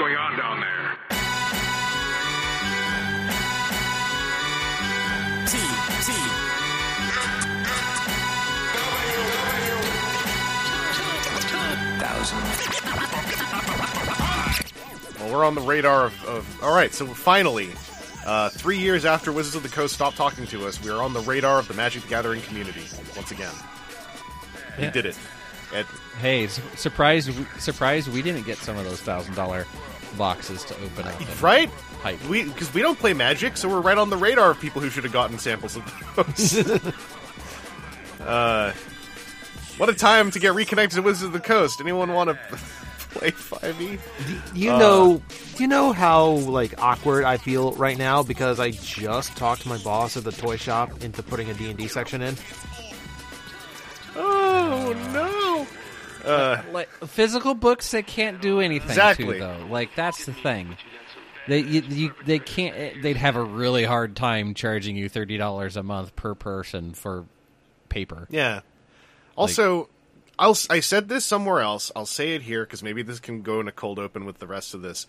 going on down there? T T Well, we're on the radar of. of all right, so finally, uh, three years after Wizards of the Coast stopped talking to us, we are on the radar of the Magic the Gathering community once again. We Yeah. did it. And Hey, su- surprised! Surprised we didn't get some of those thousand dollar boxes to open up. and right? Hype. We because we don't play Magic, so we're right on the radar of people who should have gotten samples of those. uh, what a time to get reconnected to Wizards of the Coast. Anyone want to play Five E? You Uh, know, you know how like awkward I feel right now because I just talked my boss at the toy shop into putting a D and D section in. Oh no! Uh, like physical books they can't do anything Exactly. to though like that's the thing they you, you, they can't eh, they'd have a really hard time charging you $30 a month per person for paper Yeah. Also, I'll I said this somewhere else. I'll say it here because maybe this can go in a cold open with the rest of this.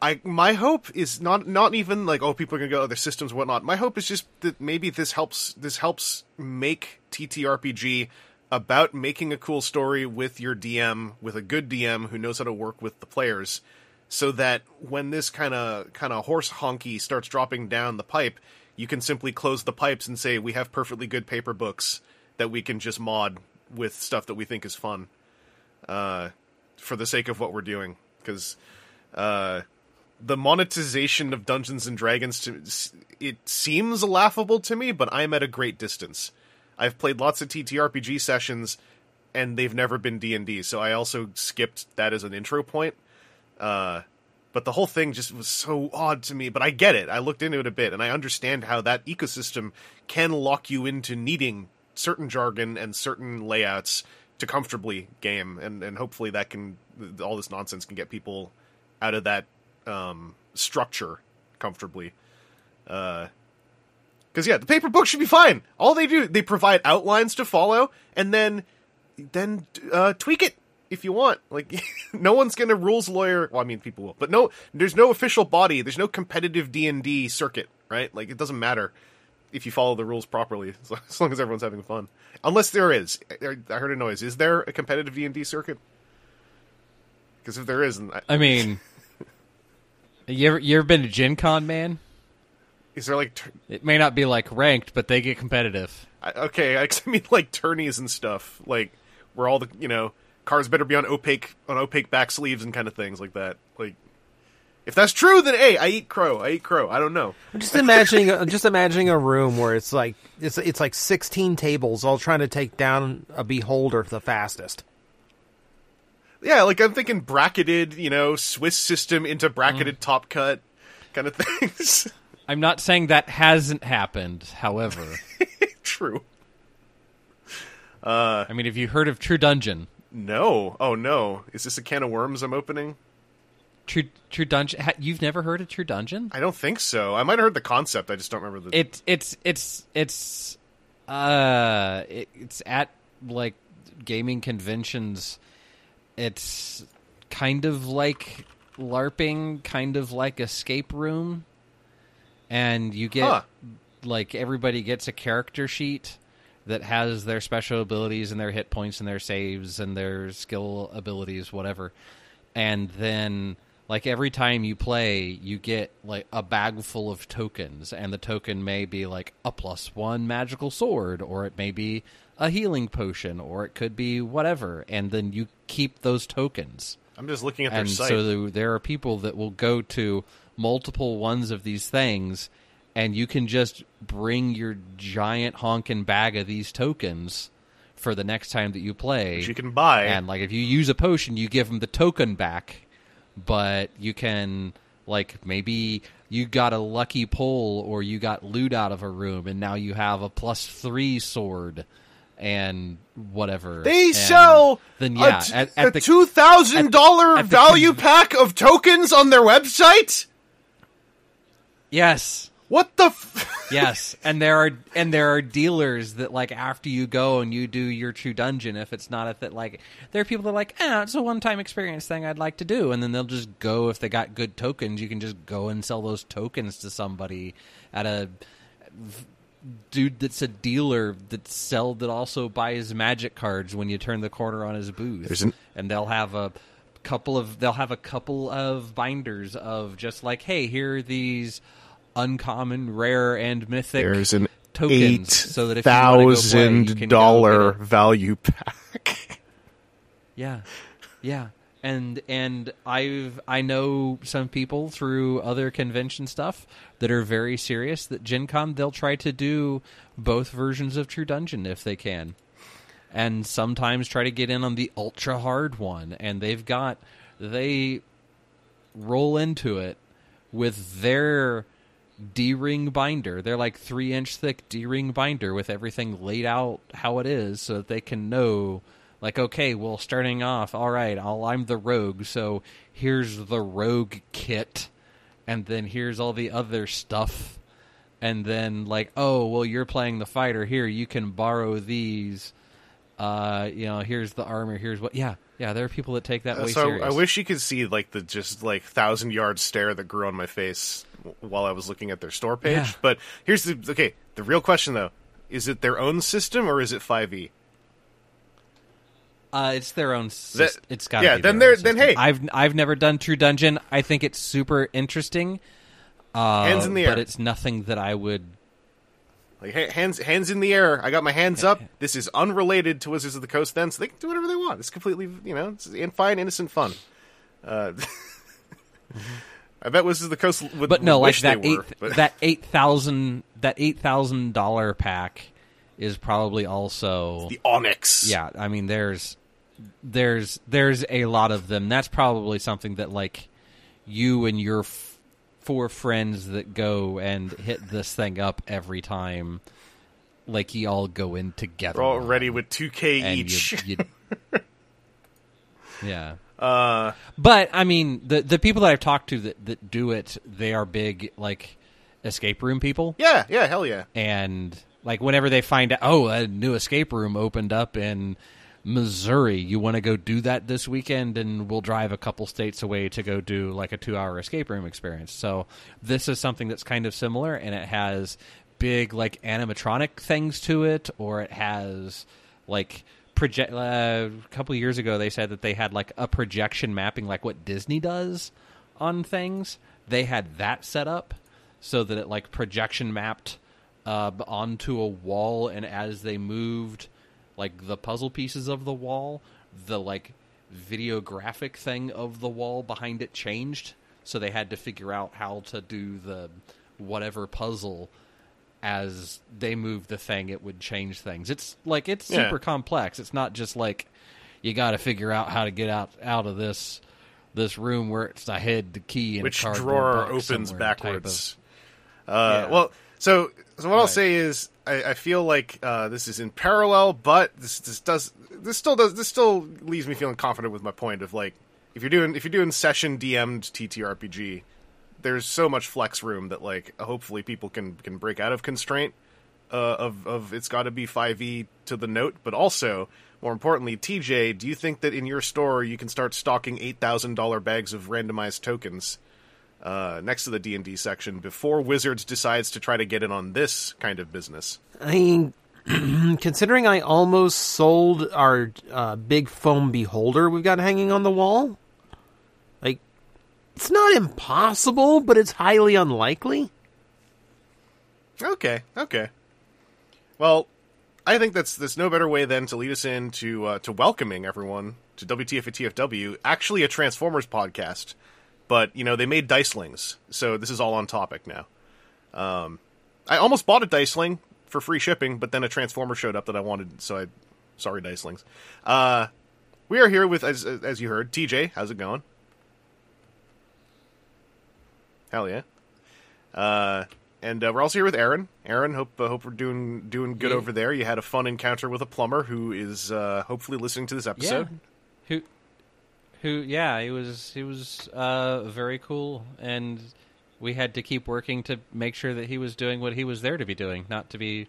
I my hope is not not even like oh people are gonna go other systems whatnot. My hope is just that maybe this helps this helps make TTRPG about making a cool story with your DM with a good DM who knows how to work with the players, so that when this kind of kind of horse honky starts dropping down the pipe, you can simply close the pipes and say we have perfectly good paper books that we can just mod with stuff that we think is fun, uh, for the sake of what we're doing because uh, the monetization of Dungeons and Dragons to it seems laughable to me, but I'm at a great distance. I've played lots of TTRPG sessions, and they've never been D and D, so I also skipped that as an intro point. Uh, but the whole thing just was so odd to me. But I get it. I looked into it a bit, and I understand how that ecosystem can lock you into needing certain jargon and certain layouts to comfortably game, and and hopefully that can all this nonsense can get people out of that um, structure comfortably. Because yeah, the paper book should be fine. All they do, they provide outlines to follow, and then then uh, tweak it if you want. Like, no one's gonna rules lawyer. Well, I mean, people will, but no, there's no official body. There's no competitive D and D circuit, right? Like, it doesn't matter if you follow the rules properly, as long- as everyone's having fun. Unless there is, I I heard a noise. Is there a competitive D and D circuit? Because if there isn't, I, i mean you ever you ever been to gen con man is there like tur- it may not be like ranked but they get competitive I- okay? I I mean, like tourneys and stuff, like where all the you know cars better be on opaque on opaque back sleeves and kind of things like that. Like, if that's true, then hey, I eat crow. I eat crow. I don't know. I'm just imagining, I'm just imagining a room where it's like it's it's like 16 tables all trying to take down a beholder the fastest. Yeah, like I'm thinking bracketed, you know, Swiss system into bracketed mm. top cut kind of things. I'm not saying that hasn't happened however true. i mean have you heard of true dungeon No. Oh no. Is this a can of worms I'm opening? true true dungeon ha- you've never heard of true dungeon I don't think so. I might have heard the concept. I just don't remember the. It it's it's it's uh it, it's at like gaming conventions. It's kind of like LARPing, kind of like escape room, and you get Huh. like everybody gets a character sheet that has their special abilities and their hit points and their saves and their skill abilities, whatever. And then like every time you play, you get like a bag full of tokens, and the token may be like a plus one magical sword, or it may be a healing potion, or it could be whatever. And then you keep those tokens I'm just looking at their and site. so there are people that will go to multiple ones of these things and you can just bring your giant honkin' bag of these tokens for the next time that you play Which you can buy. and like if you use a potion you give them the token back but you can like maybe you got a lucky pull or you got loot out of a room and now you have a plus three sword and whatever They And sell then yeah t- at, at a the two thousand dollar the value pack of tokens on their website. Yes What the? F- Yes, and there are and there are dealers that like after you go and you do your true dungeon, if it's not a th- like there are people that are like, ah, it's a one time experience thing I'd like to do, and then they'll just go if they got good tokens. You can just go and sell those tokens to somebody at a v- dude that's a dealer that sell that also buys magic cards when you turn the corner on his booth, an- and they'll have a couple of they'll have a couple of binders of just like, hey, here are these uncommon, rare, and mythic There's an tokens, eight so that if you wanna you thousand dollar value pack. Yeah, yeah, and and I've I know some people through other convention stuff that are very serious. That Gen Con they'll try to do both versions of True Dungeon if they can, and sometimes try to get in on the ultra hard one. And they've got they roll into it with their D ring binder. They're like three inch thick D ring binder with everything laid out how it is so that they can know like okay, well starting off, all right, I'll, I'm the rogue, so here's the rogue kit and then here's all the other stuff. And then like, oh, well you're playing the fighter here, you can borrow these uh, you know, here's the armor, here's what yeah, yeah, there are people that take that way Uh, so serious. I wish you could see like the just like thousand yard stare that grew on my face while I was looking at their store page. Yeah. But here's the okay. The real question though: is it their own system or is it Five E? Uh, it's their own. Sys- That- it's got. yeah, Be then they're- then hey. I've I've never done True Dungeon. I think it's super interesting. Uh, Hands in the air, but it's nothing that I would. Like hands hands in the air. I got my hands up. This is unrelated to Wizards of the Coast. Then so they can do whatever they want. It's completely you know it's in fine innocent fun. Uh, I bet Wizards of the Coast would. But no, like that they eight were, but- that eight thousand that eight thousand dollar pack is probably also the Onyx. yeah. I mean, there's there's there's a lot of them. That's probably something that like you and your four friends that go and hit this thing up every time. Like you all go in together. We're all ready with two K each. You, you, yeah. uh, But I mean, the the people that I've talked to that, that do it, they are big like escape room people, yeah, yeah, hell yeah. and like whenever they find out, oh, a new escape room opened up in Missouri, you want to go do that this weekend, and we'll drive a couple states away to go do like a two hour escape room experience. So this is something that's kind of similar, and it has big like animatronic things to it, or it has like project. Uh, a couple years ago, they said that they had like a projection mapping, like what Disney does on things. They had that set up so that it like projection mapped uh, onto a wall, and as they moved like the puzzle pieces of the wall, the like videographic thing of the wall behind it changed. So they had to figure out how to do the whatever puzzle as they moved the thing. It would change things. It's like it's Yeah. super complex. It's not just like you got to figure out how to get out out of this this room where it's a head, the key, and Which drawer opens type of- backwards? Uh, Yeah. Well, so so what I'll say is I, I feel like uh, this is in parallel, but this this does this still does this still leaves me feeling confident with my point of like if you're doing if you're doing session DM'd TTRPG, there's so much flex room that like hopefully people can can break out of constraint uh, of of it's got to be 5e to the note, but also more importantly, TJ, do you think that in your store you can start stocking eight thousand dollar bags of randomized tokens uh, next to the D and D section before Wizards decides to try to get in on this kind of business? I mean, considering I almost sold our uh, big foam beholder we've got hanging on the wall, like, it's not impossible, but it's highly unlikely. Okay, okay. Well, I think that's that's no better way than to lead us into uh, to welcoming everyone to WTF at TFW. Actually, a Transformers podcast, but you know they made Dicelings, so this is all on topic now. Um, I almost bought a Diceling for free shipping, but then a Transformer showed up that I wanted, so I sorry Dicelings. Uh, we are here with as as you heard, TJ. How's it going? Hell yeah. Uh, and uh, we're also here with Aaron. Aaron, hope uh, hope we're doing doing good Yeah. over there. You had a fun encounter with a plumber who is uh, hopefully listening to this Yeah. episode. Who who yeah, he was he was uh very cool and we had to keep working to make sure that he was doing what he was there to be doing, not to be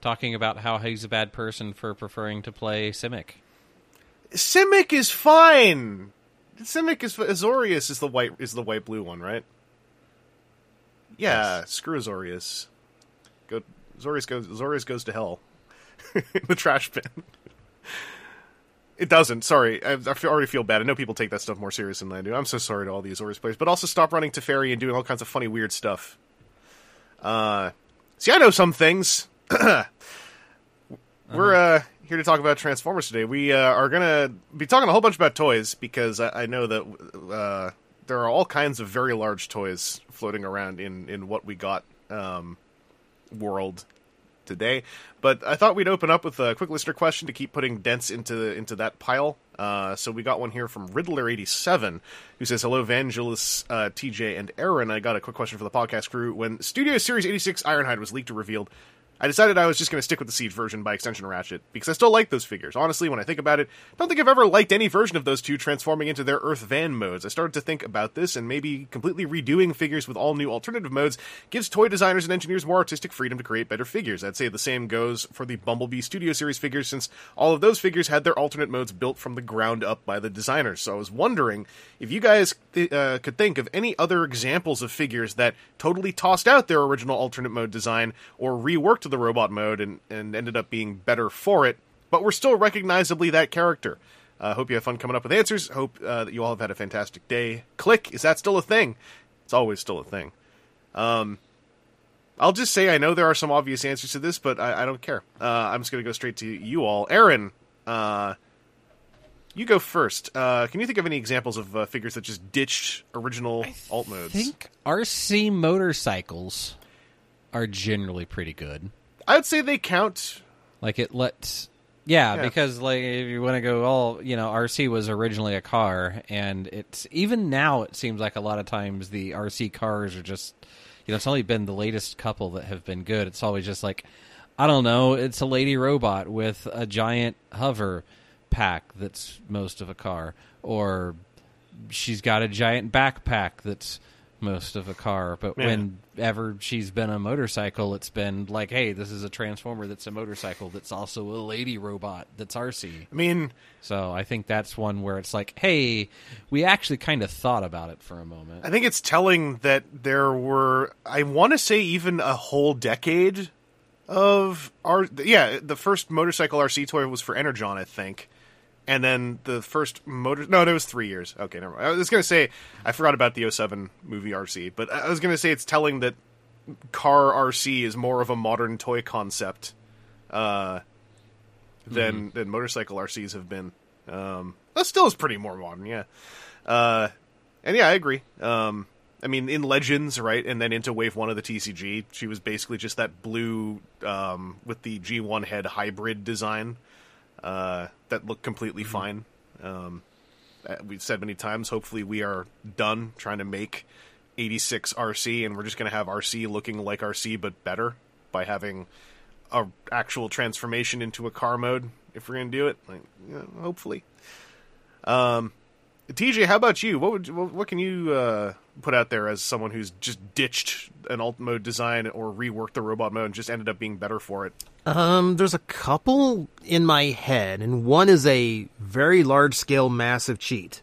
talking about how he's a bad person for preferring to play Simic. Simic is fine. Simic is Azorius is the white is the white blue one, right? Yeah, screw Azorius. Go Azorius goes Azorius goes to hell. the trash bin. It doesn't. Sorry, I, I already feel bad. I know people take that stuff more serious than I do. I'm so sorry to all these Azorius players, but also stop running Teferi and doing all kinds of funny, weird stuff. Uh, see, I know some things. We're uh, here to talk about Transformers today. We uh, are gonna be talking a whole bunch about toys because I, I know that uh, there are all kinds of very large toys floating around in in what we got um, world today. But I thought we'd open up with a quick listener question to keep putting dents into into that pile. Uh, so we got one here from Riddler87, who says, Hello, Vangelus, uh, TJ, and Aaron. I got a quick question for the podcast crew. When Studio Series 86 Ironhide was leaked or revealed, I decided I was just going to stick with the Siege version by extension Ratchet, because I still like those figures. Honestly, when I think about it, I don't think I've ever liked any version of those two transforming into their Earth Van modes. I started to think about this, and maybe completely redoing figures with all new alternative modes gives toy designers and engineers more artistic freedom to create better figures. I'd say the same goes for the Bumblebee Studio Series figures, since all of those figures had their alternate modes built from the ground up by the designers. So I was wondering if you guys th- uh, could think of any other examples of figures that totally tossed out their original alternate mode design or reworked the robot mode and, and ended up being better for it, but we're still recognizably that character. I uh, hope you have fun coming up with answers. Hope uh, that you all have had a fantastic day. Click, is that still a thing? It's always still a thing. Um, I'll just say I know there are some obvious answers to this, but I, I don't care. Uh, I'm just going to go straight to you all. Aaron, uh, you go first. Uh, can you think of any examples of uh, figures that just ditched original alt modes? I think RC motorcycles are generally pretty good. I would say they count. Like it lets, yeah, Yeah. because like if you want to go all, you know, RC was originally a car, and it's even now it seems like a lot of times the RC cars are just, you know, it's only been the latest couple that have been good. It's always just like, I don't know, it's a lady robot with a giant hover pack that's most of a car, or she's got a giant backpack that's most of a car. But Yeah. whenever she's been a motorcycle, it's been like, hey, this is a transformer that's a motorcycle that's also a lady robot that's RC. I mean, So I think that's one where it's like, hey, we actually kind of thought about it for a moment. I think it's telling that there were, I want to say, even a whole decade of our, Yeah, the first motorcycle RC toy was for Energon, I think, and then the first motor. No, it was three years. Okay, never mind. I was going to say I forgot about the 07 movie RC, but I was going to say it's telling that car RC is more of a modern toy concept uh, than than motorcycle RCs have been. Um, that still is pretty more modern, yeah. Uh, and yeah, I agree. Um, I mean, in Legends, right, and then into Wave One of the TCG, she was basically just that blue um, with the G1 head hybrid design uh, that looked completely fine. Um, uh, we've said many times. Hopefully, we are done trying to make 86 RC, and we're just going to have RC looking like RC but better by having a actual transformation into a car mode. If we're going to do it, like, yeah, hopefully. Um, TJ, how about you? What would what, can you uh, put out there as someone who's just ditched an alt mode design or reworked the robot mode and just ended up being better for it? Um, there's a couple in my head, and one is a very large scale, massive cheat.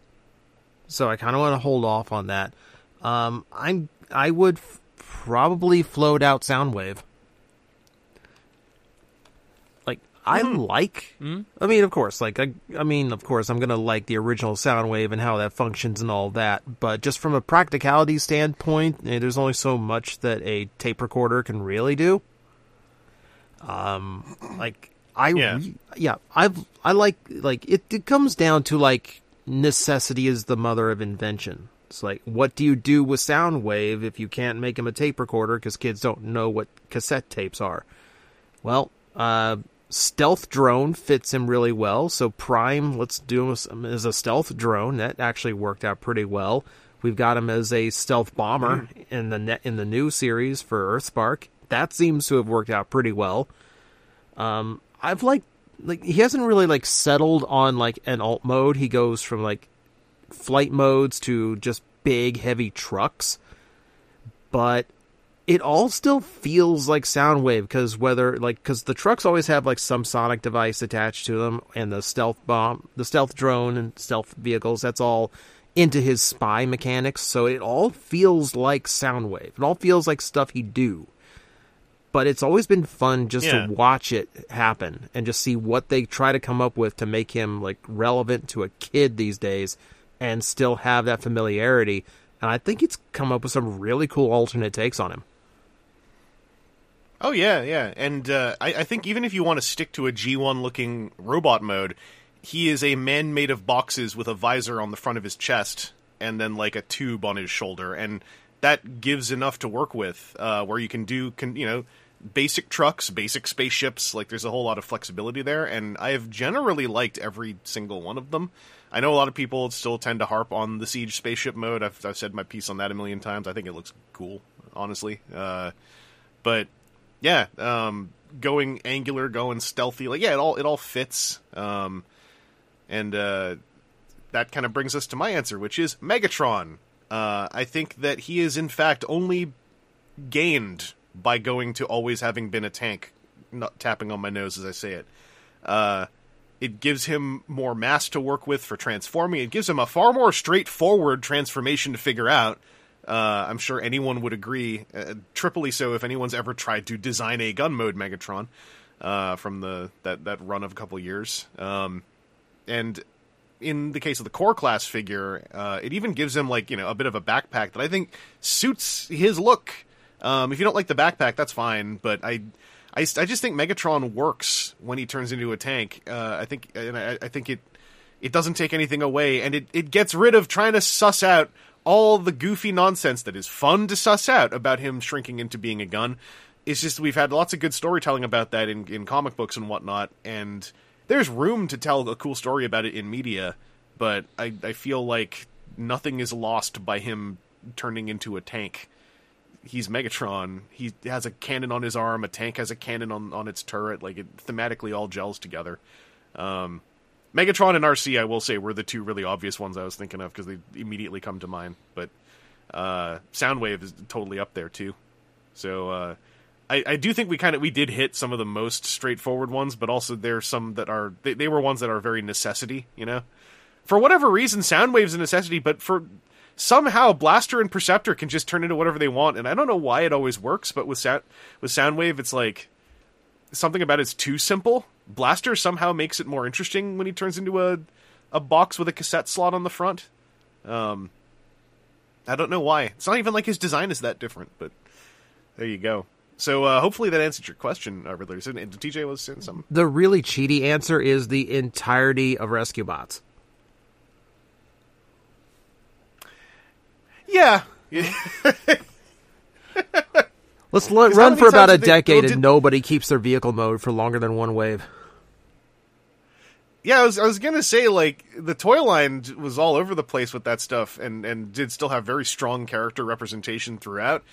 So I kind of want to hold off on that. Um, I'm I would f- probably float out Soundwave. Like I like. I mean, of course, like I, I mean, of course, I'm gonna like the original Soundwave and how that functions and all that. But just from a practicality standpoint, eh, there's only so much that a tape recorder can really do. Um, like I, Yeah. yeah, I've I like like it. It comes down to like necessity is the mother of invention. It's like, what do you do with Soundwave if you can't make him a tape recorder because kids don't know what cassette tapes are? Well, uh, stealth drone fits him really well. So Prime, let's do him as, as a stealth drone. That actually worked out pretty well. We've got him as a stealth bomber in the net, in the new series for Earthspark. That seems to have worked out pretty well. Um, I've like like he hasn't really like settled on like an alt mode. He goes from like flight modes to just big heavy trucks. but it all still feels like Soundwave because whether like because the trucks always have like some sonic device attached to them, and the stealth bomb, the stealth drone, and stealth vehicles. That's all into his spy mechanics. So it all feels like Soundwave. It all feels like stuff he'd do. But it's always been fun just Yeah. to watch it happen and just see what they try to come up with to make him like relevant to a kid these days and still have that familiarity. And I think it's come up with some really cool alternate takes on him. Oh yeah, yeah, and uh, I, I think even if you want to stick to a G1 looking robot mode, he is a man made of boxes with a visor on the front of his chest and then like a tube on his shoulder, and that gives enough to work with. Uh, where you can do, can, you know, basic trucks, basic spaceships. Like there's a whole lot of flexibility there, and I have generally liked every single one of them. I know a lot of people still tend to harp on the siege spaceship mode. I've, I've said my piece on that a million times. I think it looks cool, honestly. Uh, but yeah, um, going angular, going stealthy, like yeah, it all it all fits. Um, and uh, that kind of brings us to my answer, which is Megatron. Uh, I think that he is in fact only gained by going to always having been a tank. Not tapping on my nose as I say it. Uh, it gives him more mass to work with for transforming. It gives him a far more straightforward transformation to figure out. Uh, I'm sure anyone would agree. Uh, triply so if anyone's ever tried to design a gun mode Megatron uh, from the that that run of a couple years. Um, and in the case of the core class figure, uh, it even gives him like you know a bit of a backpack that I think suits his look. Um, if you don't like the backpack, that's fine. But I, I, I just think Megatron works when he turns into a tank. Uh, I think, and I, I think it, it doesn't take anything away, and it, it gets rid of trying to suss out all the goofy nonsense that is fun to suss out about him shrinking into being a gun. It's just we've had lots of good storytelling about that in, in comic books and whatnot, and there's room to tell a cool story about it in media, but I, I feel like nothing is lost by him turning into a tank. He's Megatron. He has a cannon on his arm. A tank has a cannon on, on its turret. Like it thematically all gels together. Um, Megatron and RC, I will say, were the two really obvious ones I was thinking of because they immediately come to mind. But uh, Soundwave is totally up there too. So uh, I, I do think we kind of we did hit some of the most straightforward ones, but also there's some that are they, they were ones that are very necessity. You know, for whatever reason, Soundwave's a necessity, but for somehow Blaster and Perceptor can just turn into whatever they want, and I don't know why it always works, but with Sound with Soundwave, it's like something about it's too simple. Blaster somehow makes it more interesting when he turns into a a box with a cassette slot on the front. Um, I don't know why. It's not even like his design is that different, but there you go. So uh, hopefully that answered your question, uh, Riddler. And TJ was saying something. The really cheaty answer is the entirety of Rescue Bots. Yeah. Let's l- run for about a decade and nobody keeps their vehicle mode for longer than one wave. Yeah, I was I was gonna say like the toy line was all over the place with that stuff, and and did still have very strong character representation throughout.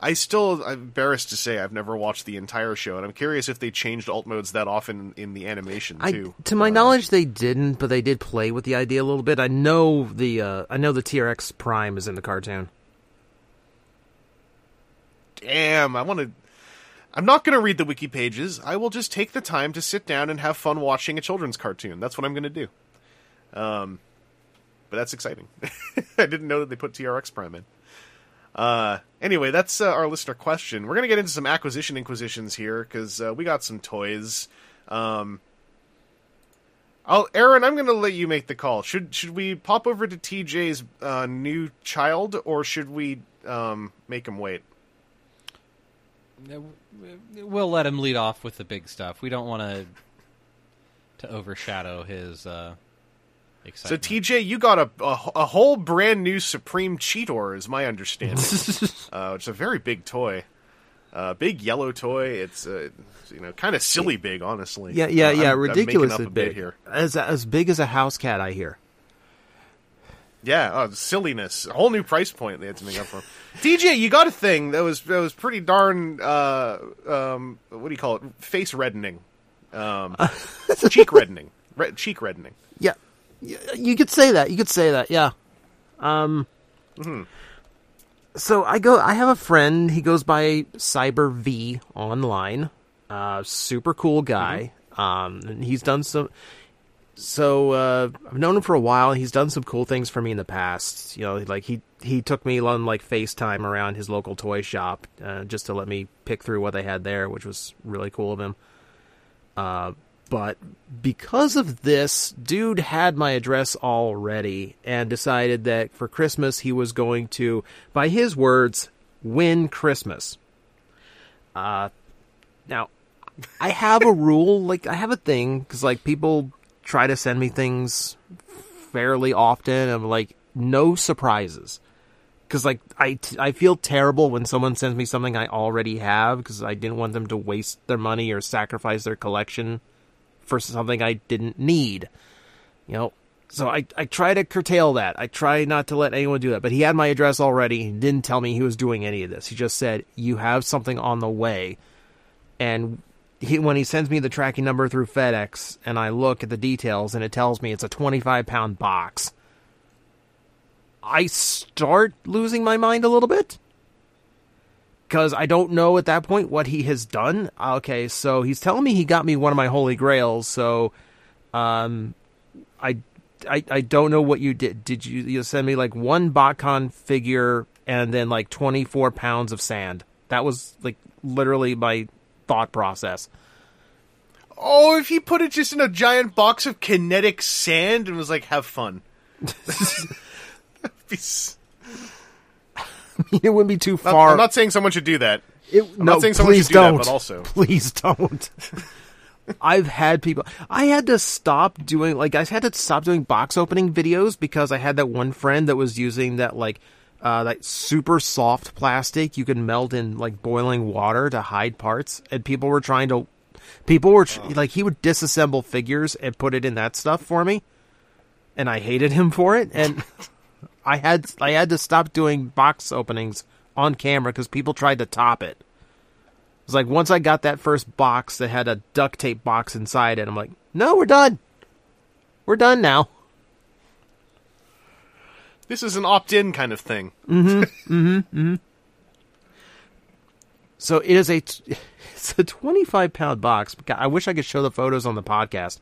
I still I'm embarrassed to say I've never watched the entire show, and I'm curious if they changed alt modes that often in the animation I, too. to my Uh, knowledge, they didn't, but they did play with the idea a little bit. I know the uh, I know the TRX Prime is in the cartoon. damn, I want to. I'm not going to read the wiki pages. I will just take the time to sit down and have fun watching a children's cartoon. That's what I'm going to do. Um, but that's exciting. I didn't know that they put TRX Prime in. Uh, anyway, that's uh, our listener question. We're going to get into some acquisition inquisitions here because uh, we got some toys. Um, I'll, Aaron, I'm going to let you make the call. Should should we pop over to TJ's uh, new child, or should we um, make him wait? We'll let him lead off with the big stuff. We don't want to to overshadow his uh, So. TJ, you got a, a a whole brand new Supreme Cheetor, is my understanding. uh, it's a very big toy, uh, big yellow toy. It's uh, you know kind of silly big, honestly. Yeah, yeah, Uh, yeah, I'm- I'm ridiculously up a bit big. here. As as big as a house cat, I hear. Yeah, oh, silliness. A whole new price point they had to make up for. TJ, you got a thing that was that was pretty darn uh, um, what do you call it? Face reddening, um, cheek reddening, Re- cheek reddening. Yeah, you could say that. You could say that. Yeah. Um. Mm-hmm. so I go. I have a friend. He goes by Cyber V online. Uh, super cool guy. Um, and he's done some. So uh, I've known him for a while. He's done some cool things for me in the past. You know, like he he took me on like FaceTime around his local toy shop uh, just to let me pick through what they had there, which was really cool of him. Uh, but because of this, dude had my address already and decided that for Christmas he was going to, by his words, win Christmas. Uh, now, I have a rule, like, I have a thing, because, like, people try to send me things fairly often. I'm like, no surprises. Because, like, I, I feel terrible when someone sends me something I already have, because I didn't want them to waste their money or sacrifice their collection for something I didn't need. You know, so I, I try to curtail that. I try not to let anyone do that. But he had my address already. He didn't tell me he was doing any of this. He just said, You have something on the way. And he, when he sends me the tracking number through FedEx and I look at the details and it tells me it's a 25 pound box, I start losing my mind a little bit because I don't know at that point what he has done. Okay, so he's telling me he got me one of my holy grails. So, um, I, I, I don't know what you did. Did you you send me like one BotCon figure and then like twenty four pounds of sand? That was like literally my thought process. Oh, if he put it just in a giant box of kinetic sand and was like, "Have fun." It wouldn't be too far. I'm not saying someone should do that. It, I'm no, not saying someone please should do don't. but also- please don't. I've had people. I had to stop doing like I had to stop doing box opening videos because I had that one friend that was using that like uh, that super soft plastic you can melt in like boiling water to hide parts, and people were trying to. People were tr- like he would disassemble figures and put it in that stuff for me, and I hated him for it, and I had I had to stop doing box openings on camera because people tried to top it. It's like once I got that first box that had a duct tape box inside it, I'm like, no, we're done. We're done now. This is an opt-in kind of thing. Mm-hmm, mm-hmm, mm-hmm. So it is a t- it's a 25 pound box. I wish I could show the photos on the podcast.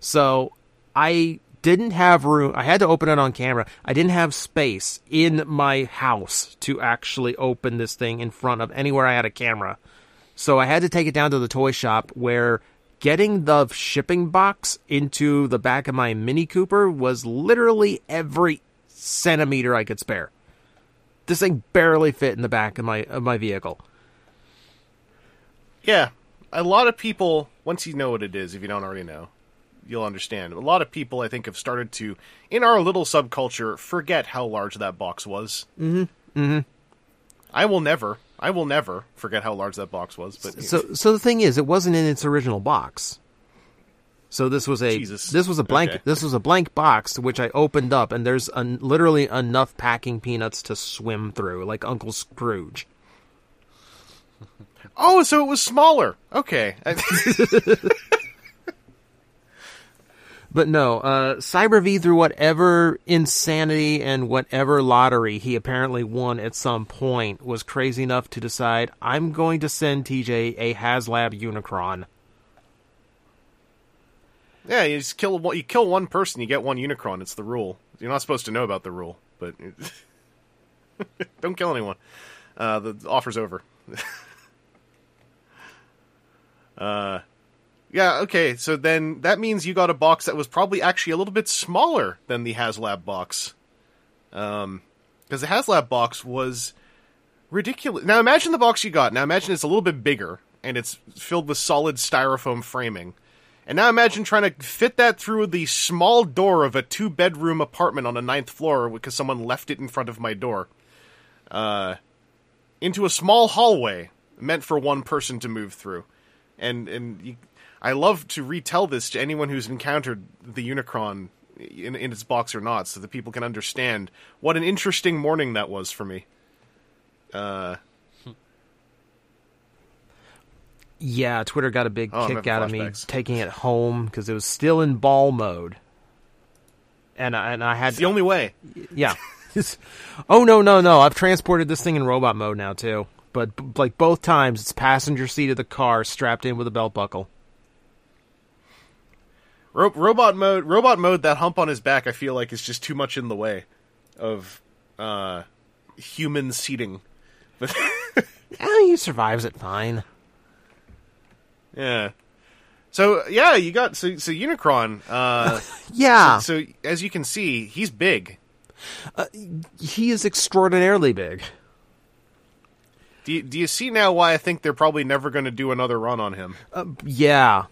So I didn't have room. I had to open it on camera. I didn't have space in my house to actually open this thing in front of anywhere I had a camera. So I had to take it down to the toy shop where getting the shipping box into the back of my Mini Cooper was literally every centimeter I could spare. This thing barely fit in the back of my of my vehicle. Yeah, a lot of people. Once you know what it is, if you don't already know, you'll understand. A lot of people, I think, have started to, in our little subculture, forget how large that box was. Mm-hmm. Mm-hmm. I will never. I will never forget how large that box was. But So, so the thing is, it wasn't in its original box. So this was a Jesus. this was a blank Okay. this was a blank box which I opened up, and there's un, literally enough packing peanuts to swim through, like Uncle Scrooge. oh, so it was smaller. Okay. But no, uh, Cyber V through whatever insanity and whatever lottery he apparently won at some point was crazy enough to decide I'm going to send TJ a HasLab Unicron. Yeah, you just kill. You kill one person, you get one Unicron. It's the rule. You're not supposed to know about the rule, but don't kill anyone. Uh, the offer's over. uh, yeah. Okay. So then that means you got a box that was probably actually a little bit smaller than the HasLab box. Um, because the HasLab box was ridiculous. Now imagine the box you got. Now imagine it's a little bit bigger and it's filled with solid styrofoam framing. And now imagine trying to fit that through the small door of a two bedroom apartment on the ninth floor because someone left it in front of my door. Uh, into a small hallway meant for one person to move through. And and you, I love to retell this to anyone who's encountered the Unicron in, in its box or not, so that people can understand what an interesting morning that was for me. Uh, Yeah, Twitter got a big Oh, kick out of me taking it home because it was still in ball mode, and I, and I had it's the only way. yeah, oh no no no! I've transported this thing in robot mode now too. But b- like both times, it's passenger seat of the car strapped in with a belt buckle. Ro- robot mode, robot mode. That hump on his back, I feel like, is just too much in the way of uh, human seating. But Eh, he survives it fine. Yeah. So yeah, you got so so Unicron. Uh, Yeah, so as you can see, he's big. he is extraordinarily big. Do you, do you see now why I think they're probably never going to do another run on him? Yeah.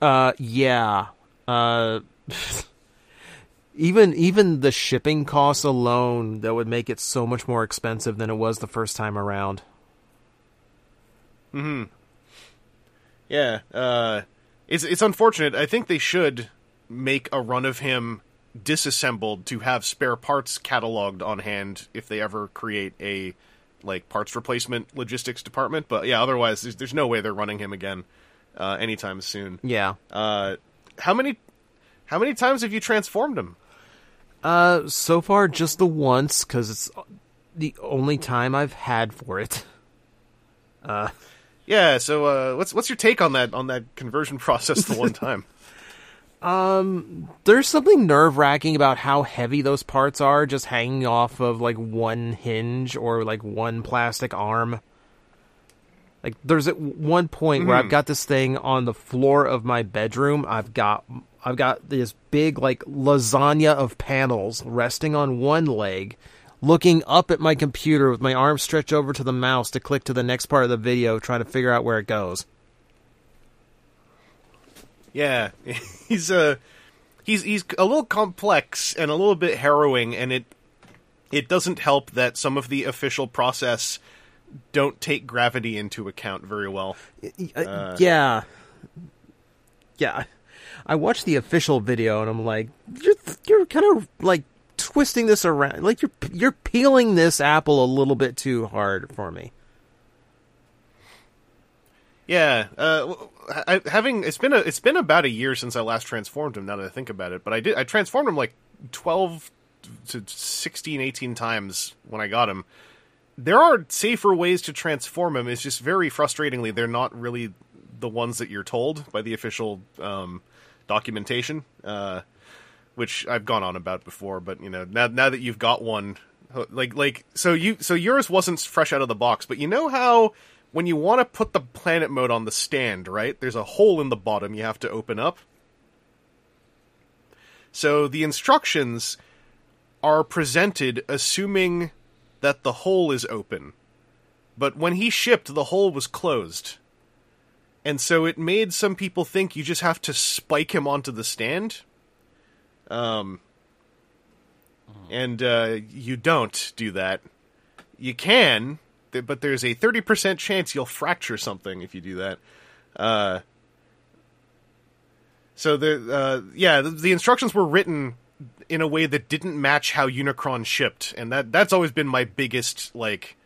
Uh yeah. Uh even even the shipping costs alone that would make it so much more expensive than it was the first time around. Yeah, uh, it's it's unfortunate. I think they should make a run of him disassembled to have spare parts cataloged on hand if they ever create a like parts replacement logistics department. But yeah, otherwise, there's, there's no way they're running him again uh, anytime soon. Yeah. Uh, how many how many times have you transformed him? Uh so far just the once cuz it's the only time I've had for it. Yeah, so uh, what's what's your take on that on that conversion process the one time? There's something nerve-wracking about how heavy those parts are just hanging off of like one hinge or like one plastic arm. Like there's at one point where I've got this thing on the floor of my bedroom. I've got I've got this big like lasagna of panels resting on one leg, looking up at my computer with my arm stretched over to the mouse to click to the next part of the video, trying to figure out where it goes. Yeah, he's uh, he's he's a little complex and a little bit harrowing, and it it doesn't help that some of the official process don't take gravity into account very well. Uh, yeah, yeah. I watched the official video and I'm like, you're you're kind of like twisting this around, like you're you're peeling this apple a little bit too hard for me. Yeah, uh, I, having it's been a it's been about a year since I last transformed him. Now that I think about it, but I did I transformed him like twelve to 16, 18 times when I got him. There are safer ways to transform him. It's just very frustratingly they're not really the ones that you're told by the official um, documentation, uh, which I've gone on about before. But you know now now that you've got one, like like so you so yours wasn't fresh out of the box, but you know how when you want to put the planet mode on the stand, right? There's a hole in the bottom you have to open up. So the instructions are presented assuming that the hole is open. But when he shipped, the hole was closed. And so it made some people think you just have to spike him onto the stand. Um, and uh, you don't do that. You can, but there's a 30% chance you'll fracture something if you do that. Uh, so the uh, yeah, the, the instructions were written in a way that didn't match how Unicron shipped, and that that's always been my biggest like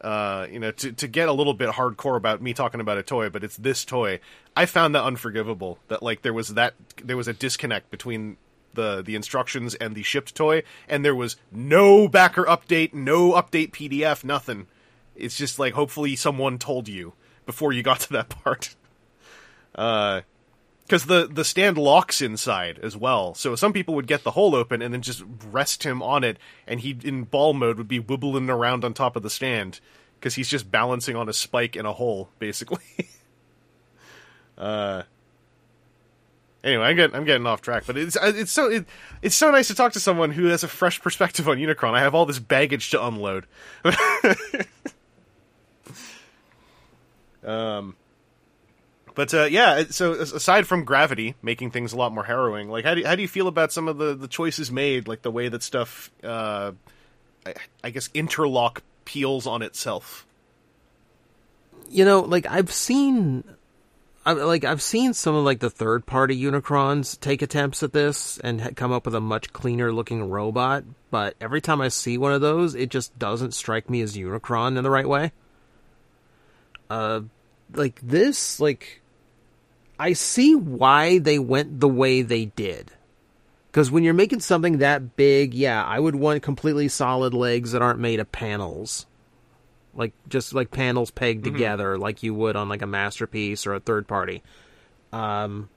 uh, you know, to to get a little bit hardcore about me talking about a toy, but it's this toy. I found that unforgivable. That like there was that there was a disconnect between the the instructions and the shipped toy, and there was no backer update, no update PDF, nothing. It's just like hopefully someone told you before you got to that part. Uh, because the the stand locks inside as well. So some people would get the hole open and then just rest him on it, and he in ball mode would be wibbling around on top of the stand because he's just balancing on a spike in a hole, basically. uh. Anyway, I'm getting I'm getting off track, but it's it's so it, it's so nice to talk to someone who has a fresh perspective on Unicron. I have all this baggage to unload. um. But uh, yeah, so aside from gravity making things a lot more harrowing, like how do how do you feel about some of the, the choices made, like the way that stuff, uh, I, I guess, interlock peels on itself? You know, like I've seen, I, like I've seen some of like the third party Unicrons take attempts at this and come up with a much cleaner looking robot. But every time I see one of those, it just doesn't strike me as Unicron in the right way. Uh, like this, like I see why they went the way they did. Because when you're making something that big, yeah, I would want completely solid legs that aren't made of panels. Like just like panels pegged together, like you would on like a masterpiece or a third party. Um,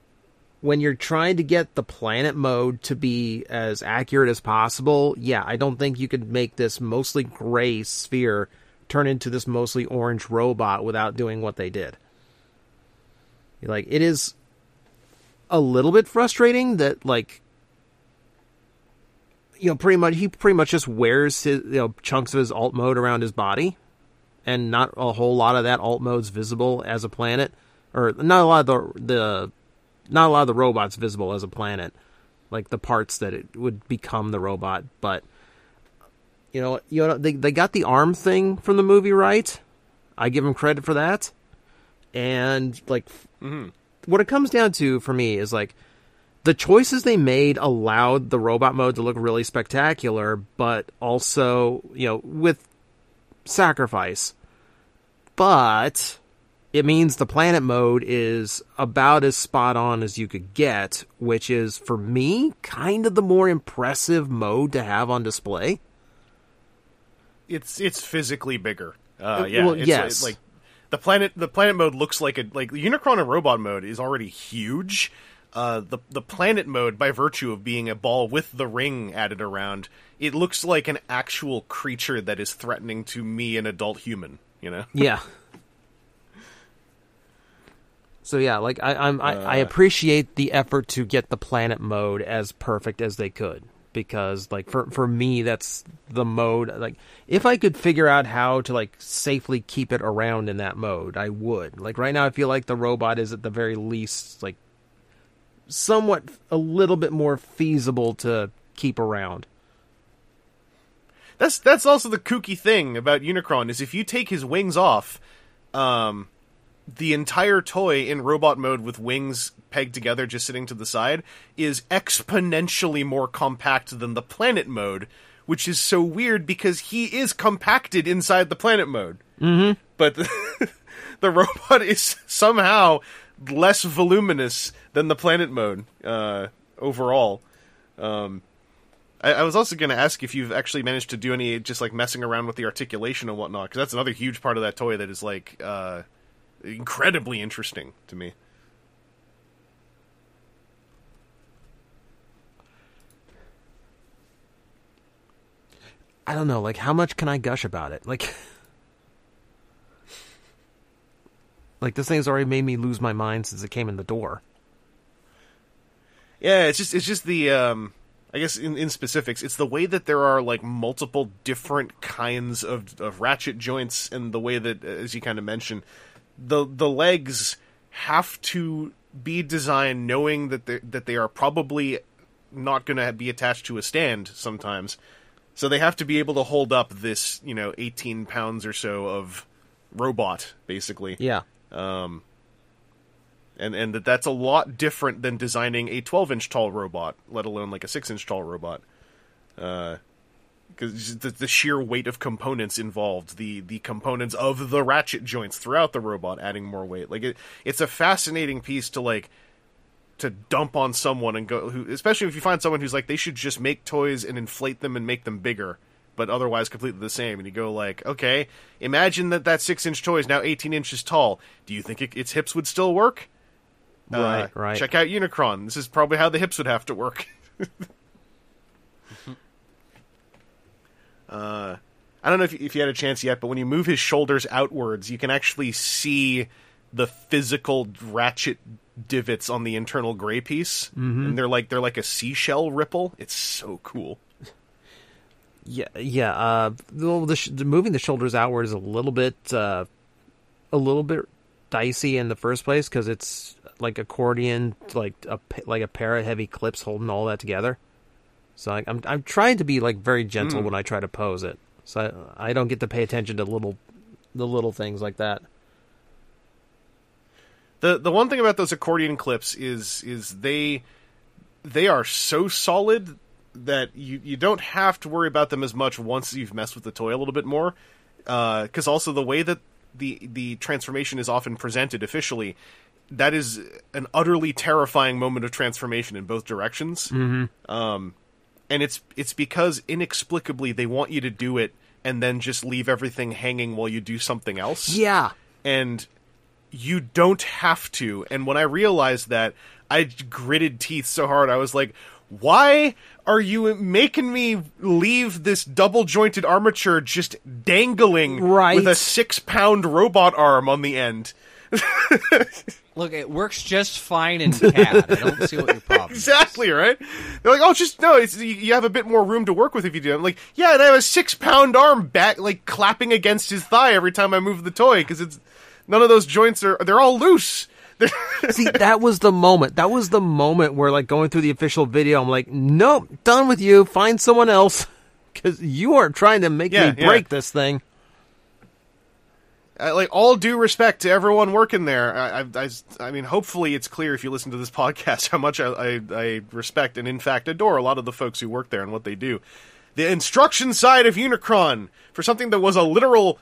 when you're trying to get the planet mode to be as accurate as possible, yeah, I don't think you could make this mostly gray sphere turn into this mostly orange robot without doing what they did. Like it is a little bit frustrating that like you know pretty much he pretty much just wears his you know chunks of his alt mode around his body and not a whole lot of that alt mode's visible as a planet or not a lot of the the not a lot of the robots visible as a planet like the parts that it would become the robot but you know you know they they got the arm thing from the movie right? I give them credit for that. And like mm-hmm. what it comes down to for me is like the choices they made allowed the robot mode to look really spectacular, but also, you know, with sacrifice. But it means the planet mode is about as spot on as you could get, which is, for me, kind of the more impressive mode to have on display. It's it's physically bigger. Uh, yeah, well, it's, yes. uh, like the planet the planet mode looks like a like Unicron and robot mode is already huge. Uh, the the planet mode, by virtue of being a ball with the ring added around, it looks like an actual creature that is threatening to me, an adult human. You know, Yeah. So yeah, like I, I'm, I, I uh. appreciate the effort to get the planet mode as perfect as they could because, like, for for me, that's the mode. Like, if I could figure out how to like safely keep it around in that mode, I would. Like right now, I feel like the robot is at the very least like somewhat a little bit more feasible to keep around. That's that's also the kooky thing about Unicron is if you take his wings off, um, the entire toy in robot mode with wings pegged together, just sitting to the side, is exponentially more compact than the planet mode, which is so weird because he is compacted inside the planet mode. Mm-hmm. But the, the robot is somehow less voluminous than the planet mode uh, overall. Um, I, I was also going to ask if you've actually managed to do any just like messing around with the articulation and whatnot, because that's another huge part of that toy that is like uh, incredibly interesting to me. I don't know, like how much can I gush about it? Like Like this thing's already made me lose my mind since it came in the door. Yeah, it's just it's just the um I guess in, in specifics, it's the way that there are like multiple different kinds of, of ratchet joints and the way that uh, as you kind of mentioned, the the legs have to be designed knowing that they that they are probably not going to be attached to a stand sometimes. So they have to be able to hold up this, you know, 18 pounds or so of robot basically Yeah. Um, and and that that's a lot different than designing a 12 inch tall robot, let alone like a six inch tall robot. Uh, because the, the sheer weight of components involved, the the components of the ratchet joints throughout the robot, adding more weight. Like it, it's a fascinating piece to like to dump on someone and go, who, especially if you find someone who's like they should just make toys and inflate them and make them bigger. But otherwise, completely the same. And you go like, okay, imagine that that six inch toy is now eighteen inches tall. Do you think it, its hips would still work? Right, Uh, right. Check out Unicron. This is probably how the hips would have to work. uh, I don't know if you, if you had a chance yet, but when you move his shoulders outwards, you can actually see the physical ratchet divots on the internal gray piece, Mm-hmm. and they're like they're like a seashell ripple. It's so cool. Yeah, yeah. Uh, the, the, sh- moving the shoulders outward is a little bit, uh, a little bit dicey in the first place because it's like accordion, like a like a pair of heavy clips holding all that together. So like, I'm I'm trying to be like very gentle hmm. when I try to pose it, so I, I don't get to pay attention to little the little things like that. the the one thing about those accordion clips is is they they are so solid that you you don't have to worry about them as much once you've messed with the toy a little bit more uh, because also the way that the the transformation is often presented officially that is an utterly terrifying moment of transformation in both directions. Mm-hmm. Um, and it's it's because inexplicably they want you to do it and then just leave everything hanging while you do something else. Yeah. And you don't have to. And when I realized that, I gritted teeth so hard. I was like, why are you making me leave this double jointed armature just dangling Right. with a six pound robot arm on the end? Look, it works just fine in CAD. I don't see what your problem is. Exactly, right? They're like, oh, just no. It's, you, you have a bit more room to work with if you do. I'm like, yeah, and I have a six pound arm back, like clapping against his thigh every time I move the toy because it's none of those joints are. They're all loose. See, that was the moment. That was the moment where, like, going through the official video, I'm like, nope, done with you. Find someone else. Because you are trying to make Yeah, me yeah. break this thing. I, like all due respect to everyone working there. I, I, I, I mean, hopefully it's clear if you listen to this podcast how much I, I, I respect and in fact adore a lot of the folks who work there and what they do. The instruction side of Unicron for something that was a literal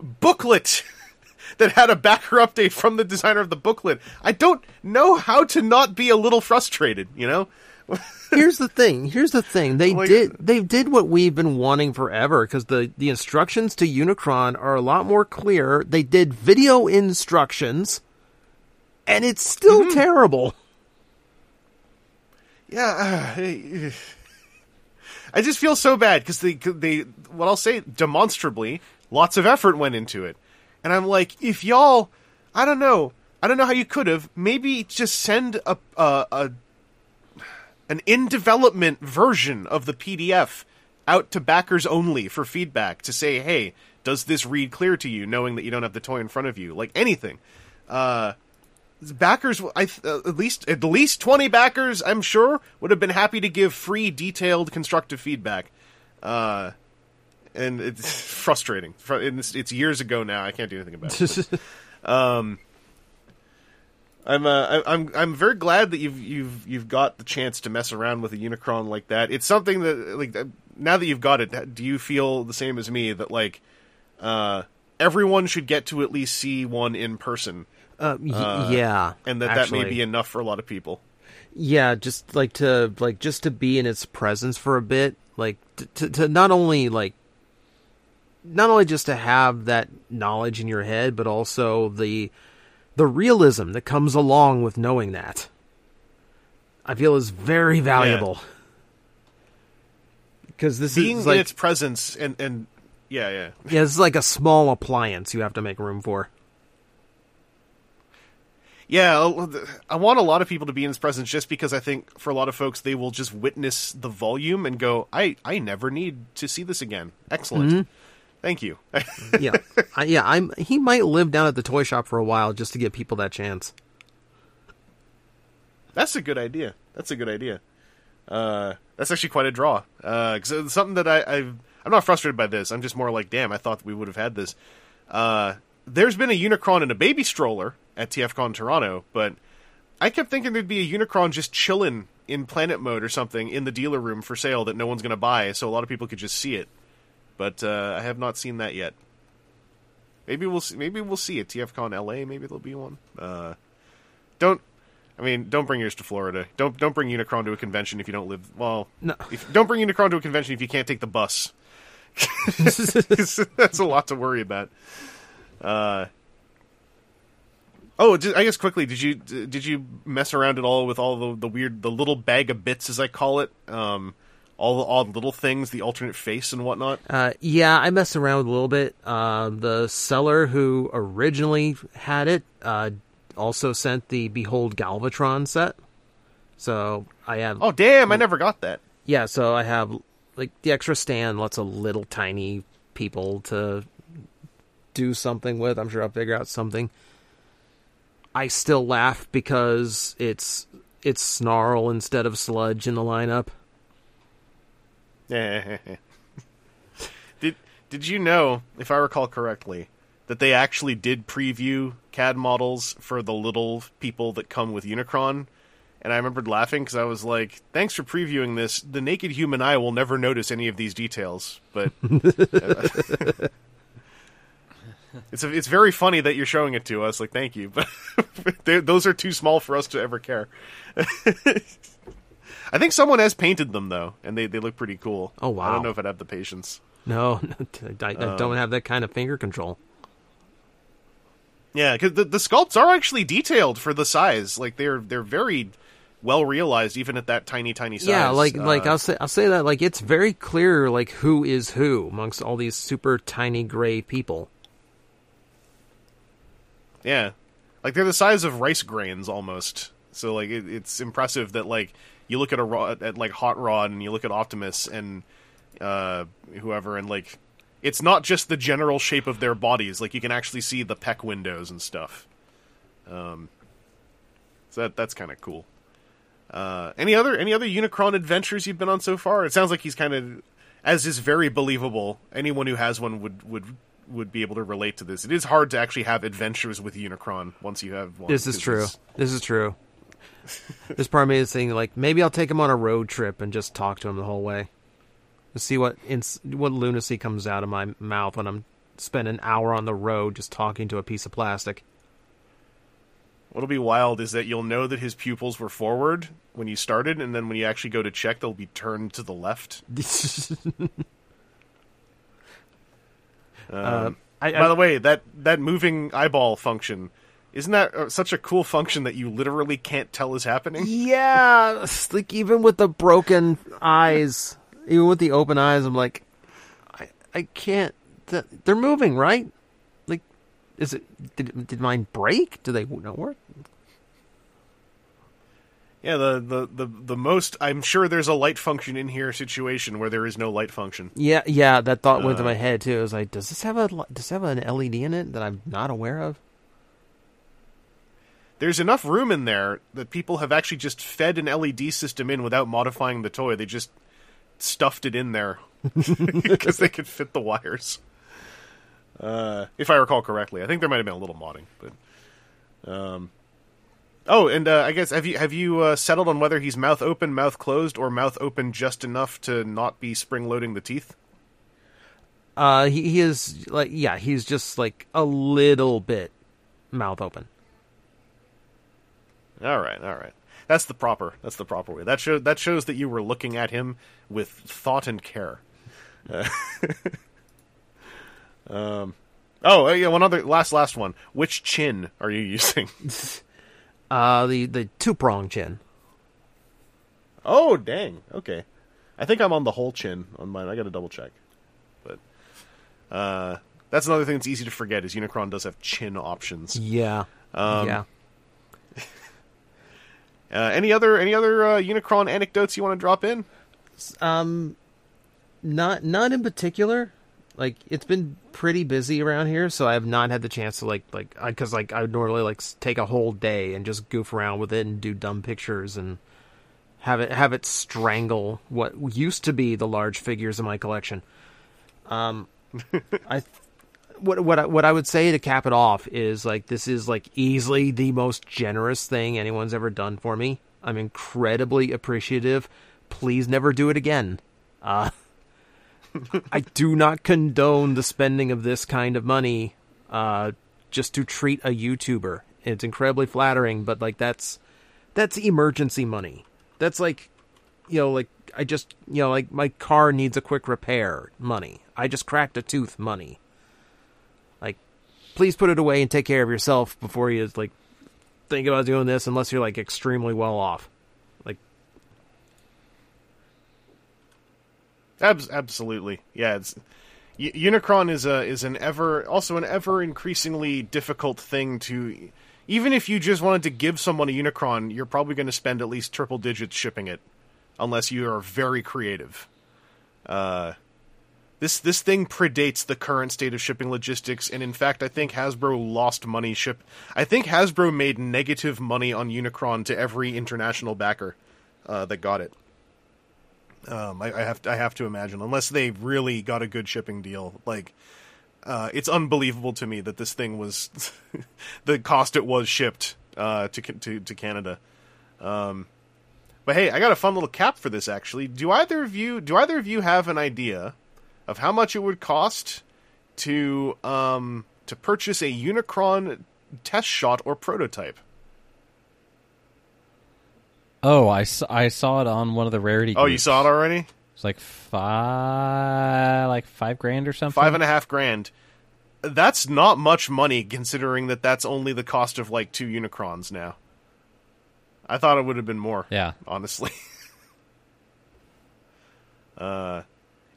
booklet that had a backer update from the designer of the booklet. I don't know how to not be a little frustrated. You know. Here's the thing. Here's the thing. They Like- did. They did what we've been wanting forever. Because the the instructions to Unicron are a lot more clear. They did video instructions, and it's still Mm-hmm. terrible. Yeah, uh, I just feel so bad because they they what I'll say demonstrably lots of effort went into it, and I'm like, if y'all, I don't know, I don't know how you could have maybe just send a a, a an in development version of the PDF out to backers only for feedback to say, hey, does this read clear to you, knowing that you don't have the toy in front of you, like anything. Uh, backers I th- uh, at least at least 20 backers I'm sure would have been happy to give free detailed constructive feedback. Uh and it's frustrating. It's, it's years ago now. I can't do anything about it. Um I'm uh, I- I'm I'm very glad that you've you've you've got the chance to mess around with a Unicron like that. It's something that like uh, now that you've got it, do you feel the same as me that like uh everyone should get to at least see one in person? Uh, y- yeah, and that that may be enough for a lot of people. Yeah, just like to like just to be in its presence for a bit, like to, to not only like not only just to have that knowledge in your head, but also the the realism that comes along with knowing that. I feel is very valuable. Because this Being is like in its presence and and yeah, yeah. yeah, this is like a small appliance you have to make room for. Yeah, I want a lot of people to be in its presence just because I think for a lot of folks they will just witness the volume and go, "I I never need to see this again." Excellent. Mm-hmm. Thank you. yeah, I, yeah. I'm. He might live down at the toy shop for a while just to give people that chance. That's a good idea. That's a good idea. Uh, that's actually quite a draw. Because it's something that I, I've, I'm not frustrated by this. I'm just more like, damn, I thought we would have had this. Uh, there's been a Unicron and a baby stroller at TFCon Toronto, but I kept thinking there'd be a Unicron just chilling in planet mode or something in the dealer room for sale that no one's going to buy, so a lot of people could just see it. But uh, I have not seen that yet. Maybe we'll see, maybe we'll see at TFCon LA. Maybe there'll be one. Uh, don't I mean, don't bring yours to Florida. Don't don't bring Unicron to a convention if you don't live. Well, No. if, don't bring Unicron to a convention if you can't take the bus. That's a lot to worry about. Uh, oh, I guess quickly, did you did you mess around at all with all the the weird the little bag of bits as I call it? Um, all the odd little things, the alternate face and whatnot. Uh, yeah, I messed around with a little bit. Uh, the seller who originally had it uh, also sent the Behold Galvatron set. So I have, Oh, damn! I never got that. yeah, so I have like the extra stand, lots of little tiny people to do something with. I'm sure I'll figure out something. I still laugh because it's it's Snarl instead of Sludge in the lineup. did did you know, if I recall correctly, that they actually did preview CAD models for the little people that come with Unicron? And I remembered laughing because I was like, "Thanks for previewing this. The naked human eye will never notice any of these details." But uh, It's it's very funny that you're showing it to us. Like, thank you, but those are too small for us to ever care. I think someone has painted them though, and they, they look pretty cool. Oh, wow! I don't know if I'd have the patience. No, I, I don't have that kind of finger control. Yeah, because the, the sculpts are actually detailed for the size. Like they're they're very well realized, even at that tiny tiny size. Yeah, like like Uh, I'll say I'll say that like it's very clear like who is who amongst all these super tiny gray people. Yeah, like they're the size of rice grains almost. So like it, it's impressive that like you look at a at like Hot Rod and you look at Optimus and uh, whoever and like it's not just the general shape of their bodies. Like you can actually see the peck windows and stuff. Um, so that that's kind of cool. Uh, any other any other Unicron adventures you've been on so far? It sounds like he's kind of, as is very believable. Anyone who has one would would would be able to relate to this. It is hard to actually have adventures with Unicron once you have one. This is true. This is true. this part of me is thinking like maybe I'll take him on a road trip and just talk to him the whole way. To see what ins- what lunacy comes out of my mouth when I'm spend an hour on the road just talking to a piece of plastic. What'll be wild is that you'll know that his pupils were forward when you started, and then when you actually go to check, they'll be turned to the left. Um, I, By the way, that that moving eyeball function isn't that uh, such a cool function that you literally can't tell is happening? Yeah, like even with the broken eyes, even with the open eyes, I'm like, I I can't. They're moving, right? Like, is it? Did did mine break? Do they not work? Yeah, the, the, the, the most I'm sure there's a light function in here situation where there is no light function. Yeah, yeah. That thought went to Uh. my head too. I was like, does this have a does this have an LED in it that I'm not aware of? There's enough room in there that people have actually just fed an LED system in without modifying the toy. They just stuffed it in there because they could fit the wires. Uh, if I recall correctly, I think there might have been a little modding, but um. Oh, and uh, I guess have you have you uh, settled on whether he's mouth open, mouth closed, or mouth open just enough to not be spring loading the teeth? Uh, he he is like yeah, he's just like a little bit mouth open. All right, all right. That's the proper. That's the proper way. That show that shows that you were looking at him with thought and care. Uh, um. Oh, uh, yeah. One other last last one. Which chin are you using? Uh, the the two prong chin. oh, dang. Okay. I think I'm on the whole chin on mine. I got to double check. But uh, that's another thing that's easy to forget is Unicron does have chin options. Yeah, Um, yeah. Uh, any other any other uh, Unicron anecdotes you want to drop in? Um, not not in particular. Like it's been pretty busy around here, so I have not had the chance to like like because like I would normally like take a whole day and just goof around with it and do dumb pictures and have it have it strangle what used to be the large figures in my collection. Um, I what what I, what I would say to cap it off is like this is like easily the most generous thing anyone's ever done for me. I'm incredibly appreciative. Please never do it again. Uh, I do not condone the spending of this kind of money uh, just to treat a YouTuber. It's incredibly flattering, but like that's that's emergency money. That's like you know, like I just you know, like my car needs a quick repair money. I just cracked a tooth money. Please put it away and take care of yourself before you like think about doing this, unless you're like extremely well off. Like, Abs- absolutely, yeah. It's Unicron is a is an ever also an ever increasingly difficult thing to. Even if you just wanted to give someone a Unicron, you're probably going to spend at least triple digits shipping it, unless you are very creative. Uh, this this thing predates the current state of shipping logistics, and in fact, I think Hasbro lost money ship. I think Hasbro made negative money on Unicron to every international backer uh, that got it. Um, I, I have to, I have to imagine, unless they really got a good shipping deal, like uh, it's unbelievable to me that this thing was the cost it was shipped uh, to to to Canada. Um, but hey, I got a fun little cap for this. Actually, do either of you do either of you have an idea of how much it would cost to um, to purchase a Unicron test shot or prototype. Oh, I saw it on one of the rarity. Oh, you saw it already? It's like five, like five grand or something. Five and a half grand. That's not much money considering that that's only the cost of like two Unicrons now. I thought it would have been more. Yeah. honestly. uh,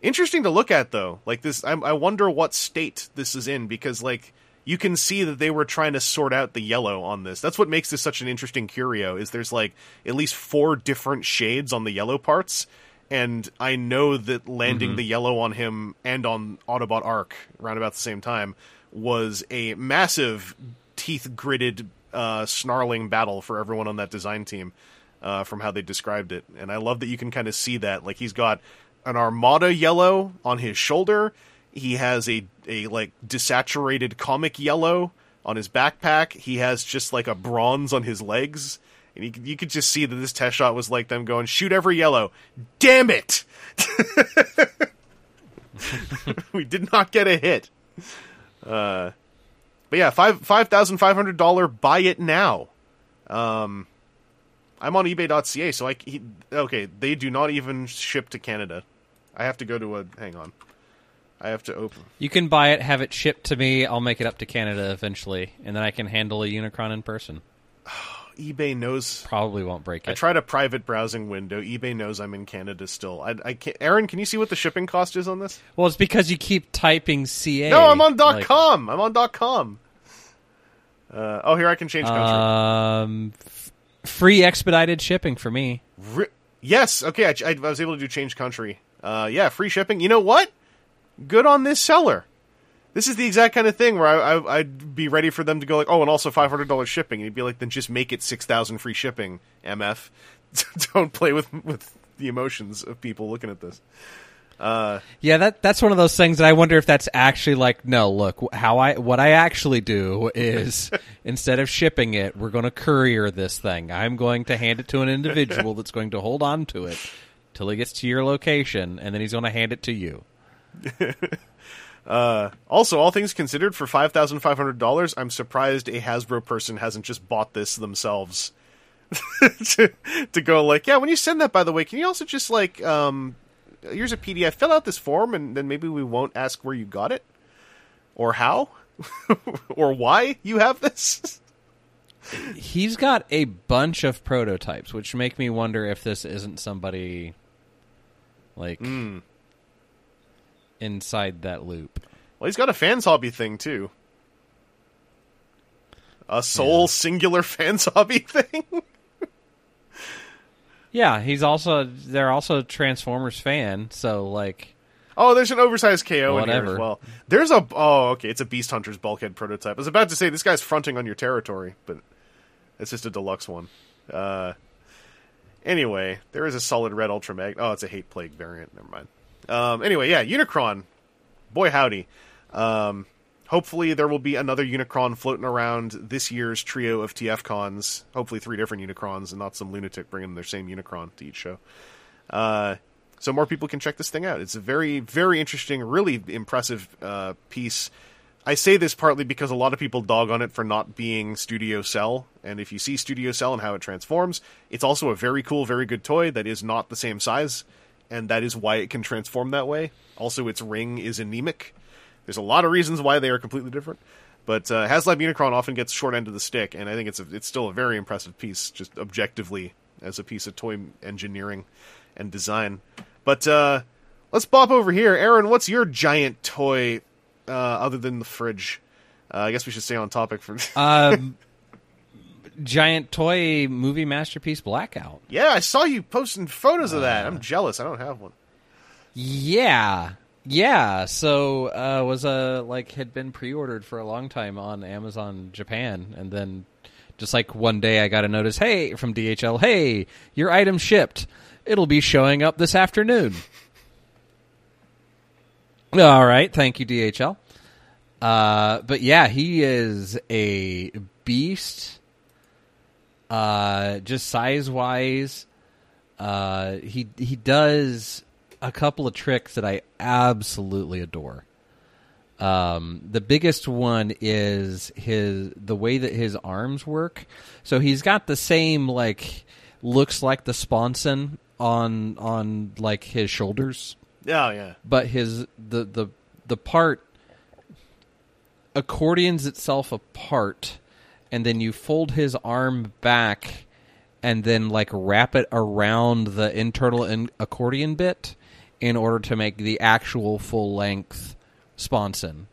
interesting to look at though. Like this, I, I wonder what state this is in because like you can see that they were trying to sort out the yellow on this. That's what makes this such an interesting curio. Is there's like at least four different shades on the yellow parts. And I know that landing the yellow on him and on Autobot Ark around about the same time was a massive teeth gritted uh, snarling battle for everyone on that design team uh, from how they described it. And I love that you can kind of see that. Like he's got an Armada yellow on his shoulder. He has a a like desaturated comic yellow on his backpack. He has just like a bronze on his legs. And you, could- you could just see that this test shot was like them going, shoot every yellow. Damn it! we did not get a hit. Uh, but yeah, five five thousand five hundred dollar. Buy it now. Um, I'm on eBay.ca, so I he, okay. They do not even ship to Canada. I have to go to a. Hang on. I have to open. You can buy it, have it shipped to me. I'll make it up to Canada eventually, and then I can handle a Unicron in person. eBay knows. Probably won't break it. I tried a private browsing window. eBay knows I'm in Canada still. I, I can't. Aaron, can you see what the shipping cost is on this? well, it's because you keep typing CA. No, I'm on dot like, .com. I'm on dot .com. Uh, oh, here I can change country. Um, f- free expedited shipping for me. Ri- yes, okay, I, I was able to do change country. Uh, yeah, free shipping. You know what? Good on this seller. This is the exact kind of thing where I, I, I'd be ready for them to go like, oh, and also five hundred dollars shipping, and you'd be like, then just make it six thousand free shipping, MF. Don't play with with the emotions of people looking at this. Uh, Yeah, that that's one of those things that I wonder if that's actually like no, look, how I what I actually do is instead of shipping it, we're going to courier this thing. I'm going to hand it to an individual that's going to hold on to it till he gets to your location and then he's going to hand it to you. Also, all things considered, for five thousand five hundred dollars, I'm surprised a Hasbro person hasn't just bought this themselves. to, to go like, yeah, when you send that, by the way, can you also just like, um, here's a PDF, fill out this form, and then maybe we won't ask where you got it, or how, or why you have this. He's got a bunch of prototypes, which make me wonder if this isn't somebody like inside that loop. Well, he's got a fans hobby thing too. A sole singular fans hobby thing. Yeah, he's also they're also a Transformers fan, so like Oh, there's an oversized KO in here as well. There's a oh, okay, it's a Beast Hunter's bulkhead prototype. I was about to say this guy's fronting on your territory, but it's just a deluxe one. Uh, anyway, there is a solid red Ultra Ultramag. Oh, it's a Hate Plague variant. Never mind. Um, anyway, yeah, Unicron. Boy, howdy. Um, hopefully, there will be another Unicron floating around this year's trio of TF cons. Hopefully, three different Unicrons and not some lunatic bringing their same Unicron to each show. Uh, so more people can check this thing out. It's a very, very interesting, really impressive uh, piece. I say this partly because a lot of people dog on it for not being Studio Cell, and if you see Studio Cell and how it transforms, it's also a very cool, very good toy that is not the same size, and that is why it can transform that way. Also, its ring is anemic. There's a lot of reasons why they are completely different, but uh, HasLab Unicron often gets short end of the stick, and I think it's a, it's still a very impressive piece, just objectively as a piece of toy engineering and design. But uh, let's bop over here, Aaron. What's your giant toy uh, other than the fridge? Uh, I guess we should stay on topic for. um giant toy movie masterpiece blackout. yeah, I saw you posting photos of that. I'm jealous. I don't have one. Yeah. Yeah, so uh was a like had been pre-ordered for a long time on Amazon Japan and then just like one day I got a notice, "Hey, from DHL, hey, your item shipped. It'll be showing up this afternoon." All right, thank you DHL. Uh but yeah, he is a beast uh just size-wise uh, he he does a couple of tricks that I absolutely adore. Um, the biggest one is his the way that his arms work. So he's got the same like looks like the sponson on on like his shoulders, Oh yeah. but his the the the part accordions itself apart, and then you fold his arm back, and then like wrap it around the internal in- accordion bit in order to make the actual full length sponson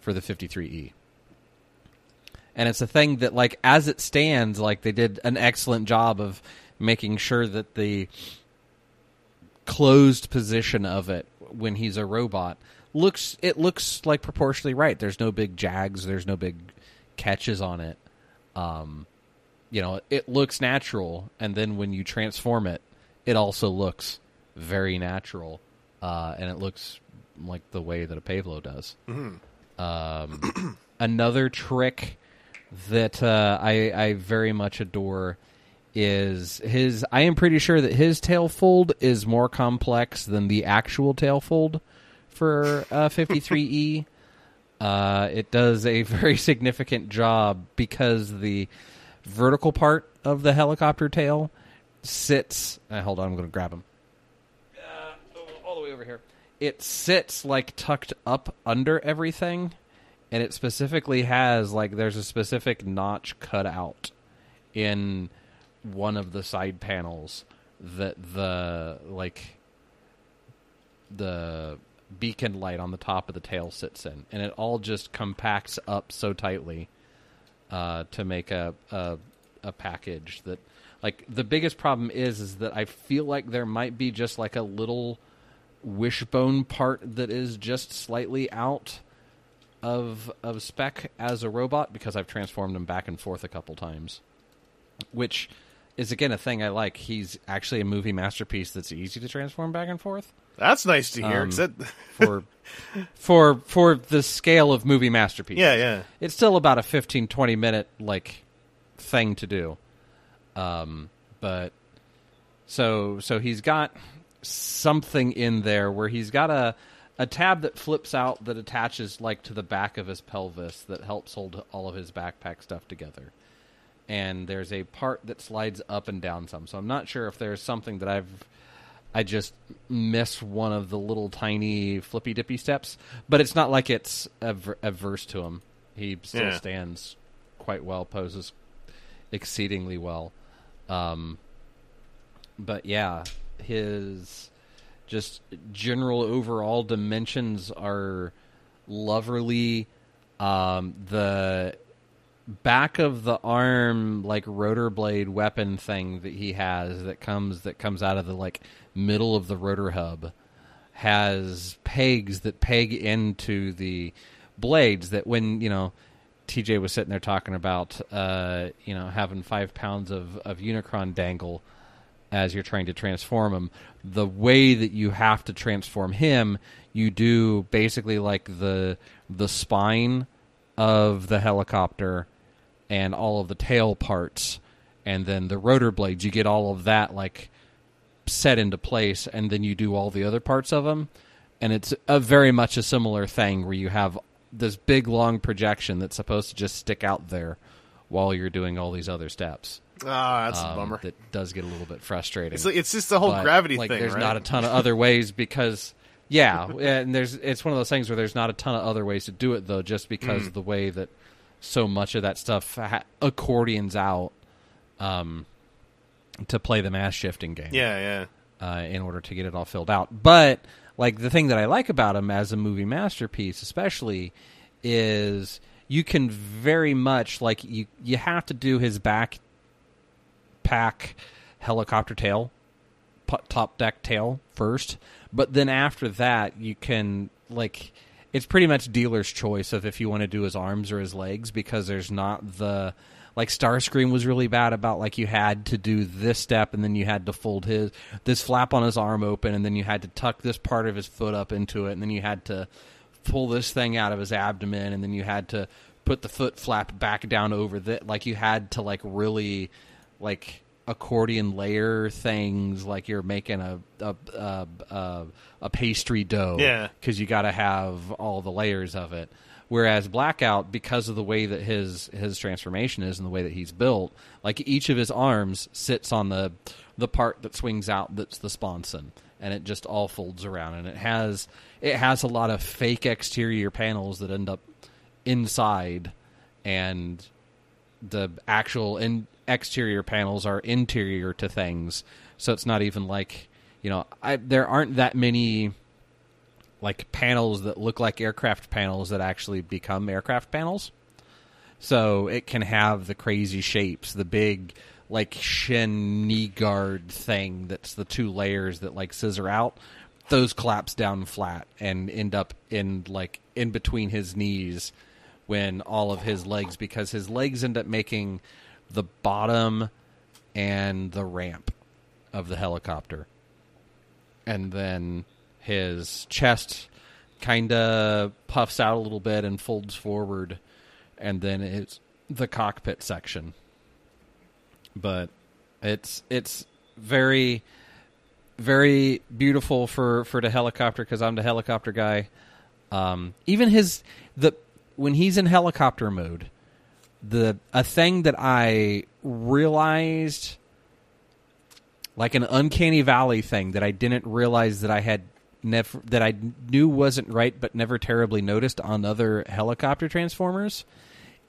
for the 53E. And it's a thing that, like, as it stands, like they did an excellent job of making sure that the closed position of it when he's a robot looks it looks like proportionally right. There's no big jags, there's no big catches on it. Um, you know, it looks natural, and then when you transform it, it also looks very natural, uh, and it looks like the way that a Pave Low does. Um, another trick that uh, I, I very much adore is his. I am pretty sure that his tail fold is more complex than the actual tail fold for uh, 53E. Uh, it does a very significant job because the vertical part of the helicopter tail sits. Uh, hold on, I'm going to grab him. Uh, all the way over here. It sits like tucked up under everything, and it specifically has like there's a specific notch cut out in one of the side panels that the like the beacon light on the top of the tail sits in, and it all just compacts up so tightly uh, to make a, a a package that like the biggest problem is is that I feel like there might be just like a little wishbone part that is just slightly out of of spec as a robot because I've transformed him back and forth a couple times, which is again a thing I like. He's actually a movie masterpiece that's easy to transform back and forth That's nice to hear. Um, that, for for for the scale of movie masterpiece. yeah, yeah. It's still about a 15 20 minute like thing to do. Um but so so he's got something in there where he's got a a tab that flips out that attaches like to the back of his pelvis that helps hold all of his backpack stuff together. And there's a part that slides up and down some. So I'm not sure if there's something that I've I just miss one of the little tiny flippy dippy steps, but it's not like it's aver- adverse to him. He still Yeah. stands quite well, poses exceedingly well. Um, but yeah, his just general overall dimensions are loverly. Um, the back of the arm like rotor blade weapon thing that he has that comes that comes out of the like middle of the rotor hub has pegs that peg into the blades that when you know TJ was sitting there talking about uh, you know having five pounds of, of Unicron dangle as you're trying to transform him. The way that you have to transform him, you do basically like the the spine of the helicopter and all of the tail parts and then the rotor blades you get all of that like set into place and then you do all the other parts of them and it's a very much a similar thing where you have this big long projection that's supposed to just stick out there while you're doing all these other steps Ah, that's a um, bummer. that does get a little bit frustrating It's it's just the whole but, gravity like, thing, There's right? not a ton of other ways because, yeah, and there's it's one of those things where there's not a ton of other ways to do it though, just because Mm. of the way that so much of that stuff ha- accordions out um, to play the mass shifting game yeah, yeah. uh, in order to get it all filled out. But like the thing that I like about him as a movie masterpiece, especially, is you can very much like you you have to do his back pack helicopter tail top deck tail first but then after that you can like it's pretty much dealer's choice of if you want to do his arms or his legs because there's not the like Starscream was really bad about like you had to do this step and then you had to fold his this flap on his arm open and then you had to tuck this part of his foot up into it and then you had to pull this thing out of his abdomen and then you had to put the foot flap back down over that like you had to like really like accordion layer things, like you're making a a a, a, a pastry dough. Yeah. because you got to have all the layers of it. Whereas Blackout, because of the way that his his transformation is and the way that he's built, like each of his arms sits on the the part that swings out that's the sponson, and it just all folds around, and it has it has a lot of fake exterior panels that end up inside, and the actual in exterior panels are interior to things, so it's not even like you know I, there aren't that many like panels that look like aircraft panels that actually become aircraft panels. So it can have the crazy shapes, the big like shin knee guard thing that's the two layers that like scissor out. Those collapse down flat and end up in like in between his knees when all of his legs because his legs end up making the bottom and the ramp of the helicopter. And then his chest kind of puffs out a little bit and folds forward and then it's the cockpit section. But it's it's very very beautiful for for the helicopter because I'm the helicopter guy. Um, even his the when he's in helicopter mode, the a thing that I realized like an uncanny valley thing that I didn't realize that I had never that I knew wasn't right but never terribly noticed on other helicopter transformers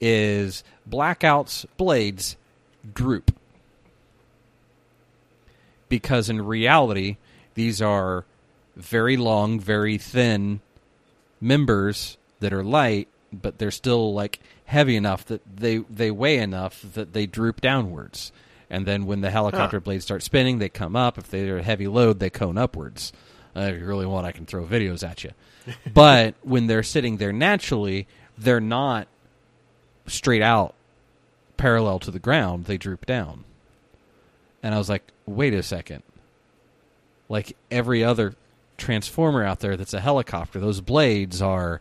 is blackouts blades droop. Because in reality these are very long very thin members that are light but they're still like heavy enough that they they weigh enough that they droop downwards. And then when the helicopter Huh. blades start spinning they come up. If they're a heavy load they cone upwards. Uh, if you really want i can throw videos at you. But when they're sitting there naturally they're not straight out parallel to the ground. They droop down. And i was like wait a second. Like every other transformer out there that's a helicopter those blades are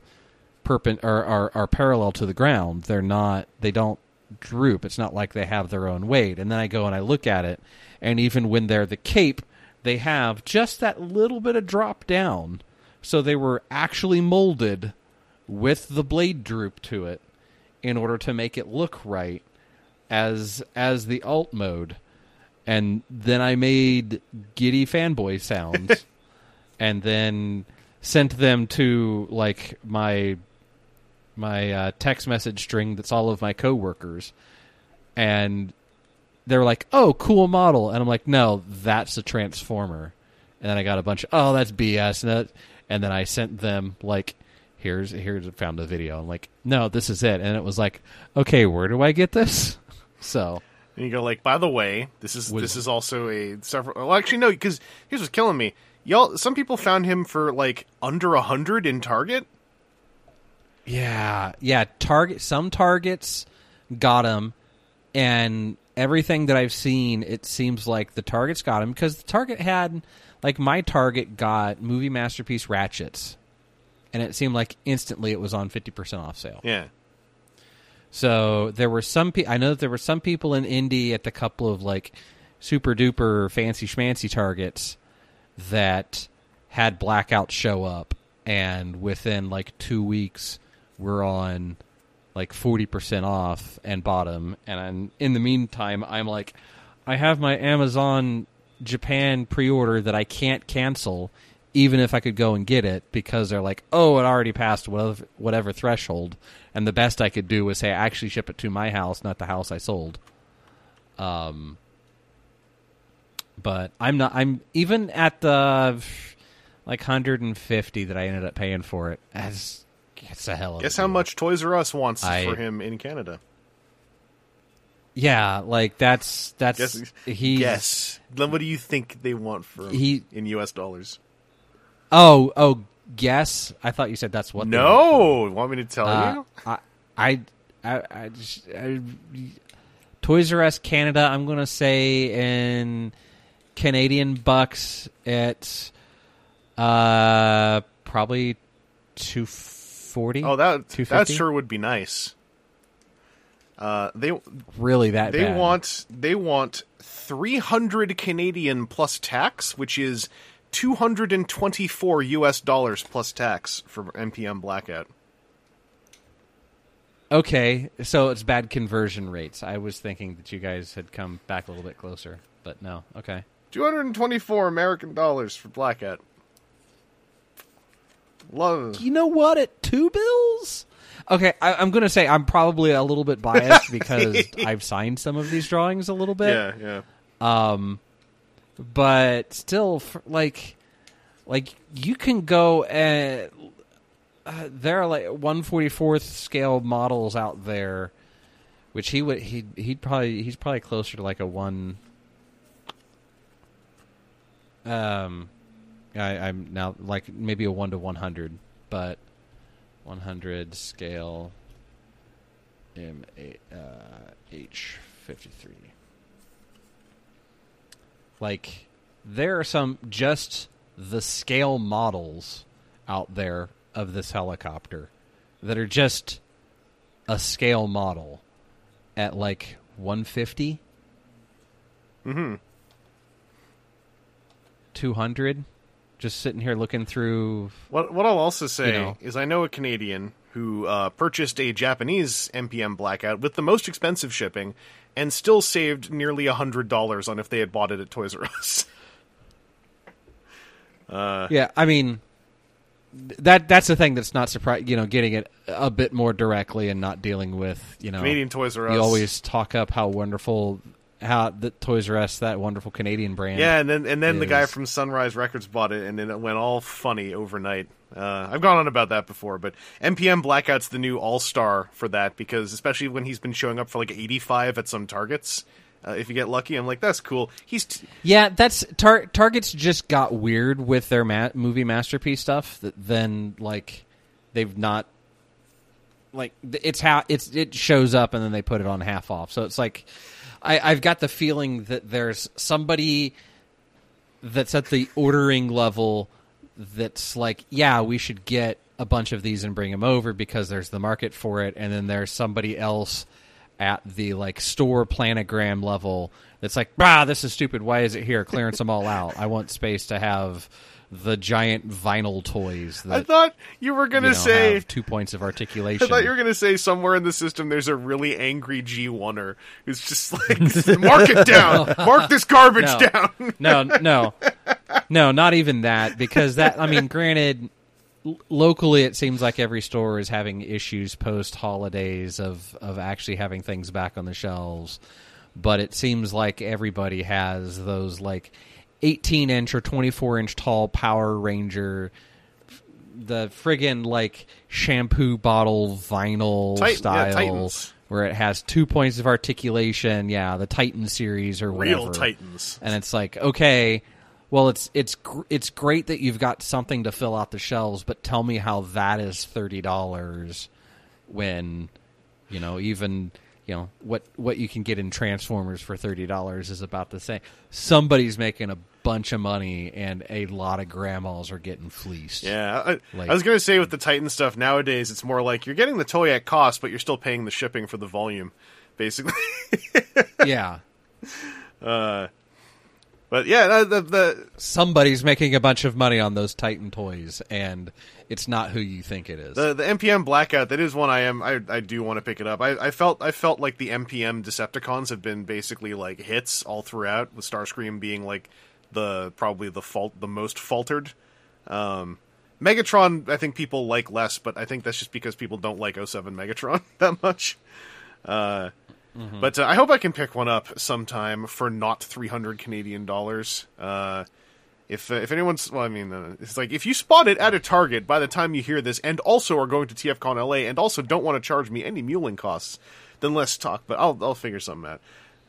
perpen- are, are are parallel to the ground. They're not they don't droop. It's not like they have their own weight. And then i go and i look at it and even when they're the cape they have just that little bit of drop down. So they were actually molded with the blade droop to it in order to make it look right as as the alt mode. And then I made giddy fanboy sounds and then sent them to like my my uh, text message string that's all of my coworkers and they're like oh cool model and I'm like no that's a transformer and then I got a bunch of oh that's BS and, that, and then I sent them like here's here's found a video I'm like no this is it and it was like okay where do I get this so And you go like, by the way, this is this is also a several. Well, actually, no, because here's what's killing me. Y'all, some people found him for like under a hundred in Target. Yeah, yeah. Target some targets got him, and everything that I've seen, it seems like the targets got him because the target had like my target got movie masterpiece ratchets, and it seemed like instantly it was on fifty percent off sale. Yeah, So there were some. Pe- I know that there were some people in Indy at the couple of like super duper fancy schmancy targets that had blackout show up, and within like two weeks, we're on like forty percent off and bottom. And I'm, in the meantime, I'm like, I have my Amazon Japan pre-order that I can't cancel. Even if I could go and get it, because they're like, "Oh, it already passed whatever whatever threshold," and the best I could do was say, "Actually, ship it to my house, not the house I sold." Um, but I'm not. I'm even at the like 150 that I ended up paying for it. As it's a hell of. guess a how deal. much Toys R Us wants I- for him in Canada. Yeah, like that's that's Guess, he. guess. Then what do you think they want for him He- in U.S. dollars? Oh, oh, guess. I thought you said that's what. they want No, want me to tell Uh, you? I, I, I, I, just, I, Toys R Us Canada. I'm gonna say in Canadian bucks, it's uh probably two forty. Oh, that that sure would be nice. Uh, they Really that they bad. want they want 300 Canadian plus tax, which is 224 US dollars plus tax for MPM blackout. Okay, so it's bad conversion rates. I was thinking that you guys had come back a little bit closer, but no. Okay. 224 American dollars for blackout. Love. You know what? At two bills. Okay, I, I'm going to say I'm probably a little bit biased because I've signed some of these drawings a little bit. Yeah, yeah. Um, but still, f like, like you can go and uh, there are like 144th scale models out there, which he would he he'd probably he's probably closer to like a one. Um, I, I'm now like maybe a one to 100, but 100 scale. M uh, H fifty three like there are some just the scale models out there of this helicopter that are just a scale model at like 150 Mm-hmm. 200 just sitting here looking through What what I'll also say You know. is I know a Canadian who uh, purchased a Japanese MPM blackout with the most expensive shipping and still saved nearly a hundred dollars on if they had bought it at Toys R Us. yeah i mean that that's the thing that's not surprising you know getting it a bit more directly and not dealing with you know Canadian Toys R Us. you always talk up how wonderful how the Toys R Us that wonderful Canadian brand Yeah, and then and then the guy from Sunrise Records bought it, and then it went all funny overnight. Uh, I've gone on about that before, but MPM Blackout's the new all star for that because especially when he's been showing up for like eighty five at some targets. Uh, if you get lucky, I'm like, that's cool. He's t- Yeah, that's tar- Target's just got weird with their ma- movie masterpiece stuff. That then like they've not like it's how it's it shows up and then they put it on half off. So it's like I, I've got the feeling that there's somebody that's at the ordering level that's like, yeah, we should get a bunch of these and bring them over because there's the market for it, and then there's somebody else at the like store planogram level that's like, bah, this is stupid. Why is it here? Clearance them all out. I want space to have the giant vinyl toys that I thought you were gonna know, say. have two points of articulation. I thought you were gonna say somewhere in the system there's a really angry G1er who's just like, mark it down, mark this garbage No. down. no, no, no, not even that. Because that, I mean, granted, locally it seems like every store is having issues post holidays of of actually having things back on the shelves. But it seems like everybody has those like 18 inch or 24 inch tall Power Ranger, the friggin' like shampoo bottle vinyl Titan- style. Titans. where it has two points of articulation, yeah, the Titan series or whatever Real Titans. and it's like okay well it's it's gr- it's great that you've got something to fill out the shelves but tell me how that is $30 when you know even you know what what you can get in transformers for $30 is about the same. Somebody's making a bunch of money and a lot of grandmas are getting fleeced. Yeah, I, Like- I was gonna say with the Titan stuff nowadays, it's more like you're getting the toy at cost, but you're still paying the shipping for the volume, basically. yeah. Uh, but yeah, the, the, the somebody's making a bunch of money on those titan toys and it's not who you think it is the the MPM Blackout that is one I am I, I do want to pick it up. I, I felt I felt like the MPM Decepticons have been basically like hits all throughout, with Starscream being like the probably the fault the most faltered. Um, Megatron, I think people like less, but I think that's just because people don't like 07 Megatron that much. Uh, But uh, I hope I can pick one up sometime for not 300 Canadian dollars. Uh, if uh, if anyone's, well, I mean, uh, it's like if you spot it at a Target by the time you hear this, and also are going to TFCon LA, and also don't want to charge me any muling costs, then let's talk. But I'll I'll figure something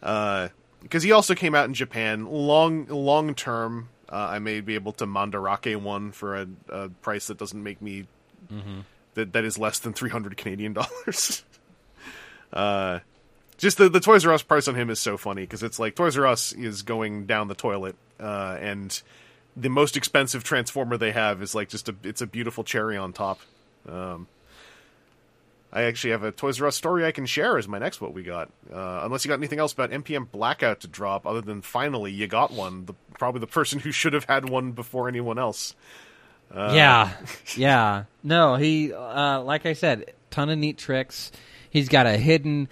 out. Because he also came out in Japan long long term. Uh, I may be able to Mandarake one for a, a price that doesn't make me that that is less than 300 Canadian dollars. uh, just the the Toys R Us price on him is so funny because it's like Toys R Us is going down the toilet, uh, and the most expensive Transformer they have is like just a it's a beautiful cherry on top. Um, I actually have a Toys R Us story I can share as my next what we got. Uh, unless you got anything else about MPM Blackout to drop, other than finally you got one. The, probably the person who should have had one before anyone else. Uh, yeah, yeah. No, he uh, like I said, ton of neat tricks. He's got a hidden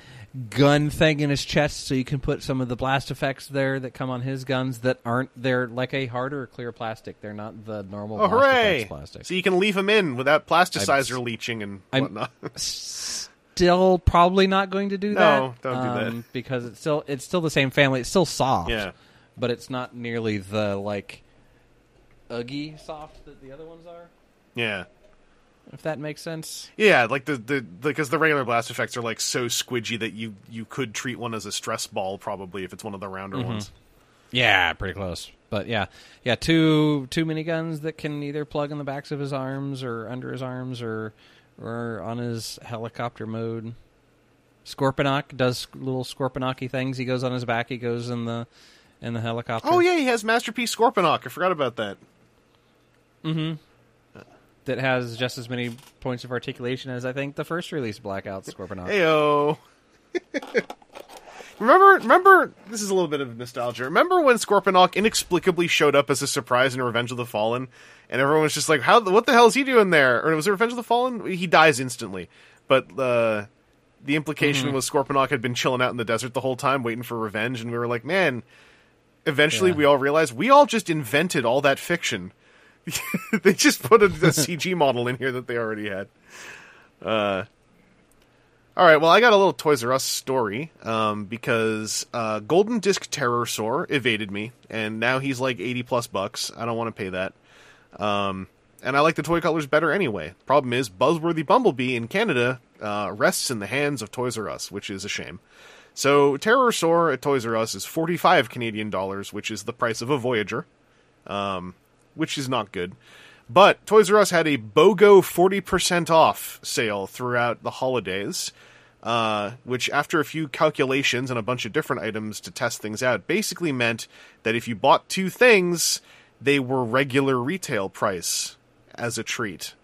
gun thing in his chest, so you can put some of the blast effects there that come on his guns that aren't they're like a harder clear plastic. They're not the normal. Oh, blast hooray! effects plastic. So you can leave them in without plasticizer leaching and I'm- whatnot. Still, probably not going to do that. No, don't do that. um, because it's still it's still the same family. It's still soft. yeah. but it's not nearly the like uggy soft that the other ones are. Yeah. If that makes sense. Yeah, like the the because the, regular blast effects are like so squidgy that you you could treat one as a stress ball probably if it's one of the rounder Mm-hmm. ones. Yeah, pretty close. But yeah, yeah, two two miniguns that can either plug in the backs of his arms or under his arms or or on his helicopter mode. Scorponok does little Scorponok things. He goes on his back. He goes in the in the helicopter. Oh yeah, he has Masterpiece Scorponok. I forgot about that. That has just as many points of articulation as I think the first release Blackout Scorponok. Heyo. remember, remember. This is a little bit of nostalgia. Remember when Scorponok inexplicably showed up as a surprise in Revenge of the Fallen, and everyone was just like, "How? What the hell is he doing there?" Or was it Revenge of the Fallen? He dies instantly, but uh, the implication was Scorponok had been chilling out in the desert the whole time, waiting for revenge, and we were like, "Man." Eventually, Yeah. we all realized we all just invented all that fiction. they just put a, a CG model in here that they already had. Uh, all right, well, I got a little Toys R Us story um, because uh, Golden Disc Terrorsaur evaded me, and now he's like eighty plus bucks. I don't want to pay that. Um, and I like the toy colors better anyway. Problem is, Buzzworthy Bumblebee in Canada uh, rests in the hands of Toys R Us, which is a shame. So Terrorsaur at Toys R Us is forty five Canadian dollars, which is the price of a Voyager, um, which is not good. But Toys R Us had a BOGO 40% off sale throughout the holidays, uh, which, after a few calculations and a bunch of different items to test things out, basically meant that if you bought two things, they were regular retail price as a treat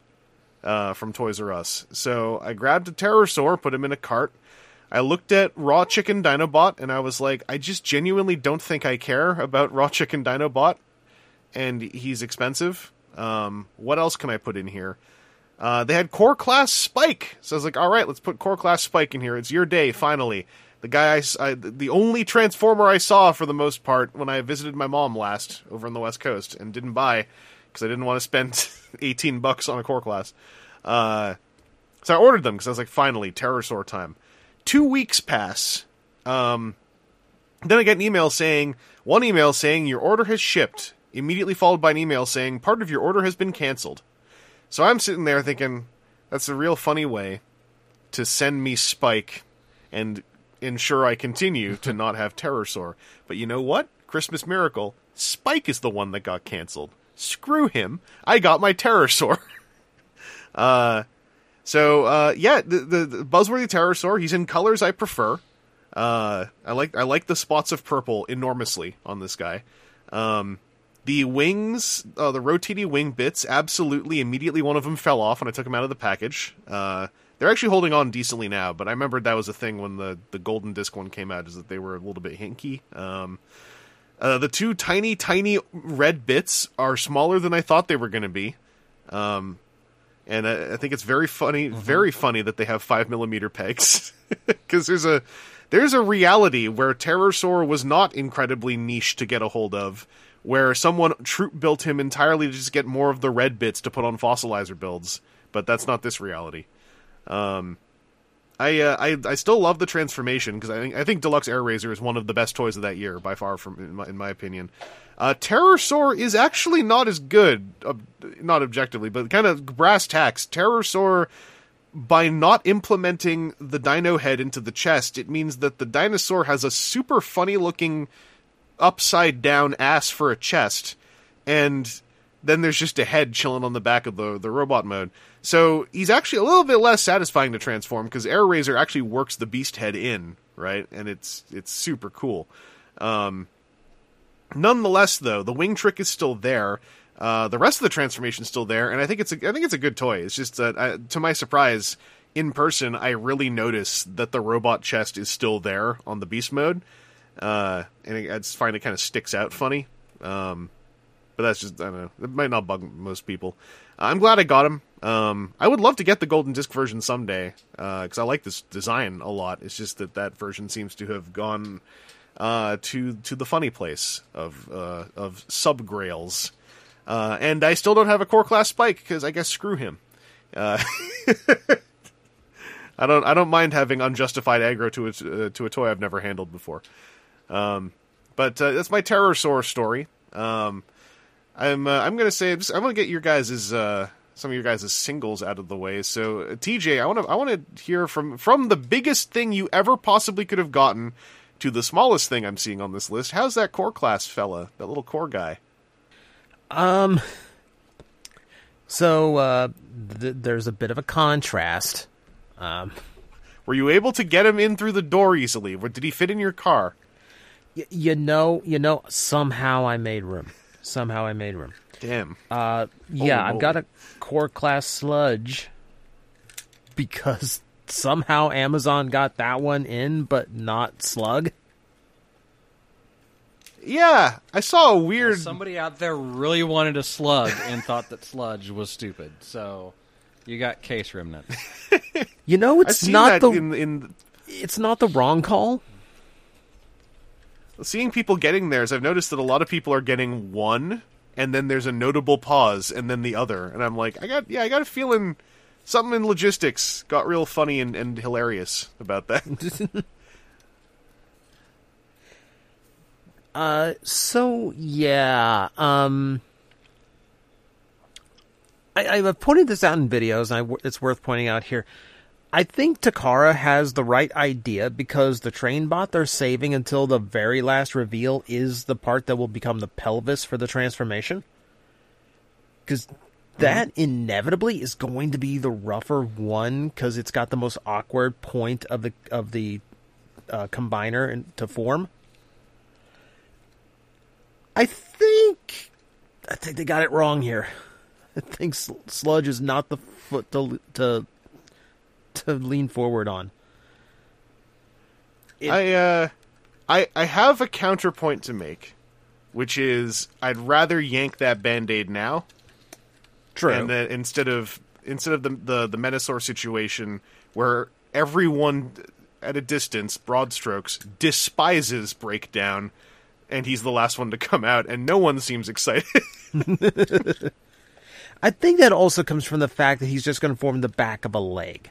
uh, from Toys R Us. So I grabbed a Terrorsaur, put him in a cart. I looked at Raw Chicken Dinobot, and I was like, I just genuinely don't think I care about Raw Chicken Dinobot and he's expensive. Um, what else can I put in here? Uh, they had core class Spike, so I was like, all right, let's put core class Spike in here. It's your day, finally. The guy, I I the only Transformer I saw for the most part when I visited my mom last over on the West Coast and didn't buy because I didn't want to spend eighteen bucks on a core class. Uh, so I ordered them because I was like, finally, Terrorsaur time. Two weeks pass. Um, then I get an email saying one email saying your order has shipped, immediately followed by an email saying part of your order has been canceled. So I'm sitting there thinking that's a real funny way to send me Spike and ensure I continue to not have Terrorsaur. But you know what? Christmas miracle. Spike is the one that got canceled. Screw him. I got my Terrorsaur. uh so uh yeah, the, the, the Buzzworthy Terrorsaur, he's in colors I prefer. Uh, I like I like the spots of purple enormously on this guy. Um, the wings, uh, the rotating wing bits, absolutely. Immediately, one of them fell off when I took them out of the package. Uh, they're actually holding on decently now, but I remember that was a thing when the the golden disc one came out, is that they were a little bit hinky. Um, uh, the two tiny, tiny red bits are smaller than I thought they were going to be. Um, and I, I think it's very funny, very funny that they have five millimeter pegs because there's a there's a reality where Terrorsaur was not incredibly niche to get a hold of, where someone troop built him entirely to just get more of the red bits to put on fossilizer builds, but that's not this reality. Um, I, uh, I I still love the transformation because I think I think Deluxe Airazor is one of the best toys of that year by far, from in my, in my opinion. Uh, Terrorsaur is actually not as good, ob- not objectively, but kind of brass tacks. Terrorsaur, by not implementing the dino head into the chest, it means that the dinosaur has a super funny looking upside down ass for a chest, and then there's just a head chilling on the back of the the robot mode. So he's actually a little bit less satisfying to transform because Airazor actually works the beast head in, right? And it's it's super cool. Um, nonetheless, though, the wing trick is still there. Uh, the rest of the transformation is still there, and I think it's a, I think it's a good toy. It's just that, uh, to my surprise, in person, I really notice that the robot chest is still there on the beast mode, uh, and I just find it kind of sticks out funny. Um, but that's just I don't know. It might not bug most people. I'm glad I got him. Um, I would love to get the golden disc version someday because I like this design a lot. It's just that that version seems to have gone uh, to to the funny place of uh, of sub grails, uh, and I still don't have a core class spike because I guess screw him. Uh, I don't I don't mind having unjustified aggro to a uh, to a toy I've never handled before. Um, but uh, that's my Terrorsaur story. Um, I'm uh, I'm gonna say I'm gonna get your guys' uh, some of your guys' singles out of the way. So uh, TJ, I want to I want to hear from from the biggest thing you ever possibly could have gotten to the smallest thing I'm seeing on this list. How's that core class fella, that little core guy? Um. So uh, th- there's a bit of a contrast. Um, Were you able to get him in through the door easily? Or did he fit in your car? Y- you know, you know. Somehow I made room. Somehow I made room. Damn. Uh, yeah, Holy I've got a core class sludge because somehow Amazon got that one in, but not slug. yeah, I saw a weird. Somebody out there really wanted a slug and thought that sludge was stupid. So you got case remnant. You know, I've it's seen not that the in in it's not the wrong call. Seeing people getting theirs. I've noticed that a lot of people are getting one, and then there's a notable pause, and then the other, and I'm like, I got yeah, I got a feeling something in logistics got real funny and, and hilarious about that. Uh, so yeah, um, I, I've pointed this out in videos, and I, it's worth pointing out here. I think Takara has the right idea because the train bot they're saving until the very last reveal is the part that will become the pelvis for the transformation. Because that inevitably is going to be the rougher one because it's got the most awkward point of the of the uh, combiner in, to form. I think I think they got it wrong here. I think Sludge is not the foot to to to lean forward on. It- I uh, I I have a counterpoint to make, which is I'd rather yank that band aid now, True. and then instead of instead of the the the Menasor situation where everyone at a distance, broad strokes, despises Breakdown, and he's the last one to come out, and no one seems excited. I think that also comes from the fact that he's just going to form the back of a leg.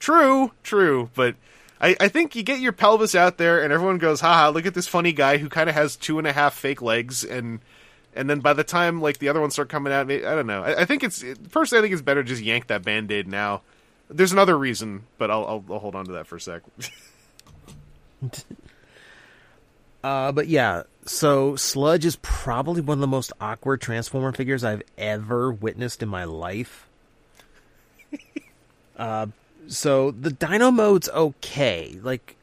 True, true, but I, I think you get your pelvis out there and everyone goes, haha, look at this funny guy who kind of has two and a half fake legs and and then by the time like the other ones start coming out, I don't know. I, I think it's personally, I think it's better just yank that band aid now. There's another reason, but I'll, I'll I'll hold on to that for a sec. Uh, but yeah, so Sludge is probably one of the most awkward Transformer figures I've ever witnessed in my life. uh, so the Dino mode's okay. Like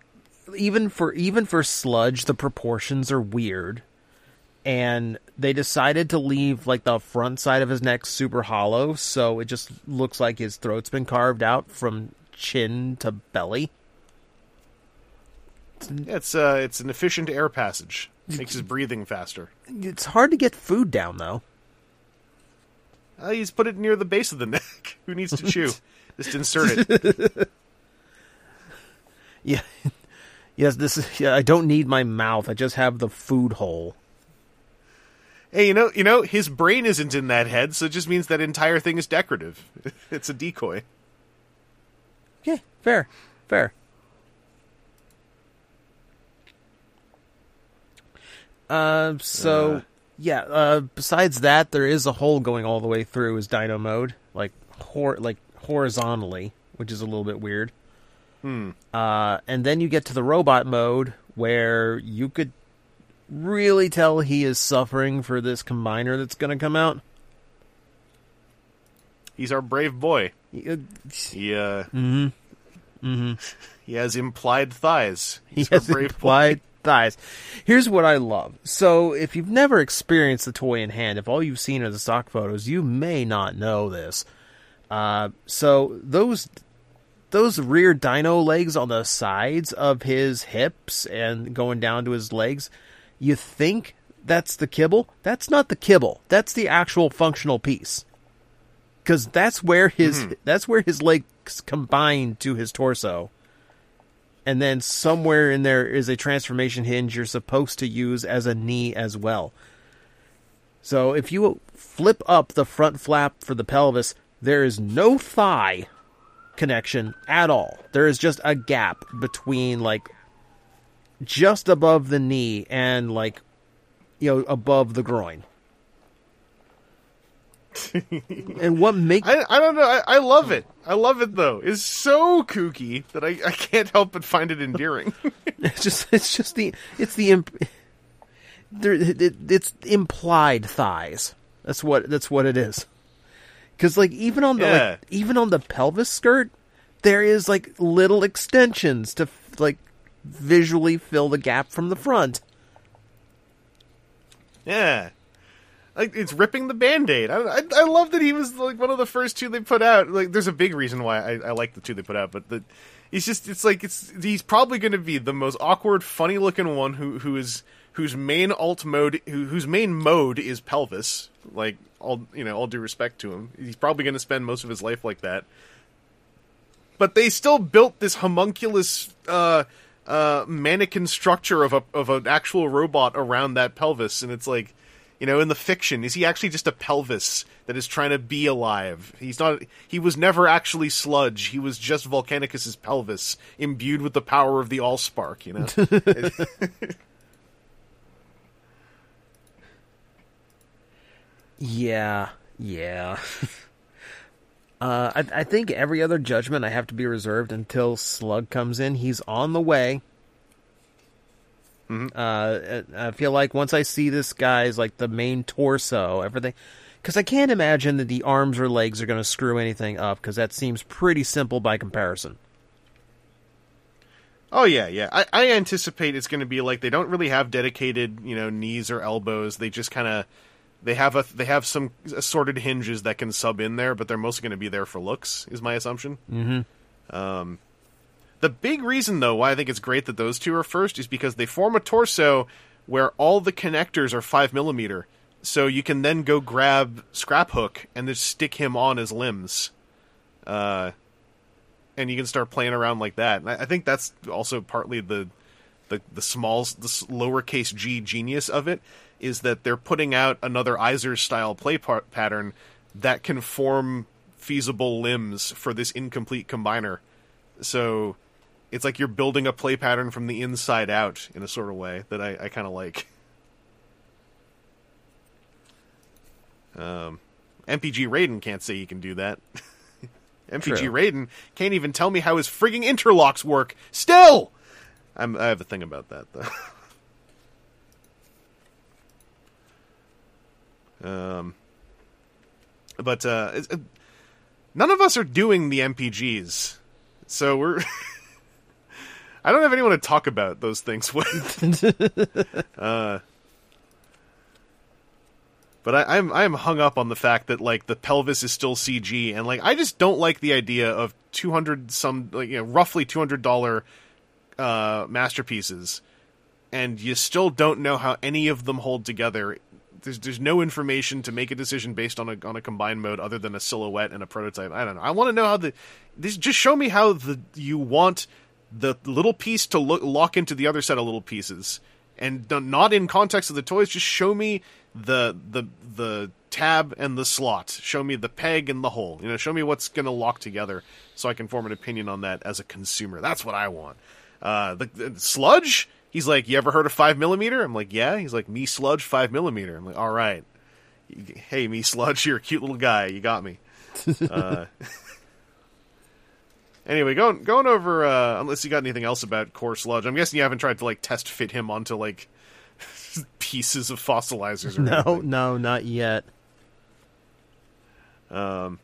even for even for Sludge, the proportions are weird, and they decided to leave like the front side of his neck super hollow, so it just looks like his throat's been carved out from chin to belly. it's uh it's an efficient air passage. Makes his breathing faster. It's hard to get food down though. Uh, he's put it near the base of the neck. Who needs to chew? Just insert it. Yeah. Yes, this is. Yeah, I don't need my mouth. I just have the food hole. Hey, you know, you know, his brain isn't in that head, so it just means that entire thing is decorative. It's a decoy. Yeah, fair, fair. Uh, so Uh. yeah. Uh, besides that, there is a hole going all the way through his Dino mode, like hor- like horizontally, which is a little bit weird. Hmm. Uh, and then you get to the robot mode where you could really tell he is suffering for this combiner that's going to come out. He's our brave boy. He- He uh, he has implied thighs. He He's our has brave implied thighs. Here's what I love. So, if you've never experienced the toy in hand, if all you've seen are the stock photos, you may not know this. Uh, so those those rear dino legs on the sides of his hips and going down to his legs, you think that's the kibble? That's not the kibble. That's the actual functional piece. Cuz that's where his that's where his legs combine to his torso. And then somewhere in there is a transformation hinge you're supposed to use as a knee as well. So if you flip up the front flap for the pelvis, there is no thigh connection at all. There is just a gap between like just above the knee and like you know above the groin. and what make I, I don't know. I, I love it. I love it though. It's so kooky that I, I can't help but find it endearing. it's just it's just the it's the imp- there it, it's implied thighs. That's what that's what it is. Cuz like even on the Yeah. like, even on the pelvis skirt there is like little extensions to like visually fill the gap from the front. yeah. Like it's ripping the band-aid. I, I I love that he was like one of the first two they put out. Like there's a big reason why I, I like the two they put out, but the he's just it's like it's he's probably going to be the most awkward, funny-looking one who who is whose main alt mode who, whose main mode is pelvis. Like all you know, all due respect to him, he's probably going to spend most of his life like that. but they still built this homunculus uh, uh, mannequin structure of a of an actual robot around that pelvis, and it's like, you know, in the fiction, is he actually just a pelvis that is trying to be alive? He's not. He was never actually sludge. He was just Volcanicus's pelvis, imbued with the power of the Allspark. You know, Yeah, yeah. uh, I, I think every other judgment I have to be reserved until Slug comes in. He's on the way. Uh, I feel like once I see this guy's like the main torso, everything, because I can't imagine that the arms or legs are going to screw anything up. Because that seems pretty simple by comparison. Oh yeah, yeah. I, I anticipate it's going to be like they don't really have dedicated, you know, knees or elbows. They just kind of they have a they have some assorted hinges that can sub in there, but they're mostly going to be there for looks. Is my assumption. Mm-hmm. Um, the big reason though why I think it's great that those two are first is because they form a torso where all the connectors are five millimeter, so you can then go grab Scraphook and just stick him on his limbs. Uh, and you can start playing around like that. And I, I think that's also partly the the the small the lowercase g genius of it is that they're putting out another Iser style play par- pattern that can form feasible limbs for this incomplete combiner. So it's like you're building a play pattern from the inside out in a sort of way that I, I kind of like. Um, MPG Raiden can't say he can do that. MPG True. Raiden can't even tell me how his frigging interlocks work. Still, I'm, I have a thing about that though. um, but uh, it's- uh, none of us are doing the MPGs, so we're. I don't have anyone to talk about those things with. uh, but I, I'm I'm hung up on the fact that like the pelvis is still CG, and like I just don't like the idea of two hundred some like you know roughly two hundred dollar uh, masterpieces, and you still don't know how any of them hold together. There's there's no information to make a decision based on a on a combined mode other than a silhouette and a prototype. I don't know. I want to know how the this just show me how the you want the little piece to look lock into the other set of little pieces. And not in context of the toys just show me the the the tab and the slot. Show me the peg and the hole. You know show me what's going to lock together so i can form an opinion on that as a consumer. That's what i want. Uh the, the sludge he's like you ever heard of five millimeter i'm like yeah he's like me sludge five millimeter i'm like all right hey me sludge you're a cute little guy you got me uh Anyway, going going over uh, unless you got anything else about core sludge. I'm guessing you haven't tried to like test fit him onto like pieces of fossilizers or No, anything. no, not yet. Um,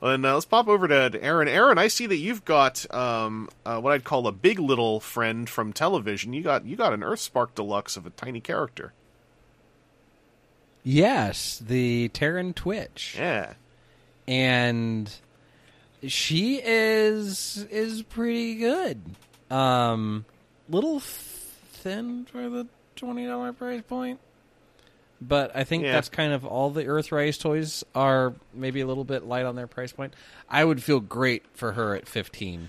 then uh, let's pop over to, to Aaron. Aaron, I see that you've got um, uh, what I'd call a big little friend from television. You got you got an Earthspark Deluxe of a tiny character. Yes, the Terran Twitch. Yeah, and she is is pretty good. Um, little thin for the twenty dollar price point, but I think Yeah. that's kind of all the Earthrise toys are. Maybe a little bit light on their price point. I would feel great for her at fifteen.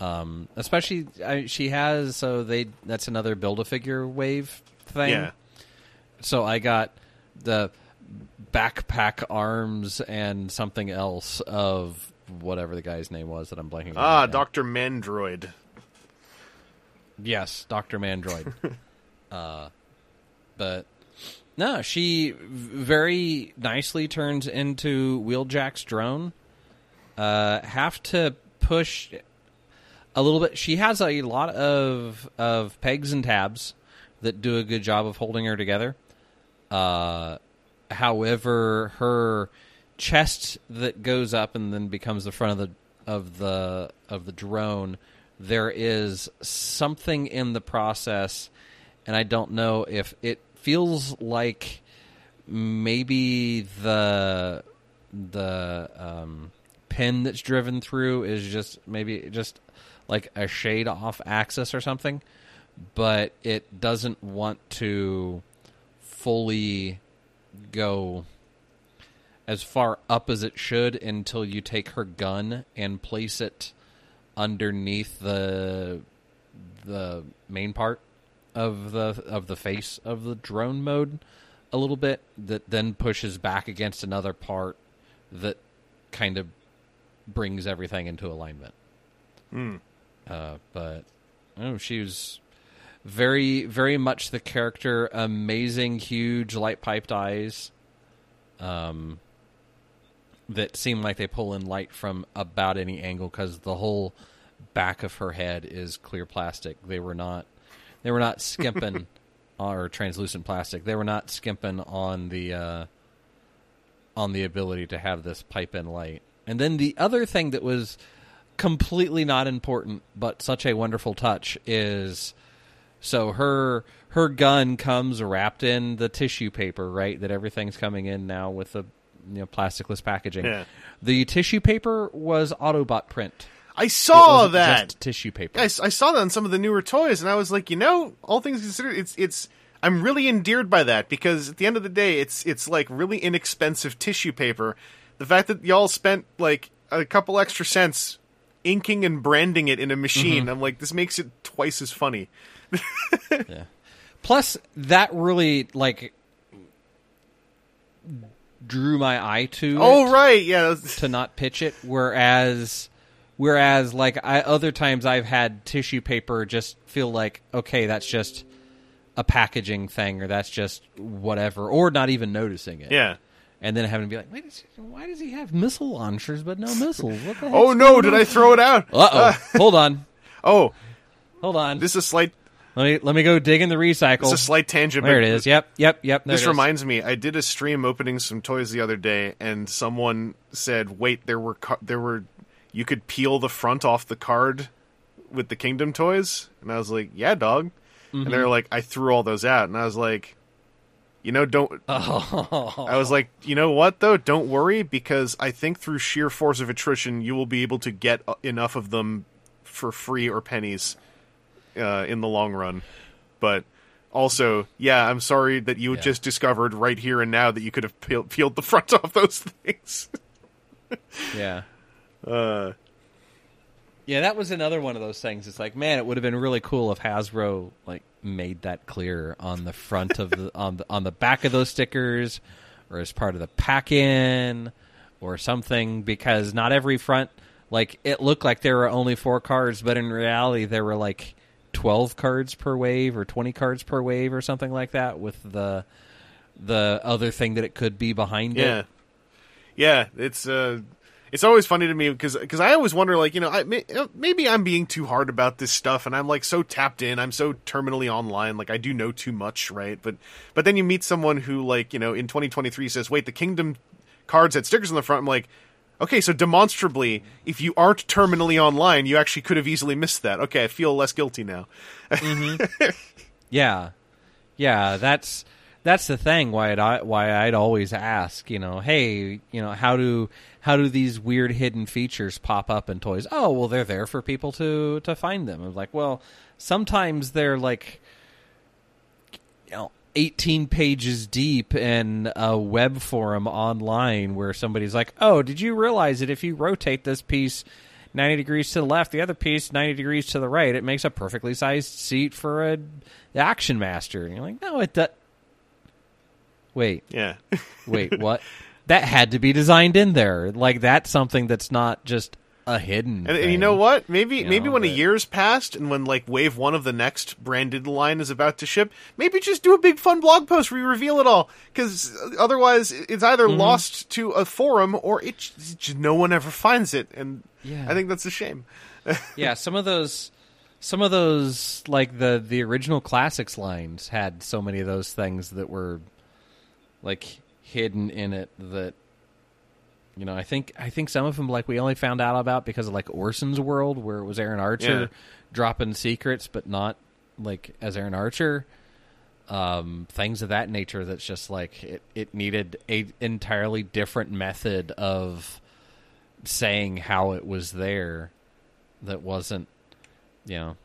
Um, especially I, she has so they that's another build a figure wave thing. Yeah. So I got the backpack arms and something else of whatever the guy's name was that I'm blanking. Ah, right. Doctor Mandroid. Yes, Doctor Mandroid. uh, but no, she very nicely turns into Wheeljack's drone. Uh, have to push a little bit. She has a lot of of pegs and tabs that do a good job of holding her together. Uh, however, her chest that goes up and then becomes the front of the of the of the drone, there is something in the process, and I don't know if it feels like maybe the the um, pin that's driven through is just maybe just like a shade off axis or something, but it doesn't want to fully go as far up as it should until you take her gun and place it underneath the the main part of the of the face of the drone mode a little bit that then pushes back against another part that kind of brings everything into alignment. Uh, but oh, she was very, very much the character. Amazing, huge, light piped eyes. Um, that seem like they pull in light from about any angle because the whole back of her head is clear plastic. They were not, they were not skimping on or translucent plastic. They were not skimping on the uh, on the ability to have this pipe in light. And then the other thing that was completely not important but such a wonderful touch is so her her gun comes wrapped in the tissue paper, right? That everything's coming in now with the you know plasticless packaging. Yeah. The tissue paper was Autobot print. I saw that. just tissue paper. I, I saw that on some of the newer toys, and I was like, you know, all things considered, it's it's. I'm really endeared by that because at the end of the day, it's it's like really inexpensive tissue paper. The fact that y'all spent like a couple extra cents inking and branding it in a machine, mm-hmm. I'm like, this makes it twice as funny. yeah. Plus, that really like drew my eye to. Oh right, yeah, to not pitch it whereas whereas like I, other times I've had tissue paper just feel like okay that's just a packaging thing or that's just whatever or not even noticing it. Yeah. and then having to be like wait why does he have missile launchers but no missiles? What the Oh no, did I throw it out? uh-oh. Hold on. Oh, hold on. This is slight let me let me go dig in the recycle. Is a slight tangent. there it is. Yep yep yep. There This it is. reminds me, I did a stream opening some toys the other day, and someone said, "Wait, there were there were you could peel the front off the card with the Kingdom toys," and I was like, "Yeah, dog," and Mm-hmm. they're like, "I threw all those out," and I was like, "You know, don't." oh. I was like, "You know what though? Don't worry, because I think through sheer force of attrition, you will be able to get uh, enough of them for free or pennies uh, in the long run." But also, yeah, I'm sorry that you Yeah. just discovered right here and now that you could have peeled, peeled the front off those things. yeah Uh, Yeah, that was another one of those things. It's like, man, it would have been really cool if Hasbro like made that clear on the front of the on the on the back of those stickers, or as part of the pack in, or something. Because not every front, like it looked like there were only four cards, but in reality there were like twelve cards per wave or twenty cards per wave or something like that. With the the other thing that it could be behind yeah, it. yeah, it's uh, it's always funny to me because because I always wonder like you know I may, maybe I'm being too hard about this stuff and I'm like so tapped in I'm so terminally online like I do know too much right? But but then you meet someone who like you know in 2023 says wait the Kingdom cards had stickers on the front. I'm like okay so demonstrably if you aren't terminally online you actually could have easily missed that. Okay I feel less guilty now. Mm-hmm. Yeah, yeah. That's that's the thing why I'd, why I'd always ask, you know, hey, you know, how do how do these weird hidden features pop up in toys? Oh, well, they're there for people to to find them. I'm like, well, sometimes they're like, you know, 18 pages deep in a web forum online where somebody's like, oh, did you realize that if you rotate this piece 90 degrees to the left, the other piece 90 degrees to the right, it makes a perfectly sized seat for a action master. And you're like, no, it does. Wait, Yeah. wait, what? that had to be designed in there. Like that's something that's not just a hidden. And, and you know what? Maybe You maybe know, when a but- year's passed and when like wave one of the next branded line is about to ship, maybe just do a big fun blog post where you reveal it all. Because otherwise, it's either Mm-hmm. lost to a forum or it just- no one ever finds it. And Yeah. I think that's a shame. yeah, some of those, some of those, like the the original classics lines had so many of those things that were like hidden in it that you know. I think I think some of them like we only found out about because of like Orson's World, where it was Aaron Archer Yeah. dropping secrets, but not like as Aaron Archer. Um, things of that nature. That's just like it. It needed a entirely different method of saying how it was there that wasn't you know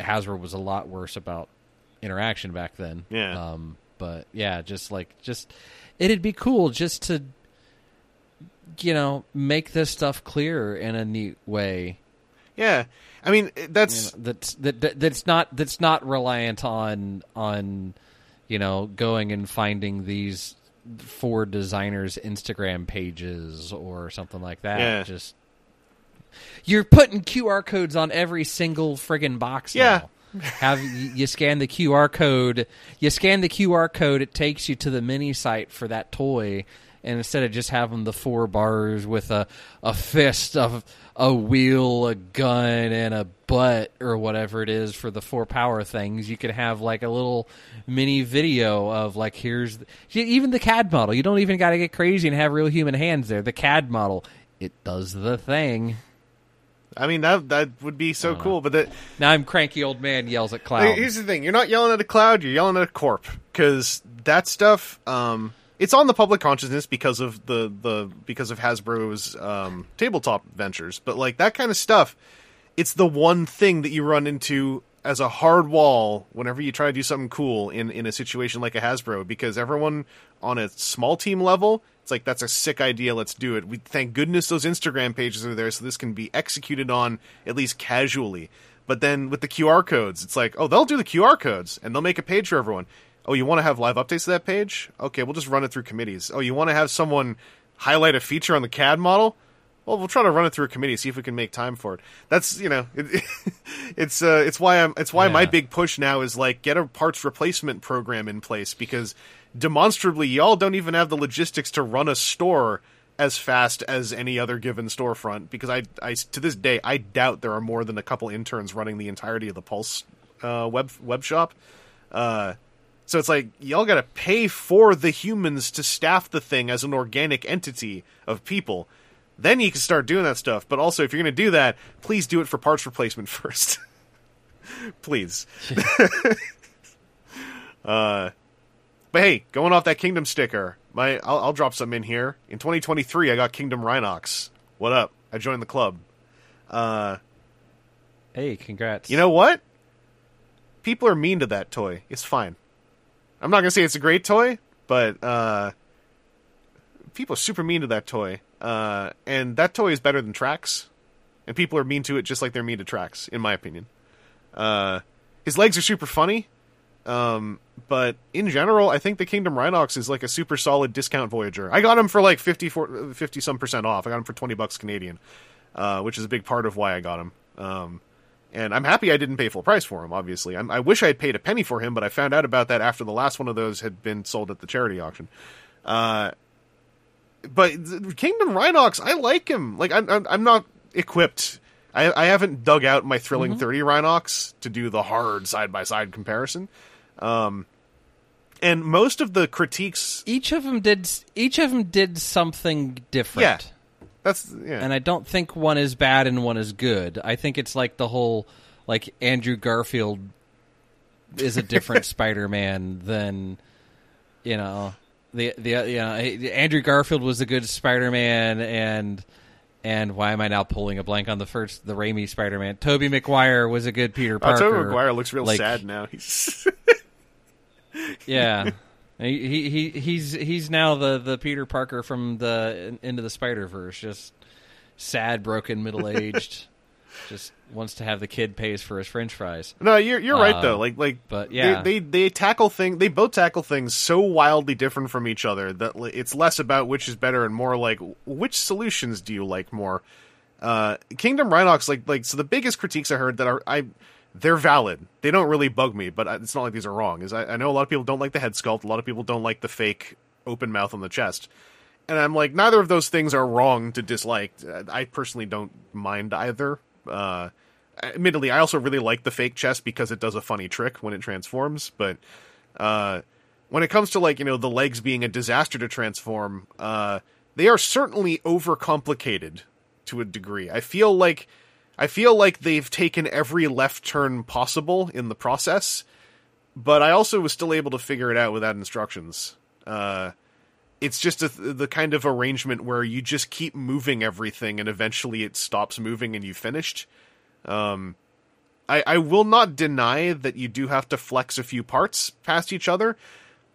Hasbro was a lot worse about interaction back then. Yeah. Um but yeah, just like just it'd be cool just to you know, make this stuff clear in a neat way. Yeah. I mean, eh, that's You know, that's that, that that's not that's not reliant on on you know, going and finding these four designers Instagram pages or something like that. Yeah. Just you're putting QR codes on every single friggin' box Yeah. now. Have you, scan the QR code? You scan the QR code. It takes you to the mini site for that toy, and instead of just having the four bars with a a fist of a wheel, a gun, and a butt or whatever it is for the four power things, you could have like a little mini video of like here's the, even the CAD model. You don't even got to get crazy and have real human hands there. The CAD model it does the thing. I mean that that would be so cool. But that Now I'm cranky old man yells at cloud. Like, Here's the thing: you're not yelling at a cloud; you're yelling at a corp because that stuff. Um, it's on the public consciousness because of the the because of Hasbro's um, tabletop ventures. But like that kind of stuff, it's the one thing that you run into as a hard wall whenever you try to do something cool in in a situation like a Hasbro because everyone on a small team level like that's a sick idea let's do it. We thank goodness those instagram pages are there so this can be executed on at least casually. But then with the qr codes it's like oh they'll do the qr codes and they'll make a page for everyone. Oh you want to have live updates to that page? Okay we'll just run it through committees. Oh you want to have someone highlight a feature on the cad model? Well, we'll try to run it through a committee, see if we can make time for it. That's you know, it, it's uh, it's why I'm it's why my big push now is like get a parts replacement program in place because demonstrably y'all don't even have the logistics to run a store as fast as any other given storefront. Because I, I to this day I doubt there are more than a couple interns running the entirety of the Pulse uh, web web shop. Uh, so it's like y'all got to pay for the humans to staff the thing as an organic entity of people. Then you can start doing that stuff. But also, if you're going to do that, please do it for parts replacement first. please. uh, but hey, going off that Kingdom sticker, my I'll, I'll drop some in here. In 2023, I got Kingdom Rhinox. What up? I joined the club. Uh, hey, congrats. you know what? People are mean to that toy. It's fine. I'm not gonna say it's a great toy, but uh, people are super mean to that toy. Uh, and that toy is better than Tracks, and people are mean to it just like they're mean to Tracks, in my opinion. Uh, his legs are super funny, um, but in general, I think the Kingdom Rhinox is like a super solid discount Voyager. I got him for like 50, 50 some percent off. I got him for 20 bucks Canadian, uh, which is a big part of why I got him. Um, and I'm happy I didn't pay full price for him. Obviously, I'm, I wish I had paid a penny for him, but I found out about that after the last one of those had been sold at the charity auction. Uh, but Kingdom Rhinox, I like him. Like I'm, I'm, I'm not equipped. I, I haven't dug out my Thrilling 30 Rhinox to do the hard side by side comparison. Um, and most of the critiques, each of them did each of them did something different. Yeah. that's yeah, and I don't think one is bad and one is good. I think it's like the whole like Andrew Garfield is a different Spider-Man than you know the the you know Andrew Garfield was a good Spider-Man and and why am I now pulling a blank on the first the Raimi Spider-Man? Tobey Maguire was a good Peter Uh, Parker. Tobey Maguire looks real Like, sad now. He's Yeah. He, he he he's he's now the, the Peter Parker from the end of the Spider Verse, just sad, broken, middle aged, just wants to have the kid pays for his French fries. no, you're you're right Uh, though. Like like, but yeah. they, they they tackle thing. They both tackle things so wildly different from each other that it's less about which is better and more like which solutions do you like more. Uh, Kingdom Rhinox, like like so the biggest critiques I heard that are I they're valid. They don't really bug me, but it's not like these are wrong. Is I, I know a lot of people don't like the head sculpt. A lot of people don't like the fake open mouth on the chest. And I'm like, neither of those things are wrong to dislike. I personally don't mind either. Uh, admittedly, I also really like the fake chest because it does a funny trick when it transforms. But uh, when it comes to like you know the legs being a disaster to transform, uh, they are certainly overcomplicated to a degree. I feel like I feel like they've taken every left turn possible in the process, but I also was still able to figure it out without instructions. Uh, it's just a, the kind of arrangement where you just keep moving everything and eventually it stops moving and you finished. Um, I, I will not deny that you do have to flex a few parts past each other,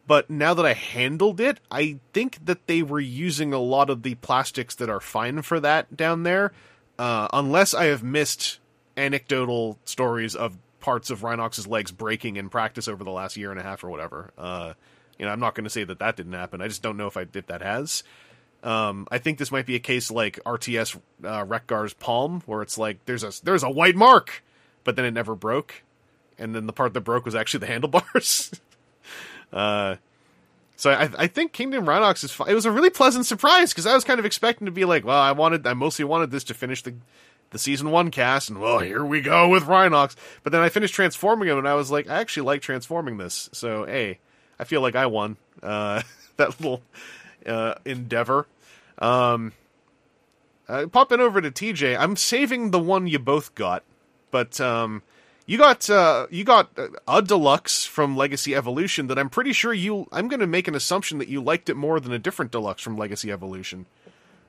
but now that I handled it, I think that they were using a lot of the plastics that are fine for that down there, uh, unless I have missed anecdotal stories of parts of Rhinox's legs breaking in practice over the last year and a half or whatever. Uh, you know, I'm not going to say that that didn't happen. I just don't know if I if that has. Um, I think this might be a case like RTS uh, Wreck-Gar's palm, where it's like there's a there's a white mark, but then it never broke, and then the part that broke was actually the handlebars. uh, so I, I think Kingdom Rhinox is fine. It was a really pleasant surprise because I was kind of expecting to be like, well, I wanted, I mostly wanted this to finish the the season one cast, and well, here we go with Rhinox. But then I finished transforming him, and I was like, I actually like transforming this. So hey, I feel like I won uh, that little uh, endeavor. Um, uh, popping over to TJ, I'm saving the one you both got, but um, you got uh, you got a deluxe from Legacy Evolution that I'm pretty sure you. I'm going to make an assumption that you liked it more than a different deluxe from Legacy Evolution.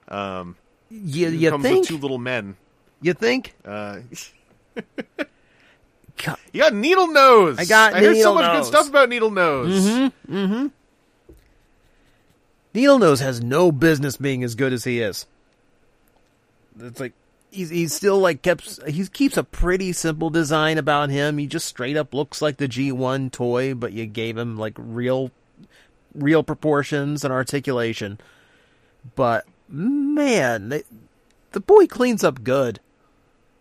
Um, You, you comes think? with two little men. You think? Uh, you got Needle Nose. I got I heard so much good stuff about Needle Nose. Mm-hmm. Mm-hmm. Needle Nose has no business being as good as he is. It's like he's he's still like kept he keeps a pretty simple design about him. He just straight up looks like the G1 toy, but you gave him like real real proportions and articulation. But man, they, the boy cleans up good.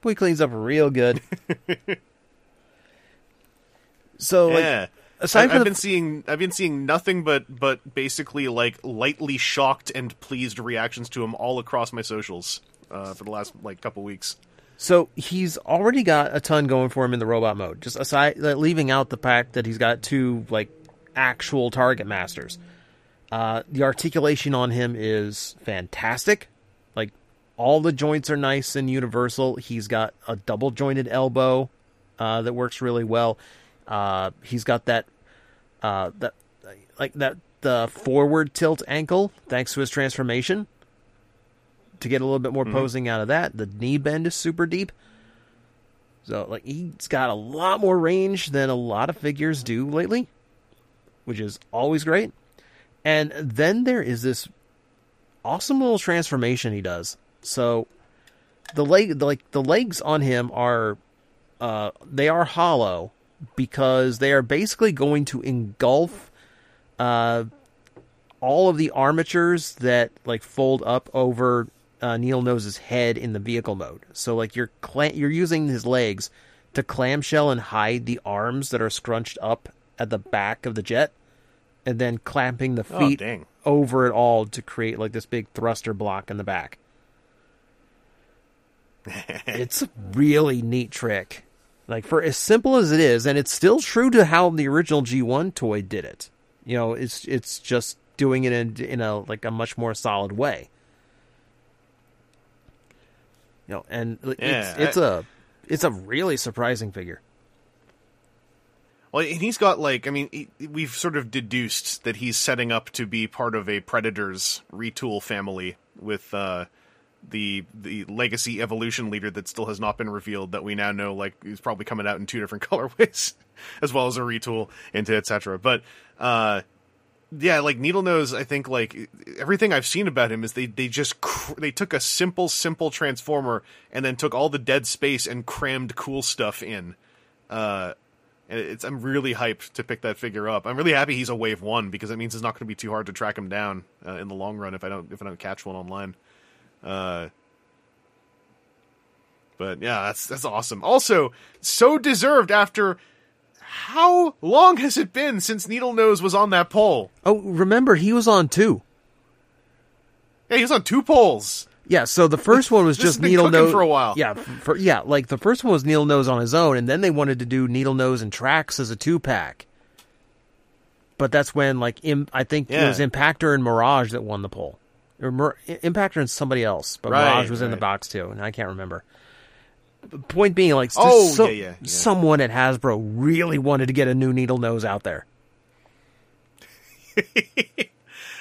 Boy cleans up real good. so like yeah. aside I, from have the been seeing I've been seeing nothing but but basically like lightly shocked and pleased reactions to him all across my socials uh, for the last like couple weeks. So he's already got a ton going for him in the robot mode. Just aside, leaving out the fact that he's got two like actual target masters. Uh, the articulation on him is fantastic. Like all the joints are nice and universal. He's got a double jointed elbow uh, that works really well. Uh, he's got that uh, that like that the forward tilt ankle thanks to his transformation to get a little bit more posing out of that. The knee bend is super deep. So like he's got a lot more range than a lot of figures do lately, which is always great. And then there is this awesome little transformation he does. So the leg like the legs on him are uh they are hollow because they are basically going to engulf uh all of the armatures that like fold up over uh, Needle Nose's his head in the vehicle mode. So like you're cla- you're using his legs to clamshell and hide the arms that are scrunched up at the back of the jet, and then clamping the Oh, feet dang. over it all to create like this big thruster block in the back. it's a really neat trick. Like for as simple as it is, and it's still true to how the original G1 toy did it. You know, it's it's just doing it in in a like a much more solid way. You know, and like, Yeah, it's it's I- a it's a really surprising figure. Well, and he's got like I mean, he, we've sort of deduced that he's setting up to be part of a Predators retool family with uh, the the legacy evolution leader that still has not been revealed. That we now know like is probably coming out in two different colorways, as well as a retool into etc. But uh, yeah, like Needle Nose, I think like everything I've seen about him is they they just cr- they took a simple simple transformer and then took all the dead space and crammed cool stuff in. Uh, and it's I'm really hyped to pick that figure up. I'm really happy he's a wave one because it means it's not going to be too hard to track him down uh, in the long run if I don't if I don't catch one online. Uh, but yeah, that's that's awesome. Also, so deserved after how long has it been since Needle Nose was on that pole? Oh, remember he was on two. Yeah, he was on two poles. Yeah, so the first one was just needle nose for a while. Yeah, for, yeah, like the first one was needle nose on his own, and then they wanted to do needle nose and tracks as a two pack. But that's when, like, Im- I think it was Impactor and Mirage that won the poll, or Mir- Impactor and somebody else, but Right, Mirage was in the box too, and I can't remember. The point being, like, Oh, so- yeah, yeah, yeah. someone at Hasbro really wanted to get a new needle nose out there.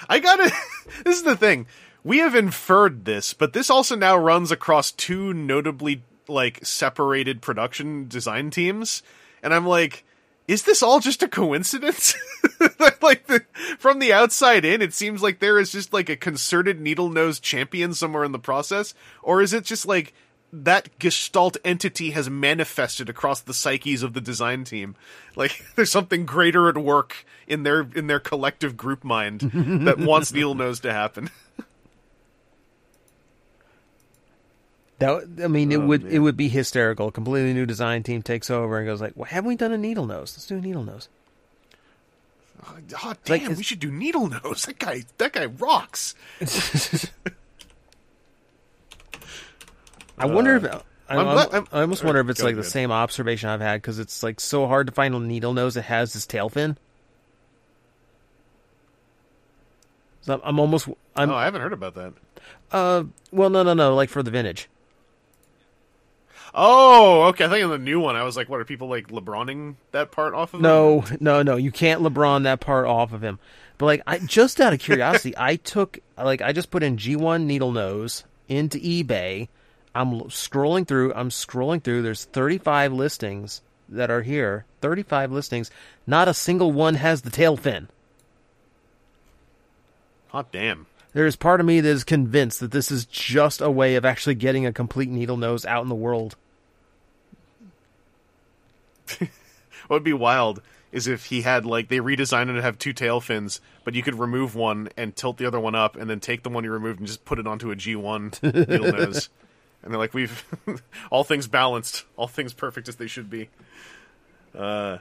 I gotta. this is the thing. We have inferred this, but this also now runs across two notably like separated production design teams, and I'm like, is this all just a coincidence? like the, from the outside in, it seems like there is just like a concerted needle nose champion somewhere in the process, or is it just like that gestalt entity has manifested across the psyches of the design team like there's something greater at work in their in their collective group mind that wants needle nose to happen That I mean, it Oh, would man. it would be hysterical. A completely new design team takes over and goes like, "Well, haven't we done a needle nose? Let's do a needle nose." oh Like, damn it's- we should do needle nose that guy that guy rocks I wonder if I, Uh, I'm I- glad- I'm- I almost wonder if it's like the same observation I've had because it's like so hard to find a needle nose that has this tail fin. So I'm, I'm almost I'm oh i haven't heard about that uh well no no no like for the vintage. oh okay i think in the new one i was like what are people like lebroning that part off of No no no you can't LeBron that part off of him. But like I just out of curiosity, I took like I just put in G1 needle nose into eBay. I'm scrolling through. I'm scrolling through. There's 35 listings that are here. 35 listings. Not a single one has the tail fin. hot damn There is part of me that is convinced that this is just a way of actually getting a complete needle nose out in the world. what would be wild is if he had like they redesigned it to have two tail fins, but you could remove one and tilt the other one up, and then take the one you removed and just put it onto a G one needle nose. And they're like, we've all things balanced, all things perfect as they should be. Uh,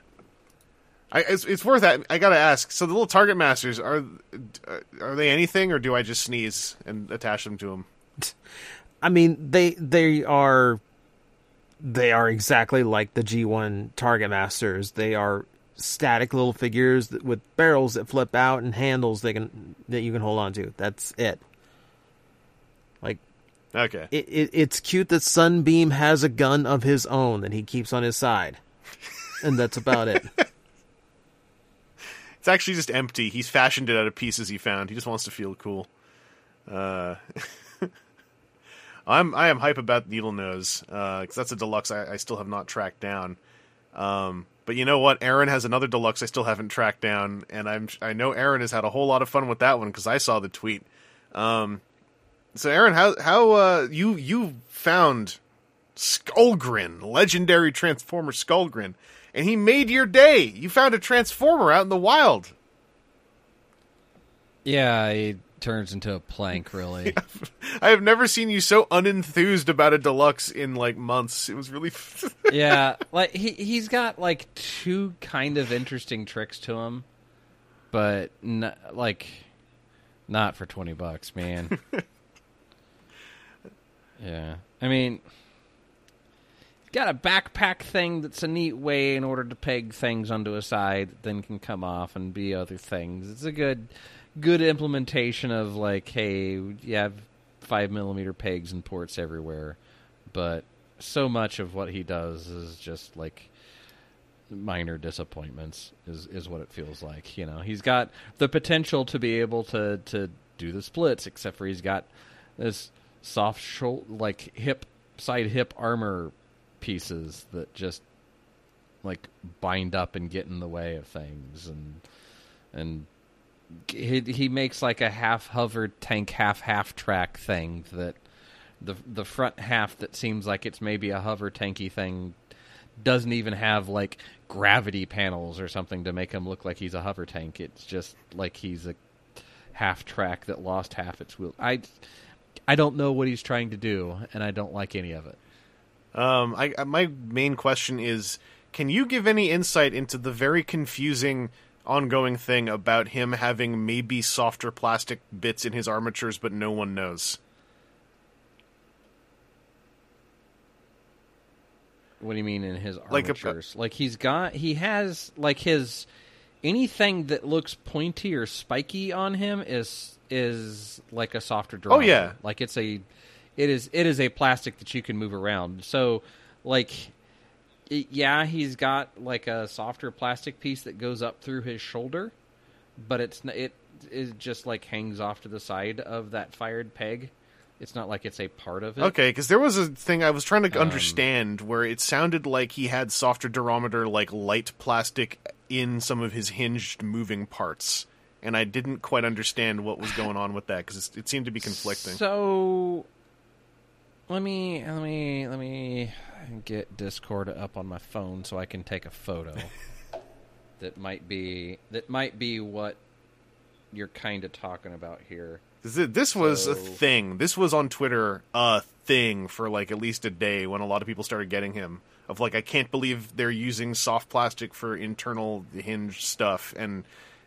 I, it's, it's worth that. I gotta ask. So the little target masters are are they anything, or do I just sneeze and attach them to them? I mean, they they are they are exactly like the G1 Target Masters. They are static little figures with barrels that flip out and handles they can that you can hold on to. That's it. Okay, it, it it's cute that Sunbeam has a gun of his own that he keeps on his side. And that's about it. It's actually just empty. He's fashioned it out of pieces he found. He just wants to feel cool. Uh, I'm I am hype about Needle Nose because that's a deluxe I, I still have not tracked down. Um, but you know what? Aaron has another deluxe I still haven't tracked down, and I'm I know Aaron has had a whole lot of fun with that one because I saw the tweet. Um, so Aaron, how how uh, you you found Skullgrin, legendary Transformer Skullgrin, and he made your day. You found a Transformer out in the wild. Yeah, he turns into a plank, really. I have never seen you so unenthused about a deluxe in like months. It was really yeah, like he he's got like two kind of interesting tricks to him, but n- like not for twenty bucks, man. yeah, I mean, got a backpack thing that's a neat way in order to peg things onto a side that then can come off and be other things. It's a good good implementation of like, hey, you have five millimeter pegs and ports everywhere, but so much of what he does is just like minor disappointments is is what it feels like. You know, he's got the potential to be able to to do the splits, except for he's got this soft shoulder, like hip side hip armor pieces that just like bind up and get in the way of things and and he he makes like a half hovered tank half half track thing that the the front half that seems like it's maybe a hover tanky thing doesn't even have like gravity panels or something to make him look like he's a hover tank. It's just like he's a half track that lost half its wheel. I I don't know what he's trying to do, and I don't like any of it. Um, I, my main question is: Can you give any insight into the very confusing ongoing thing about him having maybe softer plastic bits in his armatures, but no one knows? What do you mean in his Like a- armatures? Like, he's got he has like his anything that looks pointy or spiky on him is is like a softer drum. Oh, yeah. like it's a it is it is a plastic that you can move around. So like it, yeah, he's got like a softer plastic piece that goes up through his shoulder, but it's it is just like hangs off to the side of that fired peg. It's not like it's a part of it. Okay, because there was a thing I was trying to Um, understand where it sounded like he had softer durometer, like light plastic, in some of his hinged moving parts, and I didn't quite understand what was going on with that because it seemed to be conflicting. So let me let me let me get Discord up on my phone so I can take a photo. that might be that might be what you're kind of talking about here. This- was a thing. This was on Twitter a thing for like at least a day when a lot of people started getting him. Of like, I can't believe they're using soft plastic for internal hinge stuff, and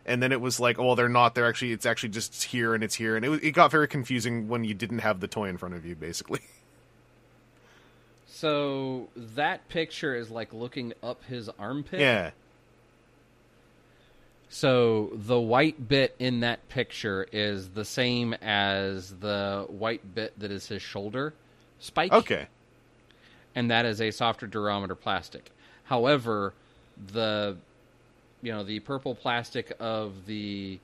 and then it was like, oh, well, they're not. They're actually, it's actually just here and it's here, and it it got very confusing when you didn't have the toy in front of you, basically. So that picture is like looking up his armpit. yeah, So the white bit in that picture is the same as the white bit that is his shoulder spike. okay, and that is a softer durometer plastic. However, the you know the purple plastic of the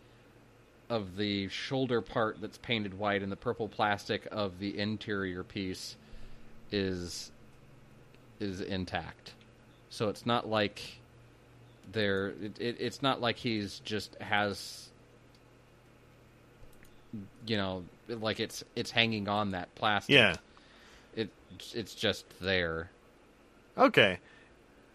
of the shoulder part that's painted white and the purple plastic of the interior piece is is intact. So it's not like there it, it, it's not like he's just has you know like it's it's hanging on that plastic yeah, it it's just there. okay.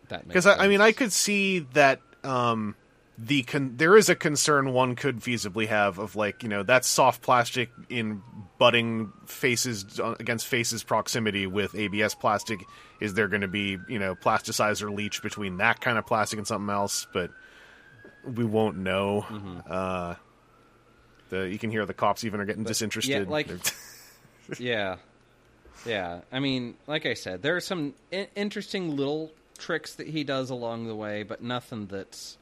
That Because I, I mean, I could see that um, the con- there is a concern one could feasibly have of like you know that soft plastic in butting faces uh, against faces proximity with ABS plastic. Is there going to be you know plasticizer leach between that kind of plastic and something else? But we won't know. Mm-hmm. Uh, the you can hear the cops even are getting disinterested. like- yeah, yeah. I mean, like I said, there are some I- interesting little tricks that he does along the way, but nothing that's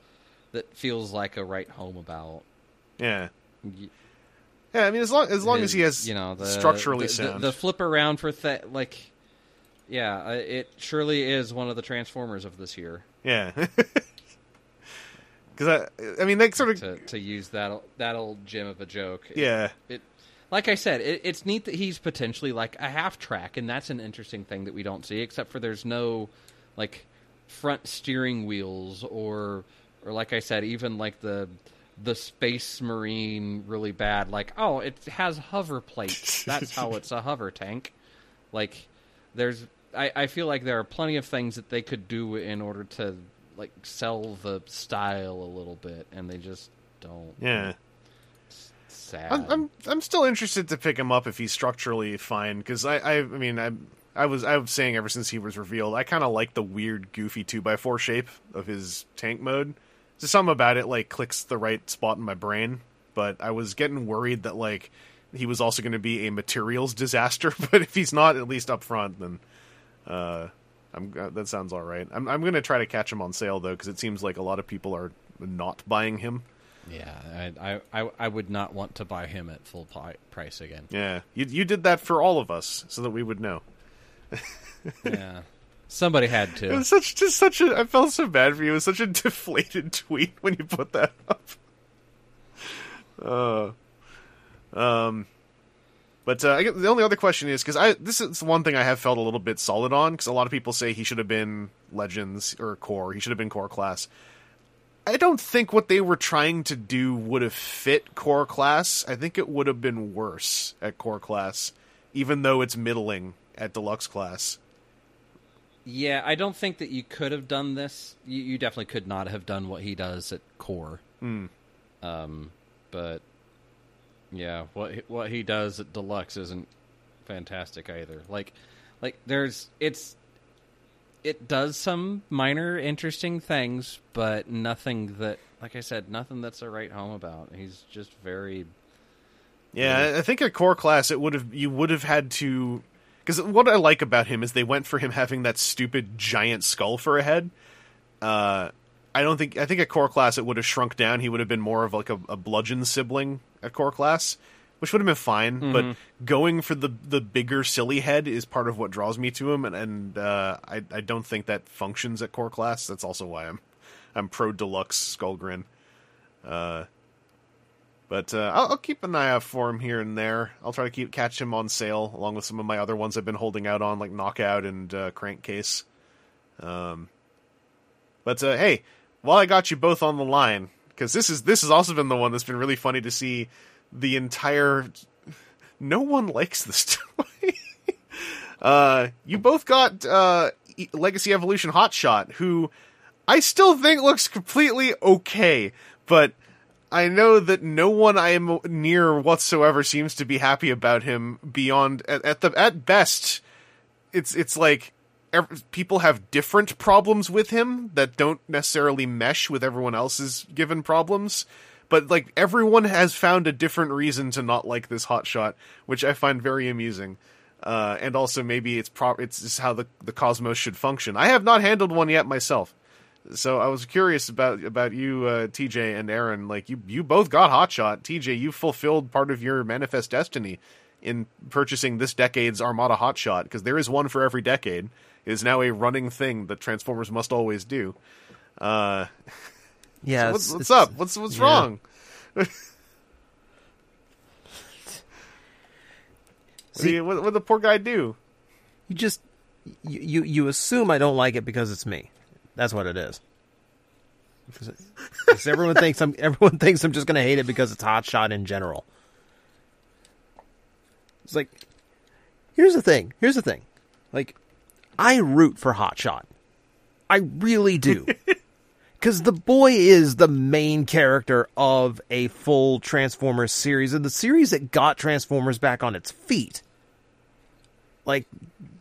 that feels like a write home about. yeah. Yeah, I mean, as long as long as he has you know the structurally the, sound, the, the flip around for th- like. Yeah, uh, it surely is one of the Transformers of this year. Yeah. Because I, I mean, they sort of, To to use that that old gem of a joke. It- yeah, it like I said, it, it's neat that he's potentially like a half track, and that's an interesting thing that we don't see. Except for there's no like front steering wheels, or or like I said, even like the the Space Marine really bad. Like oh, it has hover plates. That's how it's a hover tank. Like there's, I, I feel like there are plenty of things that they could do in order to like sell the style a little bit, and they just don't. yeah. Sad. I'm, I'm, I'm still interested to pick him up if he's structurally fine. Because I, I, I mean, I, I was, I was saying ever since he was revealed, I kind of like the weird, goofy two x four shape of his tank mode. Just something about it like clicks the right spot in my brain. But I was getting worried that like he was also going to be a materials disaster. But if he's not, at least up front, then uh, I'm uh, that sounds all right. I'm I'm gonna try to catch him on sale though, because it seems like a lot of people are not buying him. Yeah, I, I, I, I would not want to buy him at full price again. Yeah, you you did that for all of us so that we would know. Yeah, Somebody had to. It was such just such a. I felt so bad for you. It was such a deflated tweet when you put that up. Uh, um, but uh, I get, the only other question is because I this is one thing I have felt a little bit solid on because a lot of people say he should have been Legends or Core. He should have been Core class. I don't think what they were trying to do would have fit Core class. I think it would have been worse at Core class, even though it's middling at Deluxe class. Yeah, I don't think that you could have done this. You, you definitely could not have done what he does at core. Um, but yeah, what he- what he does at deluxe isn't fantastic either. Like, like there's it's it does some minor interesting things, but nothing that, like I said, nothing that's a write home about. He's just very Yeah, I think at core class it would have you would have had to because what I like about him is they went for him having that stupid giant skull for a head. Uh, I don't think I think at core class it would have shrunk down. He would have been more of like a, a bludgeon sibling at core class, which would have been fine. But going for the the bigger silly head is part of what draws me to him, and, and uh, I I don't think that functions at core class. That's also why I'm I'm pro deluxe skull grin. Uh, but uh, I'll, I'll keep an eye out for him here and there. I'll try to keep catch him on sale along with some of my other ones I've been holding out on, like Knockout and uh, Crankcase. Um, but uh, hey, while I got you both on the line, because this is this has also been the one that's been really funny to see the entire. No one likes this toy. uh, you both got uh, Legacy Evolution Hotshot, who I still think looks completely okay, but I know that no one I am near whatsoever seems to be happy about him beyond at, at the at best it's it's like ev- people have different problems with him that don't necessarily mesh with everyone else's given problems. But like everyone has found a different reason to not like this hotshot which I find very amusing. Uh, and also maybe it's pro- it's just how the the cosmos should function. I have not handled one yet myself so I was curious about about you, uh, TJ and Aaron. Like you, you both got Hotshot. TJ, you fulfilled part of your manifest destiny in purchasing this decade's Armada Hotshot because there is one for every decade. It is now a running thing that Transformers must always do. Uh, Yeah, what's, what's up? What's what's yeah. wrong? See- you, what, what the poor guy do? You just you you assume I don't like it because it's me. That's what it is. Because- because everyone thinks I'm everyone thinks I'm just going to hate it because it's hot shot in general. It's like here's the thing. Here's the thing. Like I root for Hot Shot. I really do. Cuz the boy is the main character of a full Transformers series and the series that got Transformers back on its feet. Like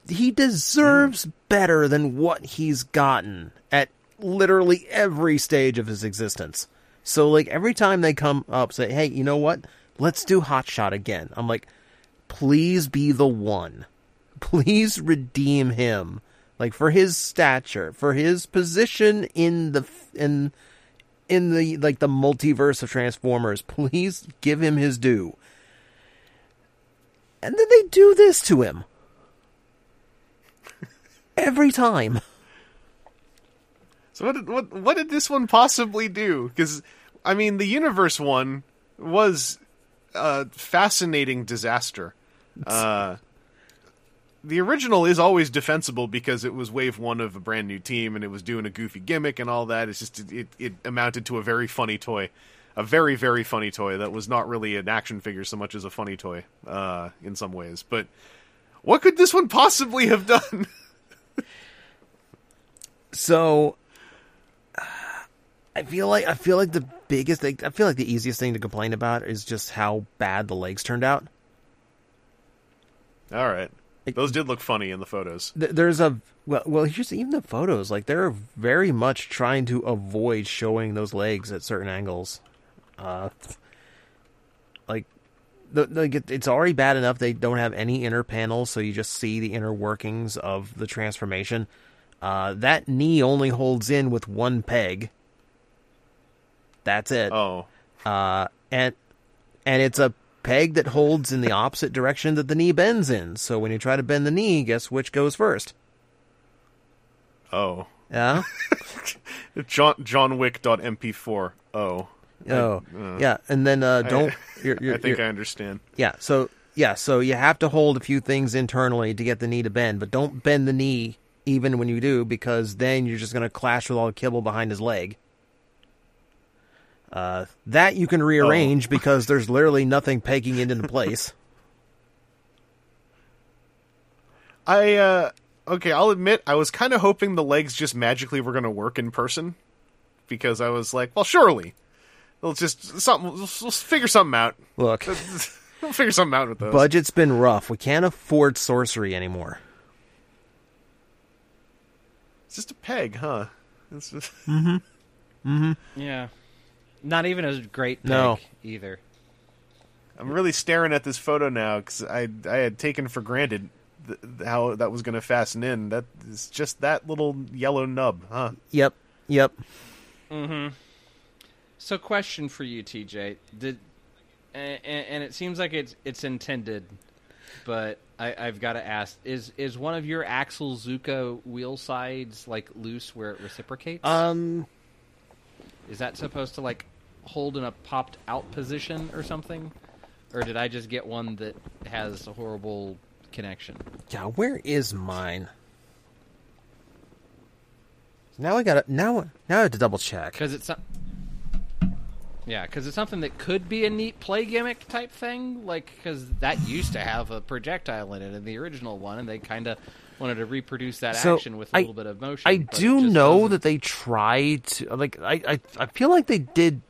he deserves mm. better than what he's gotten at literally every stage of his existence. So like every time they come up say, "Hey, you know what? Let's do Hot Shot again." I'm like, "Please be the one. Please redeem him." Like for his stature, for his position in the in in the like the multiverse of Transformers, please give him his due. And then they do this to him. Every time. So what did what what did this one possibly do? Because I mean, the universe one was a fascinating disaster. Uh, the original is always defensible because it was wave one of a brand new team and it was doing a goofy gimmick and all that. It's just it it amounted to a very funny toy, a very very funny toy that was not really an action figure so much as a funny toy uh, in some ways. But what could this one possibly have done? So I feel like I feel like the biggest thing I feel like the easiest thing to complain about is just how bad the legs turned out. all right, those did look funny in the photos. Th- There's a well, well, here's even the photos. Like they're very much trying to avoid showing those legs at certain angles. Uh, like, the, like it, it's already bad enough they don't have any inner panels, so you just see the inner workings of the transformation. Uh, that knee only holds in with one peg. That's it. Oh, Uh, and and it's a peg that holds in the opposite direction that the knee bends in. So when you try to bend the knee, guess which goes first? Oh. Yeah. John John Wick.mp4. Oh. Oh, uh, yeah, and then uh, don't. you're, you're, I think I understand. yeah. So yeah, so you have to hold a few things internally to get the knee to bend, but don't bend the knee even when you do, because then you're just going to clash with all the kibble behind his leg. Uh, that you can rearrange because there's literally nothing pegging it into place. I uh okay, I'll admit I was kind of hoping the legs just magically were going to work in person because I was like, well, surely we'll just something we'll, we'll figure something out. Look, we'll figure something out with those. budget's been rough. We can't afford sorcery anymore. it's just a peg, huh? It's just- mhm mhm Yeah. Not even a great pick No. either. I'm really staring at this photo now because I I had taken for granted th- how that was going to fasten in. That is just that little yellow nub, huh? Yep, yep. Mm-hmm. So, question for you, TJ. Did and, and it seems like it's it's intended, but I, I've got to ask: is is one of your Axel Zuko wheel sides like loose where it reciprocates? Um, is that supposed to like hold in a popped out position or something, or did I just get one that has a horrible connection? yeah. Where is mine? Now I got to now. Now I have to double check. Because it's some- yeah, because it's something that could be a neat play gimmick type thing. Like because that used to have a projectile in it in the original one, and they kind of wanted to reproduce that So, action with a I- little bit of motion. I do know doesn't- that they tried to like I, I I feel like they did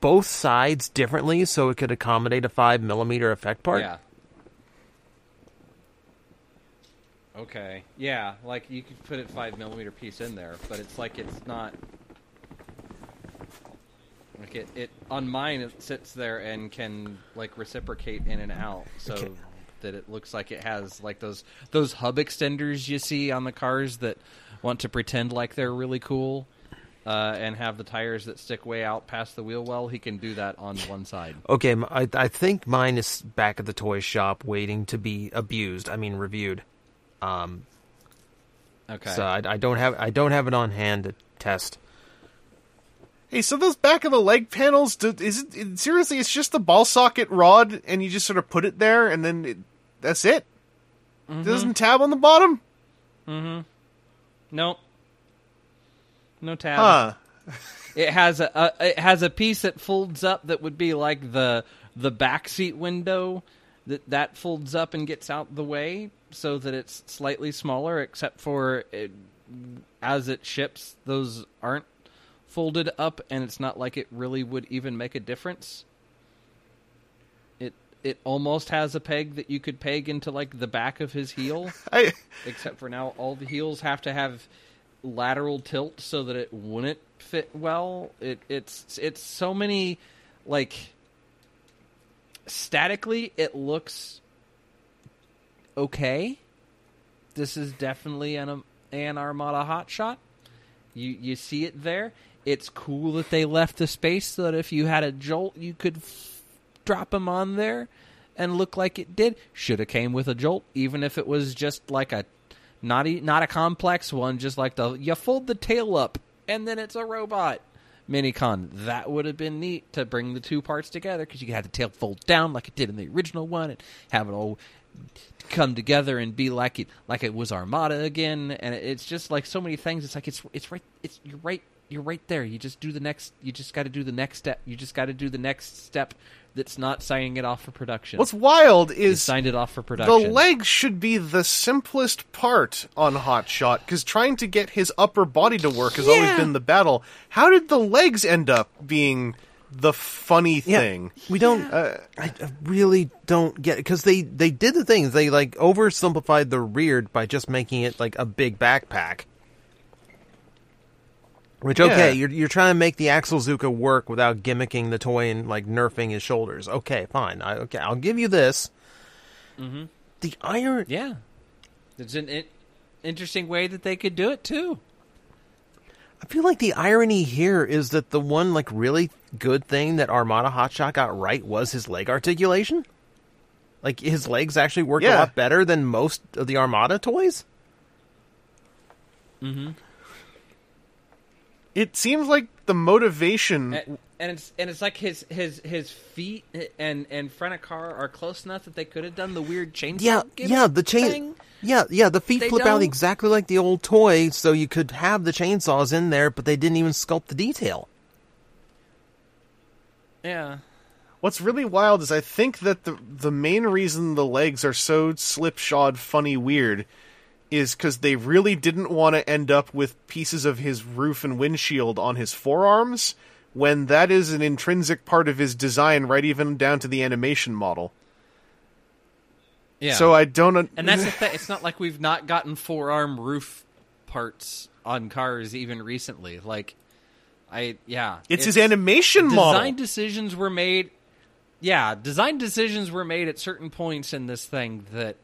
both sides differently so it could accommodate a five millimeter effect part. Yeah. Okay. Yeah, like you could put a five millimeter piece in there, but it's like it's not. Like it, it on mine it sits there and can like reciprocate in and out, so Okay. That it looks like it has like those those hub extenders you see on the cars that want to pretend like they're really cool. Uh, and have the tires that stick way out past the wheel well. He can do that on one side. Okay, I, I think mine is back at the toy shop waiting to be abused. I mean reviewed. Um, Okay. so I, I don't have I don't have it on hand to test. Hey, so those back of the leg panels, do, is it, it seriously? It's just the ball socket rod, and you just sort of put it there, and then it, that's it. Mm-hmm. Doesn't tab on the bottom, mm-hmm. Nope. No tab. huh? It has a, a it has a piece that folds up that would be like the the back seat window that that folds up and gets out the way so that it's slightly smaller except for it, as it ships those aren't folded up and it's not like it really would even make a difference. It almost has a peg that you could peg into like the back of his heel I except for now all the heels have to have lateral tilt so that it wouldn't fit well. It it's it's so many like statically it looks okay. This is definitely an an Armada hot shot. You you see it there. It's cool that they left the space so that if you had a jolt, you could drop him on there and look like it did. Should have came with a jolt, even if it was just like a not e- not a complex one, just like the you fold the tail up and then it's a robot. Minicon that would have been neat to bring the two parts together because you could have the tail fold down like it did in the original one and have it all come together and be like it like it was Armada again. And it's just like so many things. It's like it's it's right. It's you're right. You're right there. You just do the next. You just got to do the next step. You just got to do the next step. That's not signing it off for production. what's wild You is signed it off for production. the legs should be the simplest part on Hot Shot because trying to get his upper body to work has always been the battle. How did the legs end up being the funny thing? We don't. Uh, I I really don't get it because they they did the things they like oversimplified the rear by just making it like a big backpack. Which okay, Yeah. you're you're trying to make the Axel Zuka work without gimmicking the toy and like nerfing his shoulders. Okay, fine. I, okay, I'll give you this. Mm-hmm. The iron. Yeah, it's an in- interesting way that they could do it too. I feel like the irony here is that the one like really good thing that Armada Hotshot got right was his leg articulation. Like his legs actually worked a lot better than most of the Armada toys. It seems like the motivation. and, and it's and it's like his his his feet and and front of car are close enough that they could have done the weird chainsaw. Yeah, gimmick yeah, the chain. thing. Yeah, yeah, the feet They flip out don't- exactly like the old toy, so you could have the chainsaws in there, but they didn't even sculpt the detail. Yeah. What's really wild is I think that the the main reason the legs are so slipshod, funny, weird, is because they really didn't want to end up with pieces of his roof and windshield on his forearms, when that is an intrinsic part of his design, right even down to the animation model. Yeah. So I don't. un- and that's the thing. It's not like we've not gotten forearm roof parts on cars even recently. Like, I yeah, it's, his animation design model. Design decisions were made. Yeah, design decisions were made at certain points in this thing that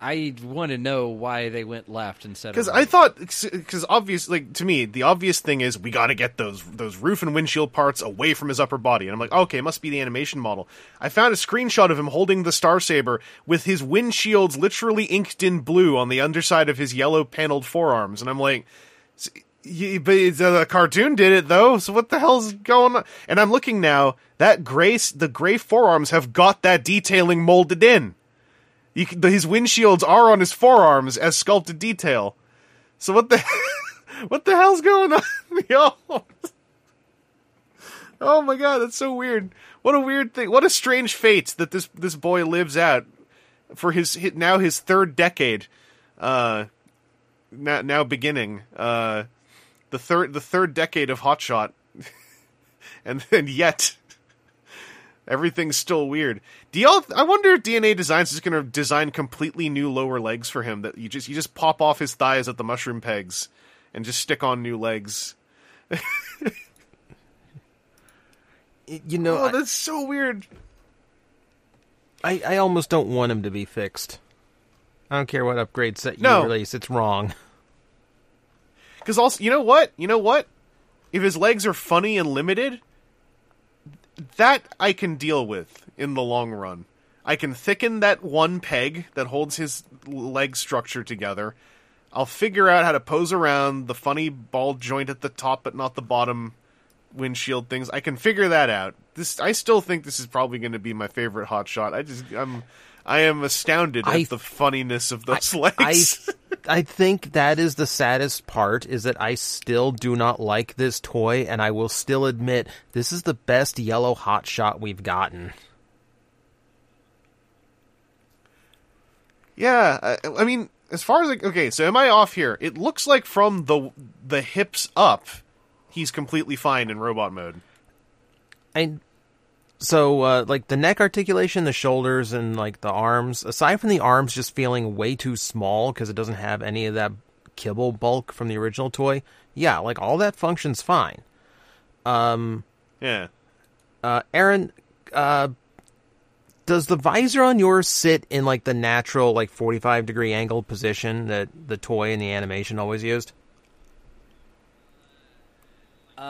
I want to know why they went left instead of Because right. I thought, because obviously, like, to me, the obvious thing is we got to get those those roof and windshield parts away from his upper body. And I'm like, okay, it must be the animation model. I found a screenshot of him holding the Star Saber with his windshields literally inked in blue on the underside of his yellow paneled forearms, and I'm like. s- y- But uh, the cartoon did it though, so what the hell's going on? And I'm looking now. That gray, the gray forearms have got that detailing molded in. Can, his windshields are on his forearms as sculpted detail. So what the what the hell's going on, yo? Oh my god, that's so weird. What a weird thing. What a strange fate that this this boy lives out for his his- now his third decade. Uh, now now beginning uh, the third the third decade of Hotshot, and and yet everything's still weird. Do y'all? I wonder if DNA Designs is going to design completely new lower legs for him. That you just you just pop off his thighs at the mushroom pegs, and just stick on new legs. You know, Oh, that's so weird. I, I almost don't want him to be fixed. I don't care what upgrade set you No. release, it's wrong. Because also, you know what? You know what? If his legs are funny and limited, that I can deal with in the long run. I can thicken that one peg that holds his leg structure together. I'll figure out how to pose around the funny ball joint at the top but not the bottom windshield things. I can figure that out. This I still think this is probably going to be my favorite hot shot. I just I'm I am astounded I- at the funniness of those I, legs. I think that is the saddest part is that I still do not like this toy and I will still admit this is the best yellow hot shot we've gotten. Yeah, I, I mean, as far as like, okay, so am I off here? It looks like from the the hips up, he's completely fine in robot mode. And so uh, like the neck articulation, the shoulders and like the arms, aside from the arms just feeling way too small because it doesn't have any of that kibble bulk from the original toy. Yeah, like all that functions fine. Yeah, Uh, Aaron, uh, does the visor on yours sit in like the natural, like forty-five degree angle position that the toy and the animation always used? Uh,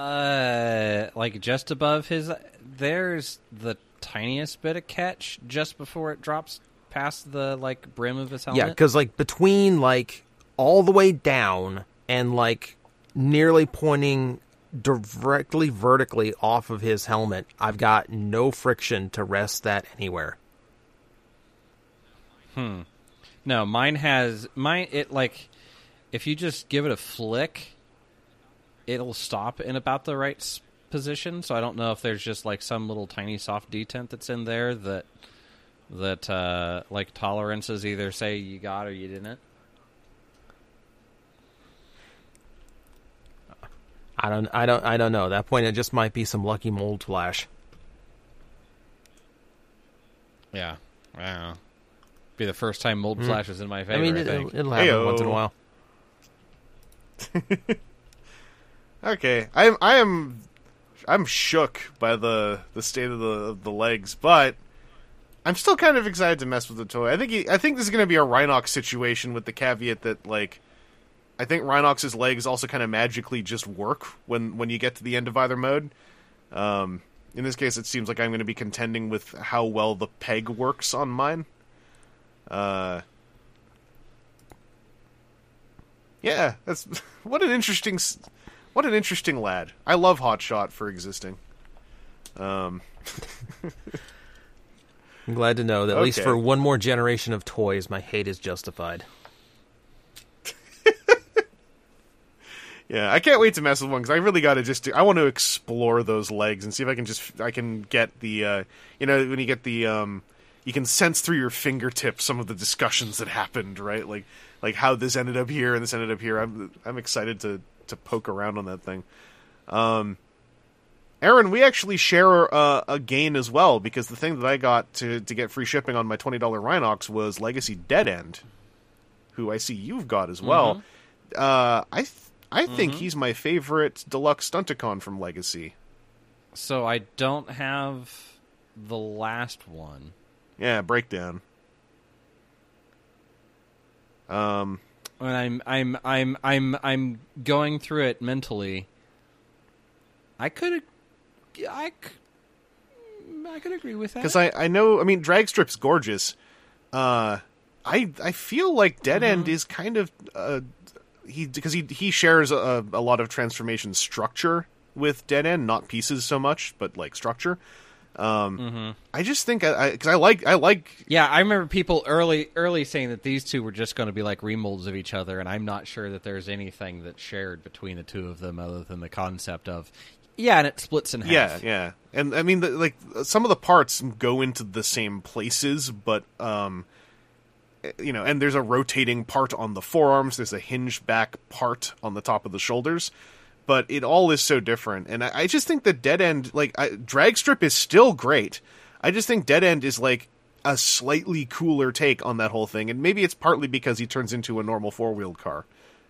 like just above his, there's the tiniest bit of catch just before it drops past the like brim of his helmet. Yeah, because like between like all the way down and like nearly pointing directly vertically off of his helmet, I've got no friction to rest that anywhere. Hmm. No, mine has mine. It like if you just give it a flick, it'll stop in about the right position. So I don't know if there's just like some little tiny soft detent that's in there that that uh like tolerances either say you got or you didn't. I don't, I don't, I don't know. At that point, it just might be some lucky mold flash. Yeah, I. Be the first time mold flash is in my favor. I mean, I it, think. will happen Heyo. once in a while. okay. I am I am I'm shook by the the state of the of the legs, but I'm still kind of excited to mess with the toy. I think he, I think this is going to be a Rhinox situation with the caveat that like I think Rhinox's legs also kind of magically just work when when you get to the end of either mode. Um, in this case, it seems like I'm going to be contending with how well the peg works on mine. Uh, yeah, that's what an interesting, What an interesting lad. I love Hotshot for existing. Um, I'm glad to know that at least for one more generation of toys, my hate is justified. yeah, I can't wait to mess with one because I really got to just. Do, I want to explore those legs and see if I can just. I can get the. Uh, you know, when you get the. Um, you can sense through your fingertips some of the discussions that happened, right? Like, like how this ended up here and this ended up here. I'm, I'm excited to to poke around on that thing. Um, Aaron, we actually share uh, a gain as well because the thing that I got to to get free shipping on my twenty dollar Rhinox was Legacy Dead End, who I see you've got as well. Uh, I th- I think he's my favorite deluxe Stunticon from Legacy. So I don't have the last one. Yeah, breakdown. Um, And I'm I'm I'm I'm I'm going through it mentally. I could I I could agree with that. because I I know I mean Dragstrip's gorgeous. Uh, I I feel like Dead End is kind of uh he because he he shares a, a lot of transformation structure with Dead End, not pieces so much, but like structure. Um, I just think I because I, like I like Yeah, I remember people early early saying that these two were just going to be like remolds of each other, and I'm not sure that there's anything that's shared between the two of them other than the concept of yeah, and it splits in half. Yeah, yeah, and I mean, the, like some of the parts go into the same places, but um, you know, and there's a rotating part on the forearms. There's a hinge back part on the top of the shoulders, but it all is so different. And I, I just think that Dead End, like I, Drag Strip, is still great. I just think Dead End is like a slightly cooler take on that whole thing, and maybe it's partly because he turns into a normal four wheeled car,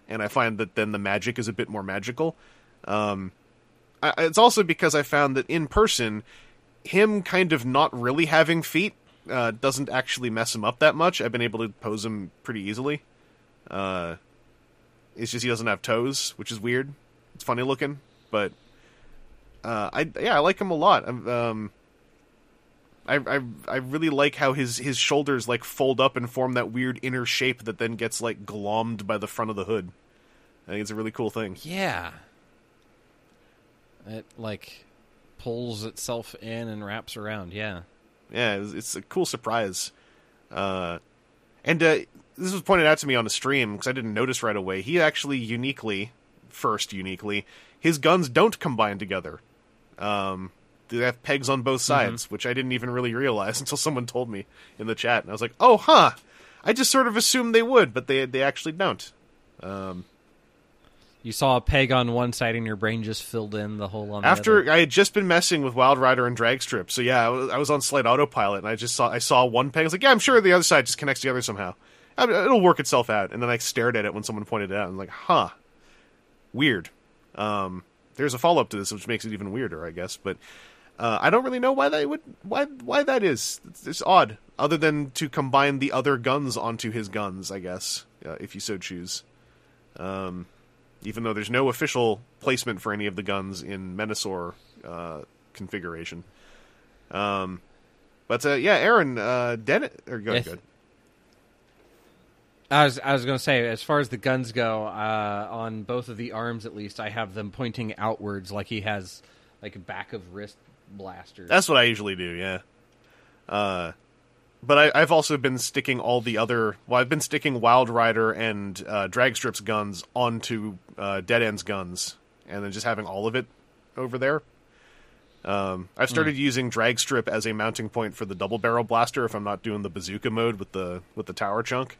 and I find that then the magic is a bit more magical. Um, I, it's also because I found that in person, him kind of not really having feet uh, doesn't actually mess him up that much. I've been able to pose him pretty easily. Uh, it's just he doesn't have toes, which is weird. It's funny looking, but uh, I yeah I like him a lot. Um, I, I I really like how his his shoulders like fold up and form that weird inner shape that then gets like glommed by the front of the hood. I think it's a really cool thing. Yeah. It like pulls itself in and wraps around. Yeah. yeah, it's, it's a cool surprise. Uh, and uh, this was pointed out to me on a stream because I didn't notice right away. He actually uniquely, first uniquely, his guns don't combine together. Um, they have pegs on both sides, which I didn't even really realize until someone told me in the chat, and I was like, "Oh, huh." I just sort of assumed they would, but they they actually don't. Um, You saw a peg on one side and your brain just filled in the whole. on the After. I had just been messing with Wild Rider and Dragstrip, so yeah, I was, I was on slight autopilot, and I just saw I saw one peg. I was like, yeah, I'm sure the other side just connects together somehow. I mean, It'll work itself out. And then I stared at it when someone pointed it out. and I'm like, huh, weird. Um, there's a follow up to this, which makes it even weirder, I guess. But uh, I don't really know why that would why why that is. It's, it's odd, other than to combine the other guns onto his guns, I guess, uh, if you so choose. Um, even though there's no official placement for any of the guns in Menasor uh, configuration. Um, but uh, yeah, Aaron, uh, Dennett, or go Yes. good. I was I was going to say, as far as the guns go, uh, on both of the arms at least, I have them pointing outwards, like he has like a back of wrist blasters. That's what I usually do, yeah. Uh, but I, I've also been sticking all the other. Well, I've been sticking Wild Rider and uh, Dragstrip's guns onto uh, Dead End's guns, and then just having all of it over there. Um, I've started using Dragstrip as a mounting point for the double barrel blaster if I'm not doing the bazooka mode with the with the tower chunk.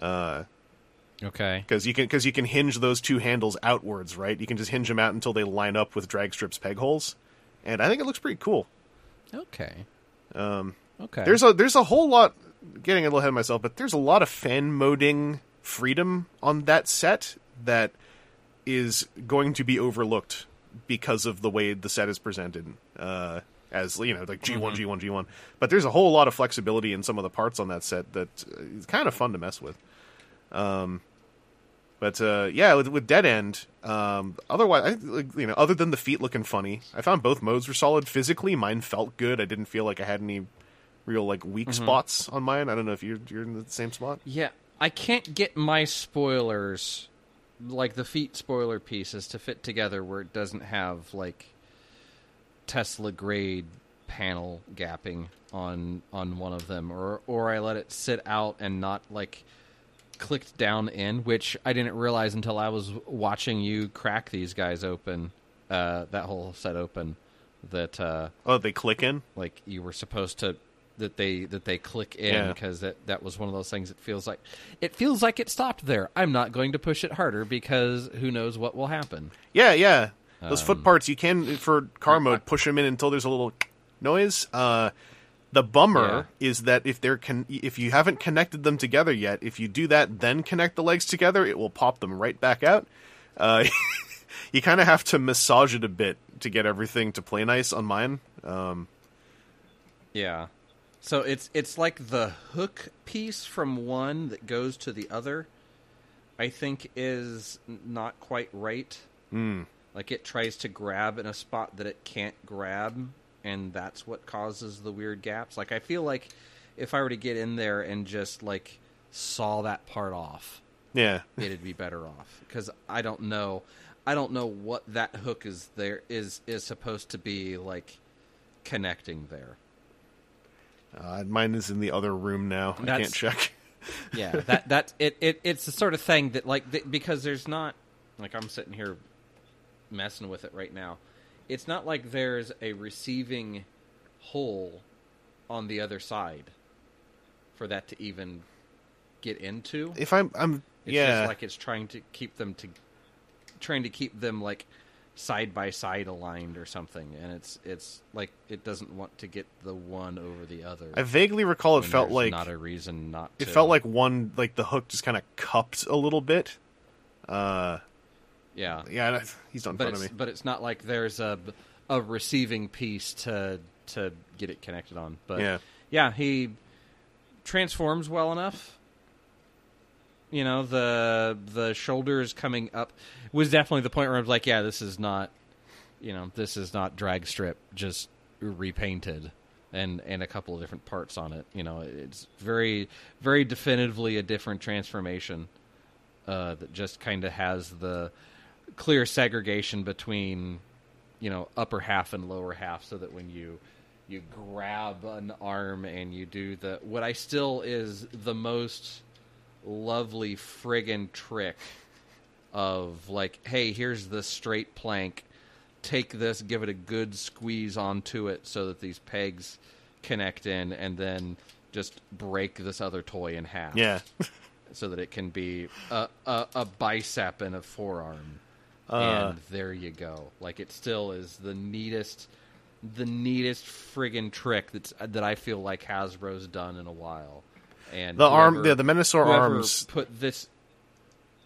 Uh, okay. because you can because you can hinge those two handles outwards, right? You can just hinge them out until they line up with Dragstrip's peg holes, and I think it looks pretty cool. Okay. Um, Okay. there's a there's a whole lot getting a little ahead of myself, but there's a lot of fan moding freedom on that set that is going to be overlooked because of the way the set is presented. Uh, as you know, like G one, G one, G one. But there's a whole lot of flexibility in some of the parts on that set that uh, kind of fun to mess with. Um, but uh, yeah, with, with Dead End, um, otherwise, I, you know, other than the feet looking funny, I found both modes were solid. Physically, mine felt good. I didn't feel like I had any real like weak spots on mine. I don't know if you're you're in the same spot. Yeah, I can't get my spoilers like the feet spoiler pieces to fit together where it doesn't have like Tesla grade panel gapping on on one of them or or I let it sit out and not like clicked down in which I didn't realize until I was watching you crack these guys open uh that whole set open that uh Oh, they click in. like you were supposed to that they that they click in Yeah. because that that was one of those things that feels like it feels like it stopped there. I'm not going to push it harder because who knows what will happen. Yeah, yeah. Those Um, foot parts you can for car mode push them in until there's a little noise. Uh, the bummer is that if they're con- if you haven't connected them together yet, if you do that, then connect the legs together, it will pop them right back out. Uh, you kind of have to massage it a bit to get everything to play nice on mine. Um, Yeah. So it's it's like the hook piece from one that goes to the other. I think is not quite right. mm, Like it tries to grab in a spot that it can't grab, and that's what causes the weird gaps. Like I feel like if I were to get in there and just like saw that part off, yeah, it'd be better off because I don't know, I don't know what that hook is there is is supposed to be like connecting there. uh, mine is in the other room now. I can't check. yeah that that it, it it's the sort of thing that like th- because there's not like i'm sitting here messing with it right now it's not like there's a receiving hole on the other side for that to even get into If I'm, I'm it's yeah, just like it's trying to keep them to trying to keep them like side by side aligned or something and it's it's like it doesn't want to get the one over the other I vaguely recall it felt there's like not a reason not it to felt like one like the hook just kind of cupped a little bit. Uh, yeah yeah, he's not in but of me. but it's not like there's a a receiving piece to to get it connected on. But Yeah. yeah, he transforms well enough. You know the the shoulders coming up was definitely the point where I was like, yeah, this is not, you know, this is not drag strip just repainted and and a couple of different parts on it. You know, it's very very definitively a different transformation uh, that just kind of has the clear segregation between you know upper half and lower half so that when you you grab an arm and you do the what I still is the most lovely friggin' trick of like hey here's the straight plank. Take this give it a good squeeze onto it so that these pegs connect in and then just break this other toy in half. Yeah, so that it can be a, a, a bicep and a forearm. Uh. and there you go. Like it still is the neatest, the neatest friggin' trick that's that I feel like Hasbro's done in a while. And the arm, whoever- the, the Menasor arms. put this.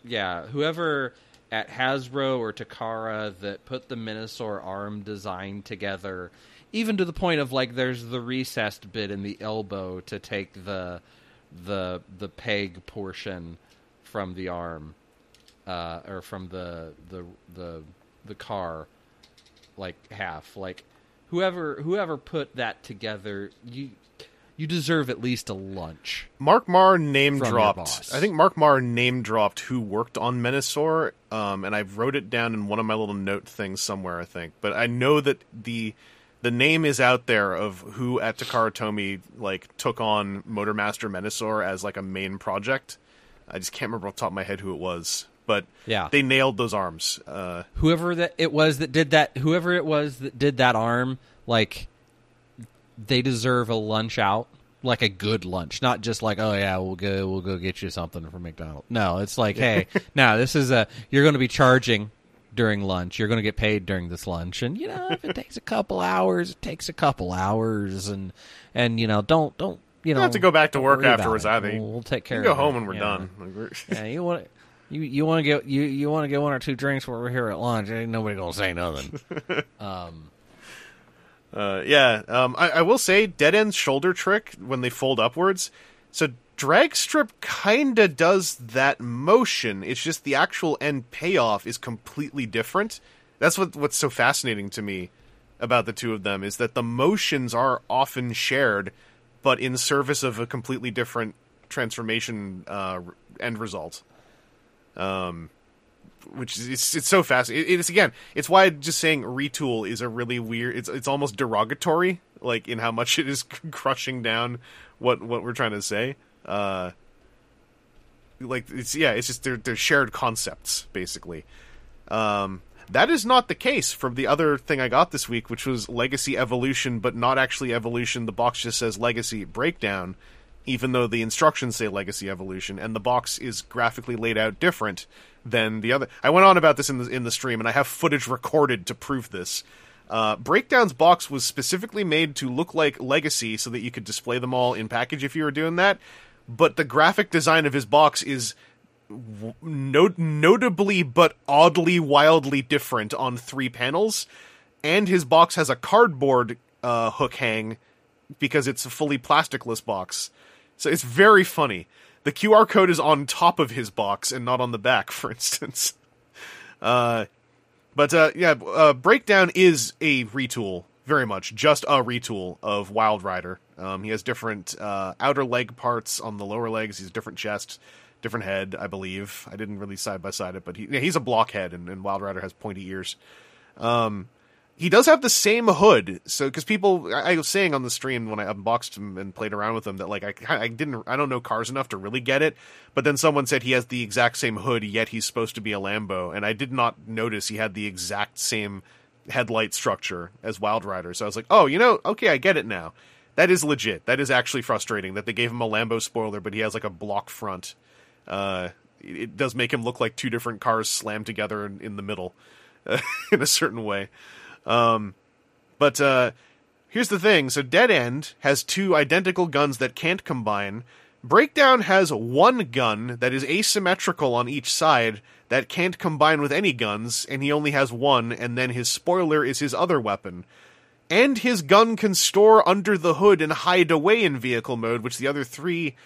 Yeah, whoever at Hasbro or Takara that put the Menasor arm design together, even to the point of like there's the recessed bit in the elbow to take the the the peg portion from the arm, uh, or from the the the the car, like half. Like whoever whoever put that together, you you deserve at least a lunch. Mark Marr name dropped. I think Mark Marr name dropped who worked on Menasor, um, and I wrote it down in one of my little note things somewhere. I think, but I know that the the name is out there of who at Takara Tomy like took on Motormaster Menasor as like a main project. I just can't remember off the top of my head who it was, but Yeah. they nailed those arms. Uh, whoever that it was that did that whoever it was that did that arm like they deserve a lunch out like a good lunch not just like oh yeah we'll go we'll go get you something from mcdonald's no it's like hey now this is a you're going to be charging during lunch you're going to get paid during this lunch and you know if it takes a couple hours it takes a couple hours and and you know don't don't you know have to go back to work afterwards, I think we'll, we'll take care can go of home it. when we're done. Yeah, you want you you want to get you you want to get one or two drinks while we're here at lunch. Ain't nobody gonna say nothing. um. Uh, yeah, um, I, I will say dead end shoulder trick when they fold upwards. So drag strip kinda does that motion. It's just the actual end payoff is completely different. That's what what's so fascinating to me about the two of them is that the motions are often shared, but in service of a completely different transformation uh, end result. Um, which is it's, it's so fast. It, it's again, it's why just saying retool is a really weird. It's it's almost derogatory, like in how much it is crushing down what what we're trying to say. Uh, like it's yeah, it's just they're they're shared concepts basically. Um, that is not the case from the other thing I got this week, which was Legacy Evolution, but not actually Evolution. The box just says Legacy Breakdown, even though the instructions say Legacy Evolution, and the box is graphically laid out different than the other. I went on about this in the in the stream, and I have footage recorded to prove this. Uh, Breakdown's box was specifically made to look like Legacy, so that you could display them all in package if you were doing that. But the graphic design of his box is no- notably but oddly wildly different on three panels and his box has a cardboard uh, hook hang because it's a fully plasticless box so it's very funny the qr code is on top of his box and not on the back for instance uh, but uh, yeah uh, breakdown is a retool very much just a retool of wild rider um, he has different uh, outer leg parts on the lower legs he's different chest different head, I believe. I didn't really side by side it, but he, yeah, he's a blockhead, and, and Wild Rider has pointy ears. Um, he does have the same hood, so because people, I, I, was saying on the stream when I unboxed him and played around with him that like I, I didn't, I don't know cars enough to really get it, but then someone said he has the exact same hood, yet he's supposed to be a Lambo, and I did not notice he had the exact same headlight structure as Wild Rider. So I was like, oh, you know, okay, I get it now. That is legit. That is actually frustrating that they gave him a Lambo spoiler, but he has like a block front. Uh, it does make him look like two different cars slammed together in, in the middle uh, in a certain way. Um, but uh, here's the thing: so Dead End has two identical guns that can't combine. Breakdown has one gun that is asymmetrical on each side that can't combine with any guns, and he only has one, and then his spoiler is his other weapon. And his gun can store under the hood and hide away in vehicle mode, which the other three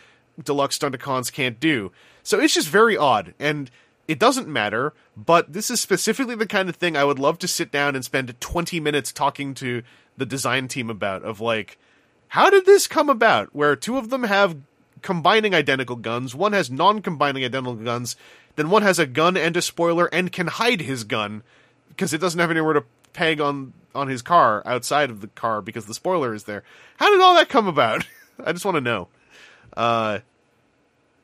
deluxe Stunticons can't do. So it's just very odd, and it doesn't matter, but this is specifically the kind of thing I would love to sit down and spend 20 minutes talking to the design team about of like how did this come about where two of them have combining identical guns, one has non-combining identical guns, then one has a gun and a spoiler and can hide his gun because it doesn't have anywhere to peg on on his car outside of the car because the spoiler is there. How did all that come about? I just want to know. Uh,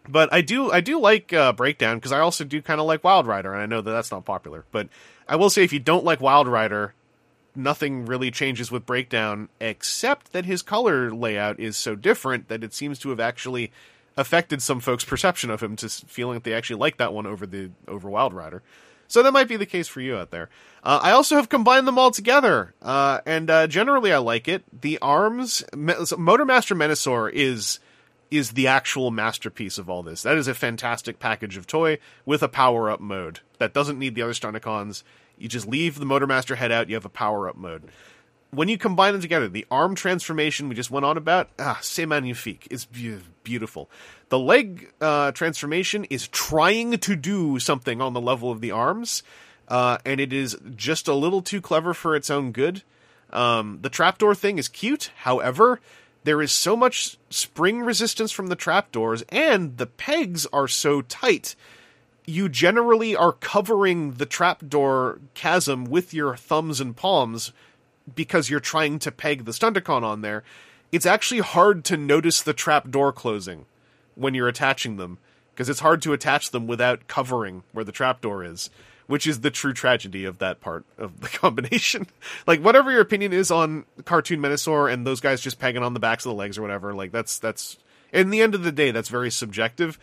but I do I do like uh, Breakdown because I also do kind of like Wild Rider, and I know that that's not popular. But I will say, if you don't like Wild Rider, nothing really changes with Breakdown except that his color layout is so different that it seems to have actually affected some folks' perception of him to feeling that they actually like that one over the over Wild Rider. So that might be the case for you out there. Uh, I also have combined them all together, uh, and uh, generally I like it. The arms, Motormaster Menasor is is the actual masterpiece of all this. That is a fantastic package of toy with a power up mode that doesn't need the other Stunticons. You just leave the Motormaster head out, you have a power up mode. When you combine them together, the arm transformation we just went on about, ah, c'est magnifique. It's beautiful. The leg uh, transformation is trying to do something on the level of the arms, uh, and it is just a little too clever for its own good. Um, the trapdoor thing is cute, however, there is so much spring resistance from the trapdoors, and the pegs are so tight. You generally are covering the trapdoor chasm with your thumbs and palms because you're trying to peg the Stunticon on there. It's actually hard to notice the trapdoor closing when you're attaching them because it's hard to attach them without covering where the trapdoor is which is the true tragedy of that part of the combination. like whatever your opinion is on cartoon Menasor and those guys just pegging on the backs of the legs or whatever, like that's that's in the end of the day that's very subjective.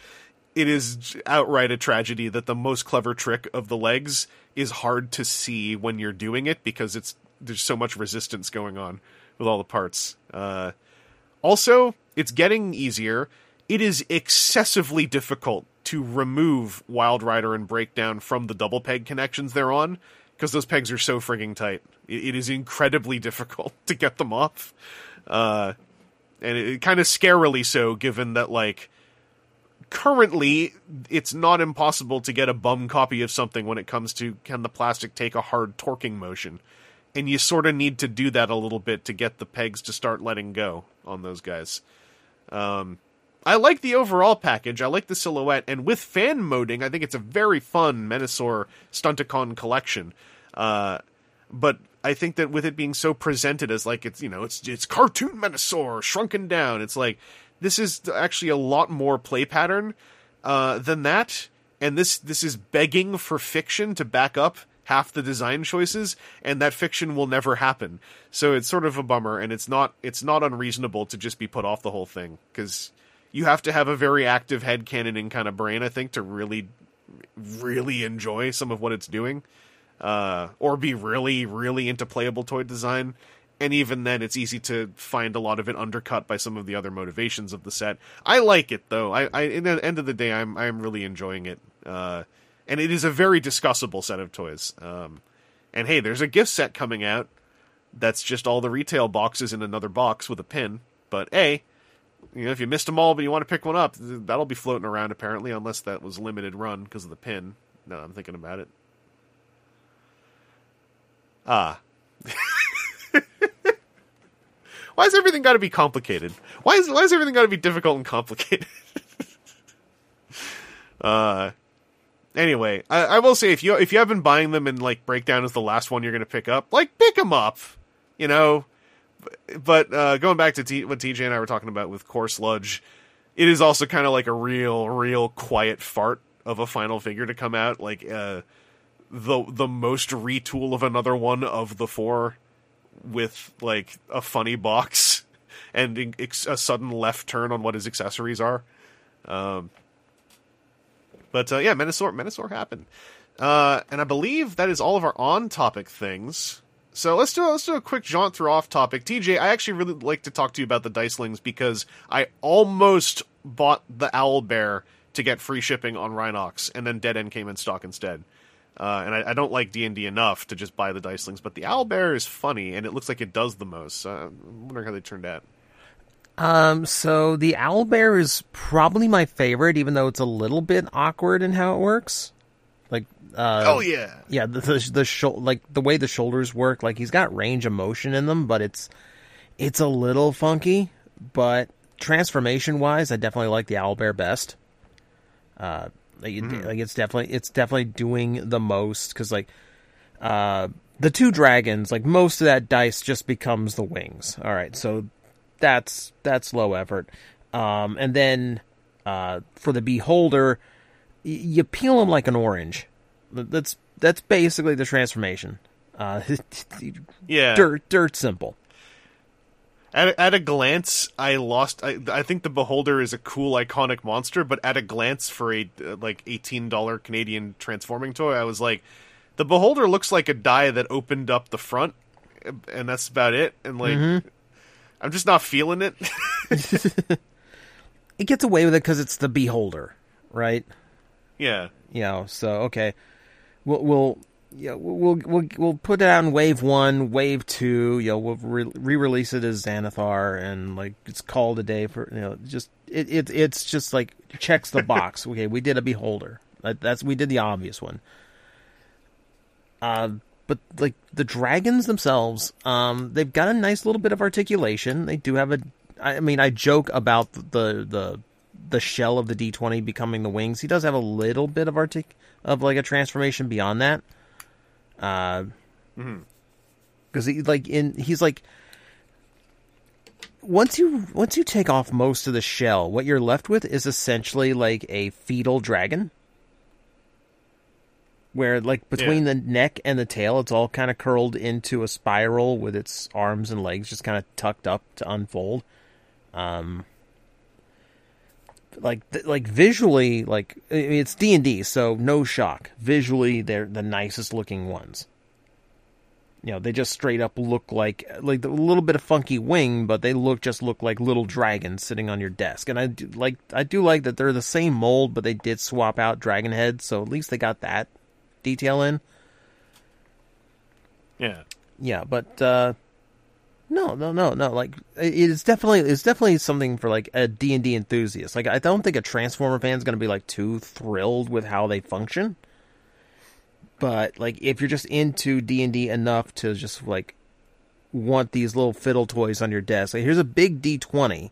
It is outright a tragedy that the most clever trick of the legs is hard to see when you're doing it because it's there's so much resistance going on with all the parts. Uh, also, it's getting easier. It is excessively difficult to remove Wild Rider and Breakdown from the double peg connections they're on because those pegs are so frigging tight. it, it is incredibly difficult to get them off, uh, and it, it kind of scarily so, given that like currently it's not impossible to get a bum copy of something when it comes to can the plastic take a hard torquing motion. And you sort of need to do that a little bit to get the pegs to start letting go on those guys. Um, I like the overall package. I like the silhouette, and with fan moding, I think it's a very fun Menasor Stunticon collection. Uh, but I think that with it being so presented as like it's you know it's it's cartoon Menasor shrunken down, it's like this is actually a lot more play pattern uh, than that, and this this is begging for fiction to back up half the design choices, and that fiction will never happen. So it's sort of a bummer, and it's not it's not unreasonable to just be put off the whole thing because you have to have a very active head canoning kind of brain, I think, to really really enjoy some of what it's doing, uh, or be really really into playable toy design. And even then, it's easy to find a lot of it undercut by some of the other motivations of the set. I like it though. I, I in the end of the day, I'm I'm really enjoying it. Uh, and it is a very discussable set of toys. Um, and hey, there's a gift set coming out that's just all the retail boxes in another box with a pin. But hey, you know, if you missed them all but you want to pick one up, that'll be floating around apparently, unless that was limited run because of the pin. No, I'm thinking about it. Ah. why has everything got to be complicated? Why is why is everything got to be difficult and complicated? uh anyway, I, I, will say if you if you have been buying them and like breakdown is the last one you're going to pick up, like pick them up, you know. But uh, going back to T- what TJ and I were talking about with Core Sludge, it is also kind of like a real, real quiet fart of a final figure to come out, like uh, the the most retool of another one of the four, with like a funny box and a sudden left turn on what his accessories are. Um, but uh, yeah, Menasor Menasor happened, uh, and I believe that is all of our on-topic things. So let's do let's do a quick jaunt through off-topic. TJ, I actually really like to talk to you about the Dicelings because I almost bought the Owl Bear to get free shipping on Rhinox, and then Dead End came in stock instead. Uh, and I, I, don't like D and D enough to just buy the Dicelings, but the Owl Bear is funny, and it looks like it does the most. I'm wondering how they turned out. Um, so the owl bear is probably my favorite, even though it's a little bit awkward in how it works. Like, uh, oh yeah, yeah, the the, the sh- like the way the shoulders work, like he's got range of motion in them, but it's it's a little funky. But transformation wise, I definitely like the owl bear best. Uh, like, mm. like it's definitely it's definitely doing the most because like uh the two dragons like most of that dice just becomes the wings all right so that's that's low effort. Um, and then uh, for the beholder, y- you peel them like an orange. That's that's basically the transformation. Uh, yeah, dirt dirt simple. At at a glance, I lost. I, I think the beholder is a cool, iconic monster, but at a glance, for a uh, like eighteen dollar Canadian transforming toy, I was like, the beholder looks like a die that opened up the front, and that's about it. And like, mm-hmm. I'm just not feeling it. it gets away with it because it's the beholder, right? Yeah. You know, so okay, we'll we'll yeah we'll we'll we'll put it out in wave one, wave two. You know, we'll re release it as Xanathar, and like it's called a day for you know just it, it it's just like checks the box. okay, we did a beholder. That's we did the obvious one. Uh, but like the dragons themselves, um, they've got a nice little bit of articulation. They do have a. I mean, I joke about the the the shell of the D twenty becoming the wings. He does have a little bit of artic of like a transformation beyond that. Uh, because mm-hmm. he like in he's like once you once you take off most of the shell, what you're left with is essentially like a fetal dragon where like between yeah. the neck and the tail it's all kind of curled into a spiral with its arms and legs just kind of tucked up to unfold um like like visually like it's D&D so no shock visually they're the nicest looking ones you know they just straight up look like like a little bit of funky wing but they look just look like little dragons sitting on your desk and I do like I do like that they're the same mold but they did swap out dragon heads so at least they got that detail in. Yeah. Yeah, but uh no, no, no, no. Like it's definitely it's definitely something for like a D and D enthusiast. Like I don't think a Transformer fan is going to be like too thrilled with how they function. But like if you're just into D and D enough to just like want these little fiddle toys on your desk, like here's a big D twenty,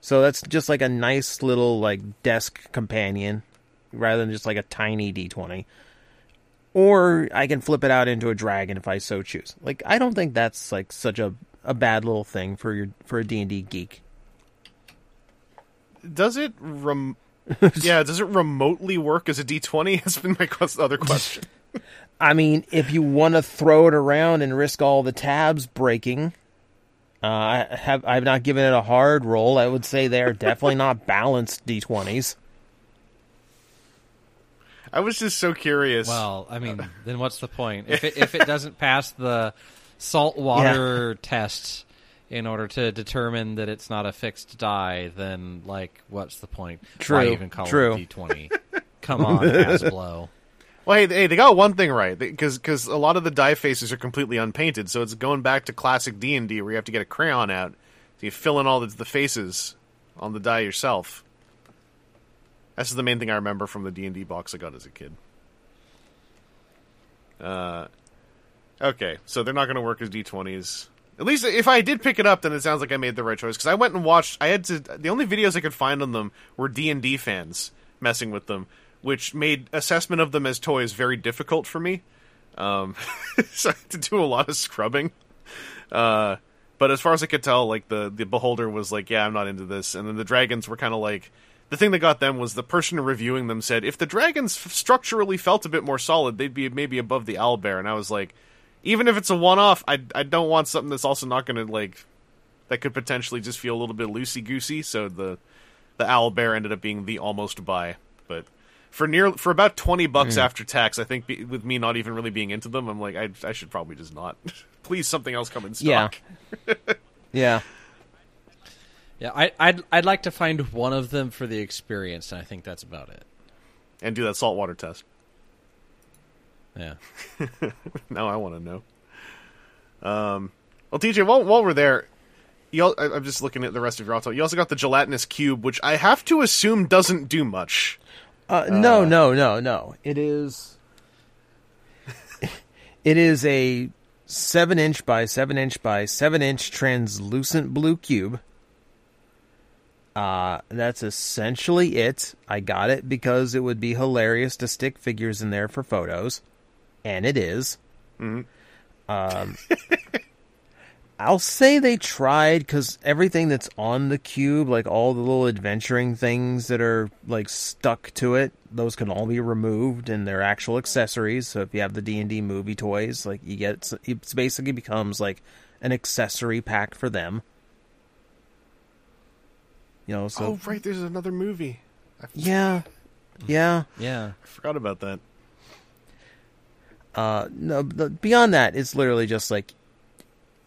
So that's just like a nice little like desk companion rather than just like a tiny D20. Or I can flip it out into a dragon if I so choose. Like I don't think that's like such a, a bad little thing for your for a D&D geek. Does it rem- Yeah, does it remotely work as a D20 has been my quest- other question. I mean, if you want to throw it around and risk all the tabs breaking, uh, I have I've not given it a hard roll. I would say they're definitely not balanced d20s. I was just so curious. Well, I mean, then what's the point if it if it doesn't pass the salt water test in order to determine that it's not a fixed die? Then, like, what's the point? True, Why even call true. it D twenty? Come on, Hasbro. Well, hey, hey, they got one thing right because because a lot of the die faces are completely unpainted, so it's going back to classic D and D where you have to get a crayon out, so you fill in all the, the faces on the die yourself. That's the main thing I remember from the D and D box I got as a kid. Uh, okay, so they're not going to work as D twenties. At least if I did pick it up, then it sounds like I made the right choice because I went and watched. I had to. The only videos I could find on them were D and D fans messing with them, which made assessment of them as toys very difficult for me. Um, so I had to do a lot of scrubbing. Uh, but as far as I could tell, like the the beholder was like, "Yeah, I'm not into this," and then the dragons were kind of like. The thing that got them was the person reviewing them said if the dragons f- structurally felt a bit more solid, they'd be maybe above the owlbear. And I was like, even if it's a one-off, I I don't want something that's also not going to like that could potentially just feel a little bit loosey goosey. So the the owl bear ended up being the almost buy, but for near for about twenty bucks mm. after tax, I think be, with me not even really being into them, I'm like I I should probably just not. Please, something else come in stock. Yeah. Yeah. Yeah, I, I'd I'd like to find one of them for the experience, and I think that's about it. and do that saltwater test. Yeah. now I want to know. Um, well, TJ, while while we're there, you al- I, I'm just looking at the rest of your auto. You also got the gelatinous cube, which I have to assume doesn't do much. Uh, no, no, no, no. It is. it is a seven inch by seven inch by seven inch translucent blue cube. Uh, that's essentially it. I got it because it would be hilarious to stick figures in there for photos, and it is. Um, I'll say they tried because everything that's on the cube, like all the little adventuring things that are like stuck to it, those can all be removed and they're actual accessories. So if you have the D and D movie toys, like you get, it basically becomes like an accessory pack for them. You know, so oh, right, there's another movie. Yeah, yeah. Yeah. I forgot about that. Uh, no, beyond that, it's literally just like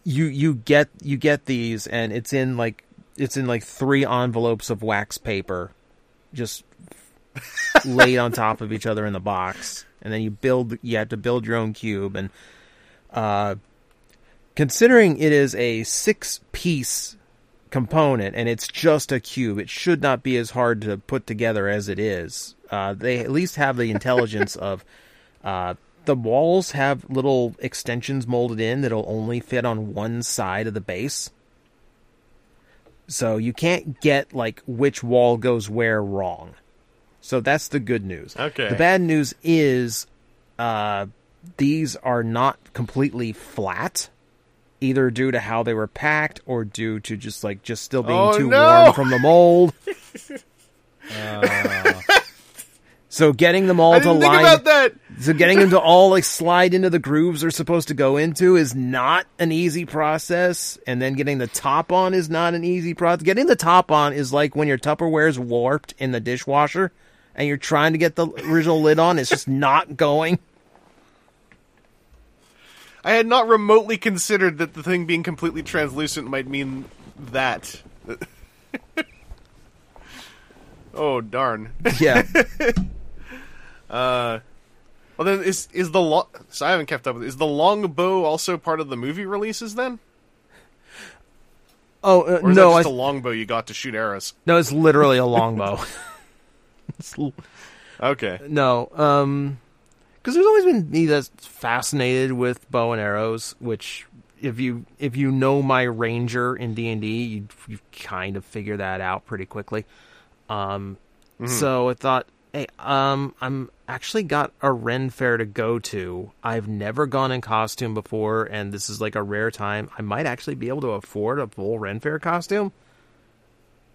you you get you get these, and it's in like it's in like three envelopes of wax paper, just laid on top of each other in the box, and then you build. You have to build your own cube, and uh, considering it is a six piece component and it's just a cube, it should not be as hard to put together as it is. Uh, they at least have the intelligence of uh, the walls have little extensions molded in that'll only fit on one side of the base. So you can't get like which wall goes where wrong. So that's the good news. Okay. The bad news is uh, these are not completely flat, either due to how they were packed or due to just like just still being Oh, too no! warm from the mold. so getting them all I to line about that. so getting them to all like slide into the grooves they're supposed to go into is not an easy process, and then getting the top on is not an easy process. Getting the top on is like when your Tupperware is warped in the dishwasher, and you're trying to get the original lid on. It's just not going. I had not remotely considered that the thing being completely translucent might mean that. oh darn. Yeah, Well then, is is the lo- so I haven't kept up with. Is the longbow also part of the movie releases then, Oh uh, or is no, that I, just a longbow you got to shoot arrows? no, it's literally a longbow. L- Okay, no, um, because there's always been me that's fascinated with bow and arrows, which if you if you know my ranger in D and D, you you kind of figure that out pretty quickly. Um, so I thought, hey, um, I'm actually got a Ren fair to go to. I've never gone in costume before, and this is like a rare time. I might actually be able to afford a full Ren fair costume.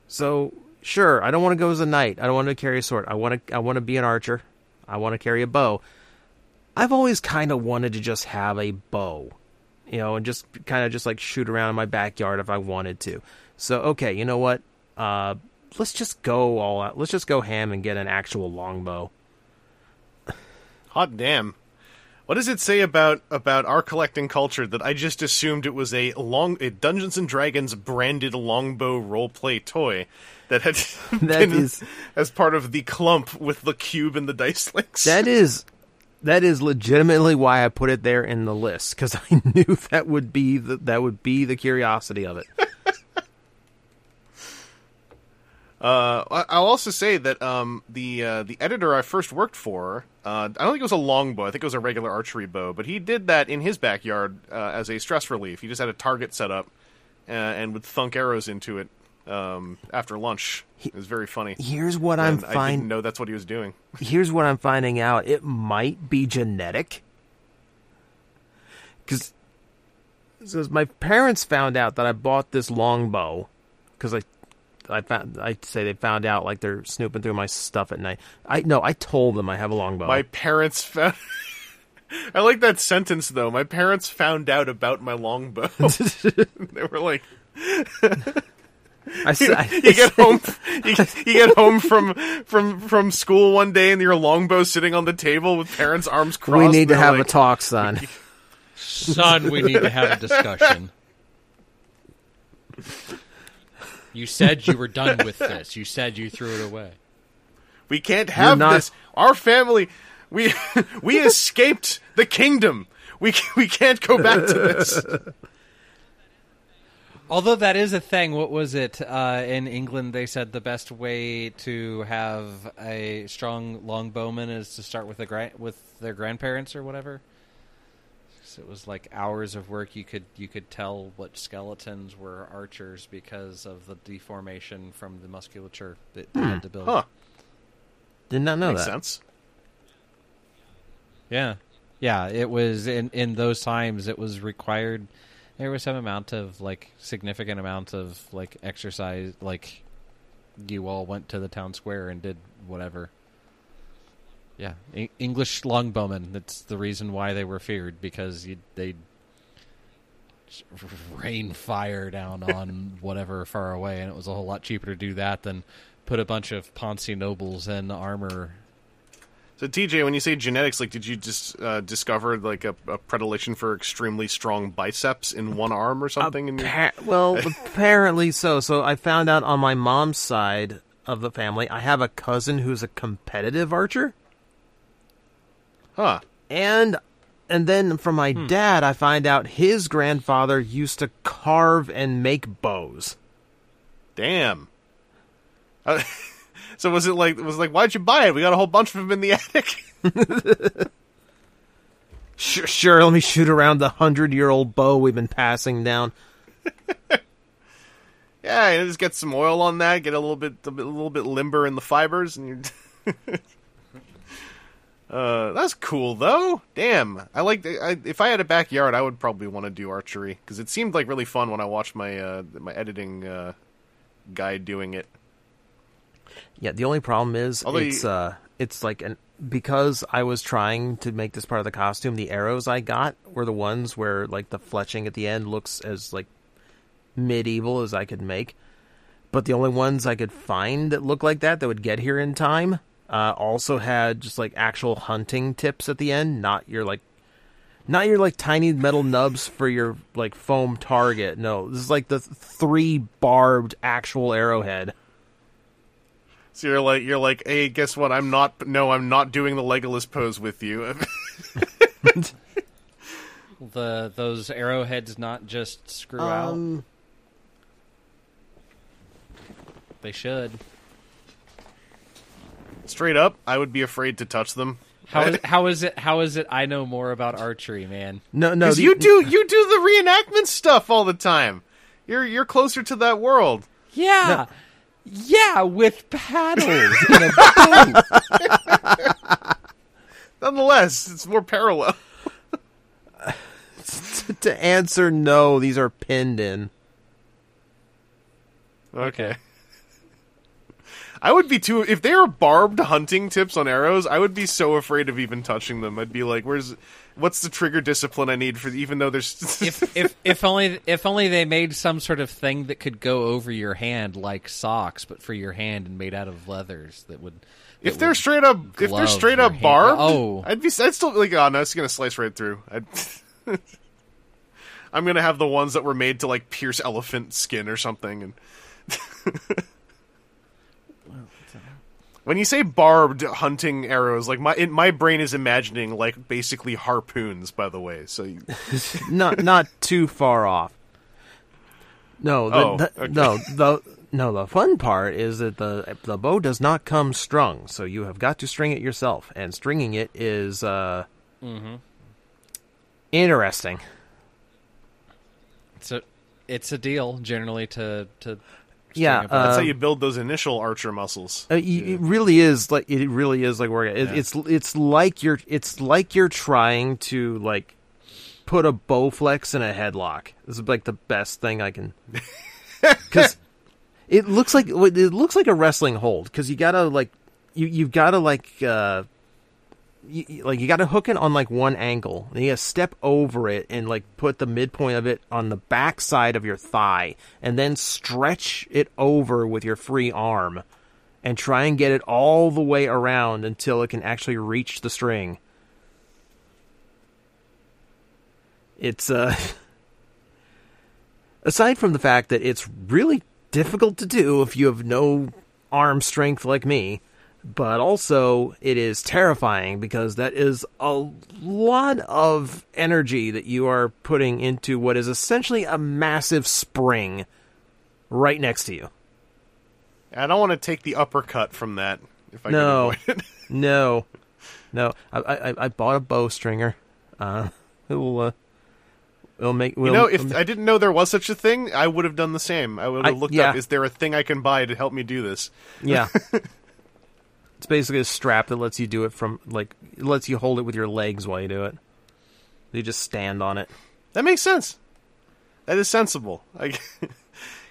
So sure, I don't want to go as a knight. I don't want to carry a sword. I want to I want to be an archer. I want to carry a bow. I've always kind of wanted to just have a bow, you know, and just kind of just like shoot around in my backyard if I wanted to. So okay, you know what? Uh, let's just go all out. Let's just go ham and get an actual longbow. Hot damn. What does it say about about our collecting culture that I just assumed it was a long a Dungeons and Dragons branded longbow roleplay toy that had That been is- as part of the clump with the cube and the dice links. That is that is legitimately why I put it there in the list because I knew that would be the, that would be the curiosity of it. Uh, I- I'll also say that um, the uh, the editor I first worked for, uh, I don't think it was a longbow. I think it was a regular archery bow, but he did that in his backyard uh, as a stress relief. He just had a target set up uh, and would thunk arrows into it um, after lunch. It was very funny. Here's what I'm And I didn't know that's what he was doing. Here's what I'm finding out. It might be genetic. Because my parents found out that I bought this longbow because I I found I say they found out like they're snooping through my stuff at night. I no, I told them I have a longbow. My parents found. I like that sentence though. My parents found out about my longbow. they were like, I, said- you get home, you, you get home from from from school one day, and your longbow sitting on the table with parents' arms crossed. we need to they're have a talk, son. Son, we need to have a discussion. You said you were done with this. You said you threw it away. We can't have not- this. Our family, we we escaped the kingdom. We we can't go back to this. Although that is a thing, what was it uh, in England? They said the best way to have a strong longbowman is to start with the gra- with their grandparents or whatever. So it was like hours of work. You could you could tell what skeletons were archers because of the deformation from the musculature that they had to build. Hmm. Huh? Did not know Makes that. sense. Yeah, yeah. It was in in those times. It was required. There was some amount of like significant amount of like exercise. Like you all went to the town square and did whatever. Yeah, E- English longbowmen. That's the reason why they were feared because you, they rain fire down on whatever far away, and it was a whole lot cheaper to do that than put a bunch of Ponzi nobles in armor So TJ, when you say genetics, like, did you just uh, discover like a, a predilection for extremely strong biceps in one arm or something? in your- well, apparently so. So I found out on my mom's side of the family, I have a cousin who's a competitive archer, huh? and and then from my dad, I find out his grandfather used to carve and make bows. Damn. Uh, so was it like was it like why'd you buy it? We got a whole bunch of them in the attic. Sure, sure. Let me shoot around the hundred-year-old bow we've been passing down. yeah, you just get some oil on that, get a little bit a, little bit limber in the fibers, and you. Uh, that's cool though. Damn, I like. I, if I had a backyard, I would probably want to do archery because it seemed like really fun when I watched my uh, my editing uh, guy doing it. Yeah, the only problem is Although it's you- uh it's like an because I was trying to make this part of the costume, the arrows I got were the ones where like the fletching at the end looks as like medieval as I could make. But the only ones I could find that look like that that would get here in time uh, also had just like actual hunting tips at the end, not your like not your like tiny metal nubs for your like foam target. No, this is like the three barbed actual arrowhead. So you're like you're like, hey, guess what? I'm not. No, I'm not doing the Legolas pose with you. the those arrowheads not just screw out. Um, They should. Straight up, I would be afraid to touch them. How is, how is it? How is it? I know more about archery, man. No, no, the- you do you do the reenactment stuff all the time. You're you're closer to that world. Yeah, yeah, with paddles in a boat. Nonetheless, it's more parallel. to answer no. These are pinned in. Okay. I would be too if they were barbed hunting tips on arrows. I would be so afraid of even touching them. I'd be like, "Where's what's the trigger discipline I need for?" Even though there's if if if only if only they made some sort of thing that could go over your hand like socks, but for your hand and made out of leathers that would. if they're would straight up if they're straight up hand. barbed, Oh. I'd be I'd still be like, "Oh no, it's gonna slice right through." I'd, I'm gonna have the ones that were made to like pierce elephant skin or something, and. When you say barbed hunting arrows, like my in, my brain is imagining like basically harpoons. By the way, so you, not not too far off. No, the, Oh, the- okay. no, the no. The fun part is that the the bow does not come strung, so you have got to string it yourself, and stringing it is uh, Mm-hmm. interesting. It's a it's a deal generally to to. Yeah, bow. that's how Um, you build those initial archer muscles. Uh, y It really is like it really is like working. It, Yeah. It's it's like you're it's like you're trying to like put a Bowflex in a headlock. This is like the best thing I can because it looks like it looks like a wrestling hold because you gotta like you you've gotta like uh you, you- like you gotta hook it on like one angle and you gotta step over it and like put the midpoint of it on the back side of your thigh and then stretch it over with your free arm and try and get it all the way around until it can actually reach the string. It's uh aside from the fact that it's really difficult to do if you have no arm strength like me, but also it is terrifying because that is a lot of energy that you are putting into what is essentially a massive spring right next to you. I don't want to take the uppercut from that. If I No. can avoid it. No, no. I I, I bought a bowstringer. Uh, it'll uh, it'll make. You Will, know, if I didn't know there was such a thing, I would have done the same. I would have I- looked yeah. up: is there a thing I can buy to help me do this? yeah, it's basically a strap that lets you do it from like it lets you hold it with your legs while you do it. You just stand on it. That makes sense. That is sensible. I,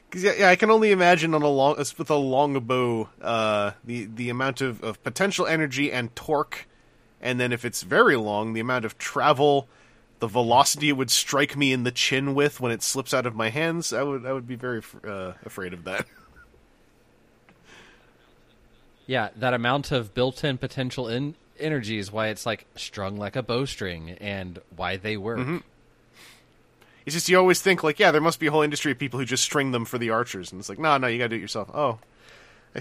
'cause, yeah, yeah, I can only imagine on a long with a long bow, uh, the the amount of, of potential energy and torque, and then if it's very long, the amount of travel, the velocity it would strike me in the chin with when it slips out of my hands. I would I would be very uh, afraid of that. Yeah, that amount of built-in potential in energy is why it's like strung like a bowstring, and why they work. Mm-hmm. It's just you always think like, yeah, there must be a whole industry of people who just string them for the archers, and it's like, no, no, you got to do it yourself. Oh,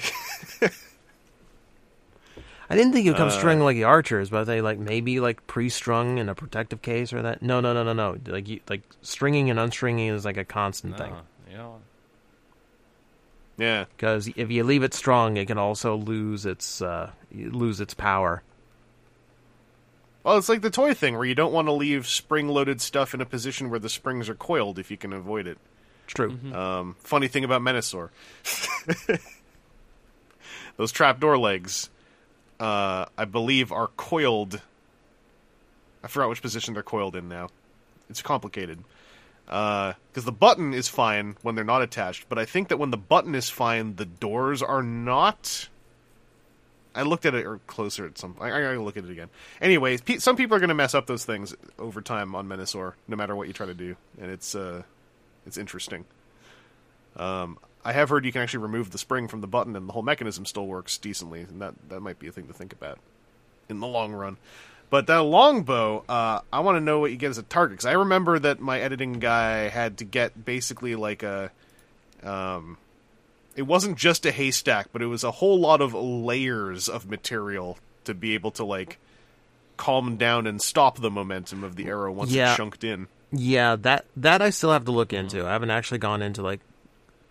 I didn't think you'd come string like the archers, but they like maybe like pre-strung in a protective case or that. No, no, no, no, no. Like you, like stringing and unstringing is like a constant thing. Uh, you know, yeah. Because if you leave it strong, it can also lose its uh, lose its power. Well, it's like the toy thing where you don't want to leave spring-loaded stuff in a position where the springs are coiled if you can avoid it. It's true. Um, funny thing about Menasor, those trapdoor legs, uh, I believe, are coiled. I forgot which position they're coiled in now. It's complicated because the button is fine when they're not attached, but I think that when the button is fine, the doors are not. I looked at it or closer at some. I, I gotta look at it again. Anyways, pe- some people are gonna mess up those things over time on Menasor, no matter what you try to do, and it's uh, it's interesting. Um, I have heard you can actually remove the spring from the button, and the whole mechanism still works decently, and that that might be a thing to think about in the long run. But that longbow, uh, I want to know what you get as a target because I remember that my editing guy had to get basically like a, um, it wasn't just a haystack, but it was a whole lot of layers of material to be able to like calm down and stop the momentum of the arrow once Yeah. it's chunked in. Yeah, that that I still have to look into. I haven't actually gone into like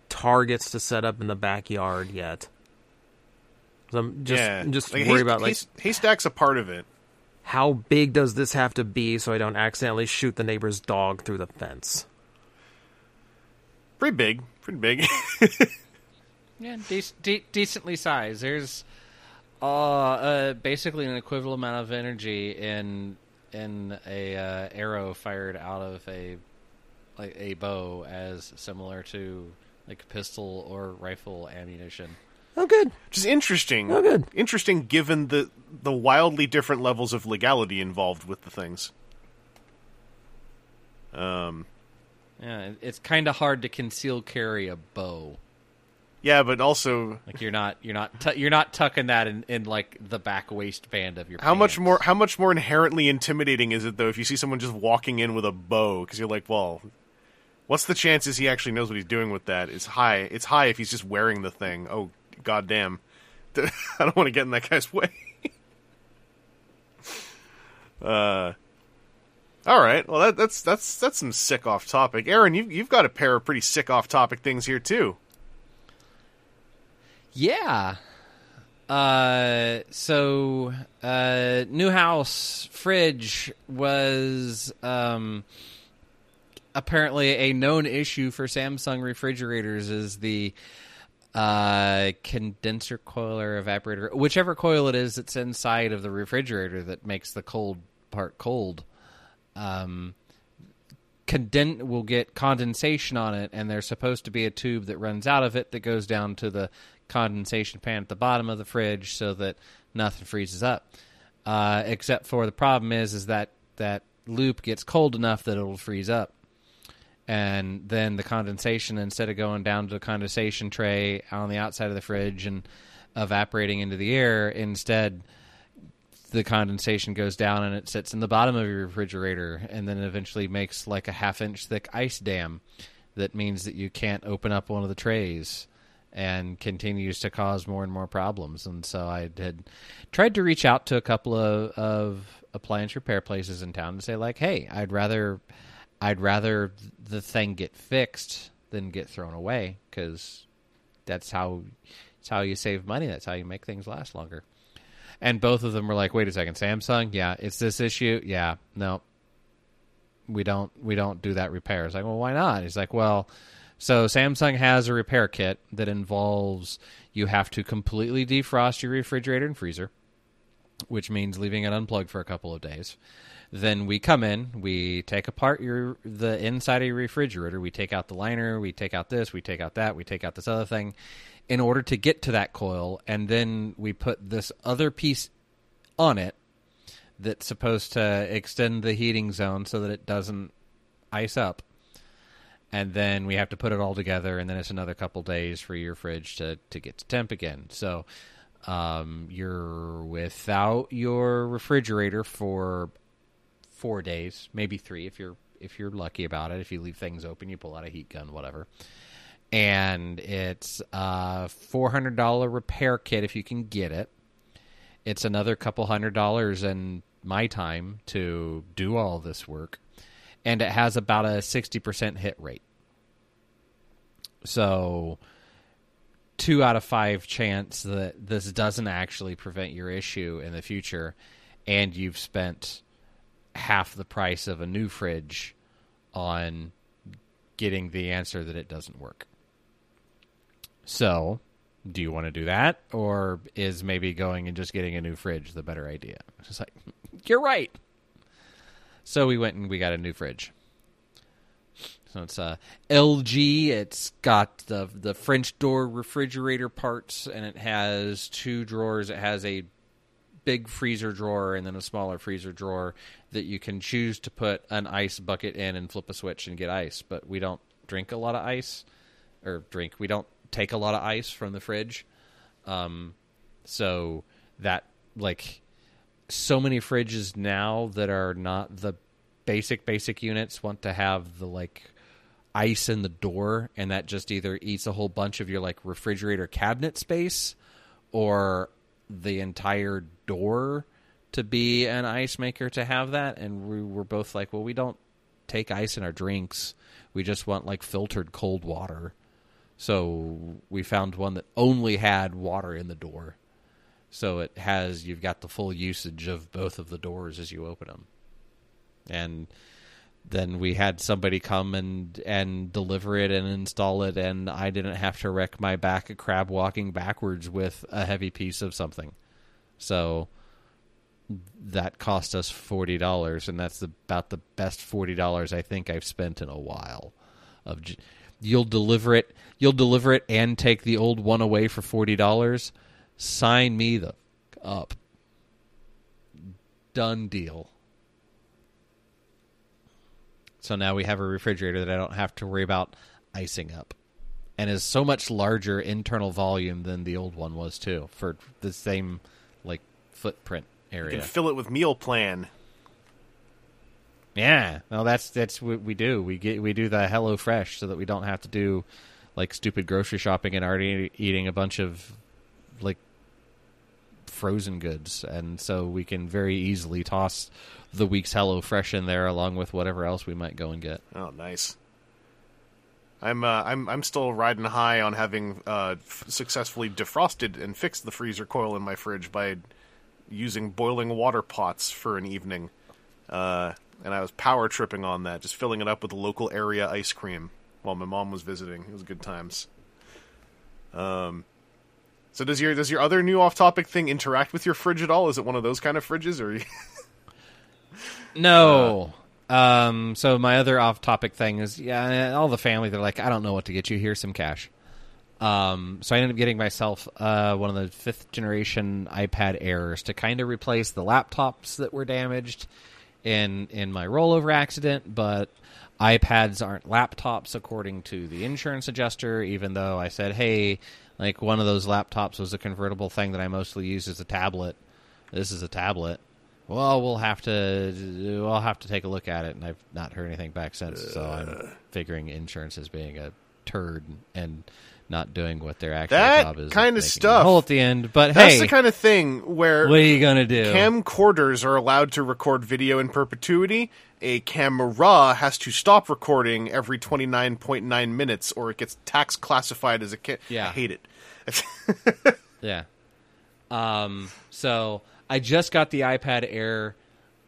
targets to set up in the backyard yet. 'Cause I'm just yeah, just like, worried hay- about like hay- haystack's a part of it. How big does this have to be so I don't accidentally shoot the neighbor's dog through the fence? Pretty big. Pretty big. Yeah, dec- de- decently sized. There's uh, uh, basically an equivalent amount of energy in in a uh, arrow fired out of a like a bow as similar to like pistol or rifle ammunition. Oh, good. Which is interesting. Oh, good. Interesting given the the wildly different levels of legality involved with the things. Um, Yeah, it's kind of hard to conceal carry a bow. yeah, but also Like you're not you're not tu- you're not tucking that in, in like the back waistband of your. how much more how much more inherently intimidating is it though if you see someone just walking in with a bow because you're like, well, what's the chances he actually knows what he's doing with that? It's high. It's high if he's just wearing the thing. Oh goddamn! I don't want to get in that guy's way. uh. All right. Well, that, that's that's that's some sick off topic. Aaron, you've you've got a pair of pretty sick off topic things here too. Yeah. Uh, so uh, new house fridge was um, apparently a known issue for Samsung refrigerators. Is the uh, condenser coil or evaporator, whichever coil it is that's inside of the refrigerator that makes the cold part cold. Um, conden- will get condensation on it, and there's supposed to be a tube that runs out of it that goes down to the condensation pan at the bottom of the fridge so that nothing freezes up. Uh, except for the problem is is that that loop gets cold enough that it'll freeze up, and then the condensation instead of going down to the condensation tray on the outside of the fridge and evaporating into the air, instead the condensation goes down and it sits in the bottom of your refrigerator and then eventually makes like a half inch thick ice dam that means that you can't open up one of the trays and continues to cause more and more problems. And so i had tried to reach out to a couple of, of appliance repair places in town to say like hey i'd rather i'd rather the thing get fixed than get thrown away because that's how it's how you save money that's how you make things last longer and both of them were like, "Wait a second, Samsung? Yeah, it's this issue. Yeah, no, we don't we don't do that repair." Like, "Well, why not?" He's like, "Well, so Samsung has a repair kit that involves you have to completely defrost your refrigerator and freezer, which means leaving it unplugged for a couple of days." Then we come in, we take apart your the inside of your refrigerator, we take out the liner, we take out this, we take out that, we take out this other thing in order to get to that coil, and then we put this other piece on it that's supposed to extend the heating zone so that it doesn't ice up. And then we have to put it all together, and then it's another couple days for your fridge to, to get to temp again. So um, you're without your refrigerator for four days, maybe three if you're if you're lucky about it. If you leave things open, you pull out a heat gun, whatever. And it's a four hundred dollar repair kit if you can get it. It's another couple hundred dollars in my time to do all this work, and it has about a sixty percent hit rate. So, two out of five chance that this doesn't actually prevent your issue in the future, and you've spent half the price of a new fridge on getting the answer that it doesn't work. So, do you want to do that, or is maybe going and just getting a new fridge the better idea? It's like, you're right. So we went and we got a new fridge. So it's uh, a LG. It's got the the French door refrigerator parts, and it has two drawers. It has a big freezer drawer and then a smaller freezer drawer that you can choose to put an ice bucket in and flip a switch and get ice. But we don't drink a lot of ice, or drink. We don't take a lot of ice from the fridge. Um, so that like so many fridges now that are not the basic basic units want to have the like ice in the door and that just either eats a whole bunch of your like refrigerator cabinet space or the entire door to be an ice maker to have that and we were both like well we don't take ice in our drinks. We just want like filtered cold water. So we found one that only had water in the door. So it has you've got the full usage of both of the doors as you open them. And then we had somebody come and and deliver it and install it, and I didn't have to wreck my back crab walking backwards with a heavy piece of something. So that cost us forty dollars, and that's about the best forty dollars I think I've spent in a while. Of you'll deliver it, you'll deliver it, and take the old one away for forty dollars. Sign me the up. Done deal. So now we have a refrigerator that I don't have to worry about icing up. And is so much larger internal volume than the old one was too for the same like footprint You area. can fill it with meal plan. Yeah, well, that's that's what we do. We get we do the Hello Fresh so that we don't have to do like stupid grocery shopping and already eating a bunch of like frozen goods, and so we can very easily toss the week's Hello Fresh in there along with whatever else we might go and get. Oh, nice. I'm uh, I'm I'm still riding high on having uh, f- successfully defrosted and fixed the freezer coil in my fridge by using boiling water pots for an evening. Uh, and I was power tripping on that, just filling it up with local area ice cream while my mom was visiting. It was good times. Um, so does your does your other new off topic thing interact with your fridge at all? Is it one of those kind of fridges, or No. um. So my other off-topic thing is, yeah, all the family. They're like, I don't know what to get you. Here's some cash. Um. So I ended up getting myself uh one of the fifth generation iPad Airs to kind of replace the laptops that were damaged in in my rollover accident, but. iPads aren't laptops according to the insurance adjuster, even though I said, hey, like one of those laptops was a convertible thing that I mostly use as a tablet. This is a tablet. Well, we'll have to we'll have to take a look at it, and I've not heard anything back since. So I'm figuring insurance is being a turd and not doing what their actual That job is. kinda stuff. hole at the end. But that's hey, the kind of thing where what are you gonna do? camcorders are allowed to record video in perpetuity. A camera has to stop recording every 29.9 minutes or it gets tax classified as a ca- Yeah. I hate it. Yeah. Um. So I just got the iPad Air.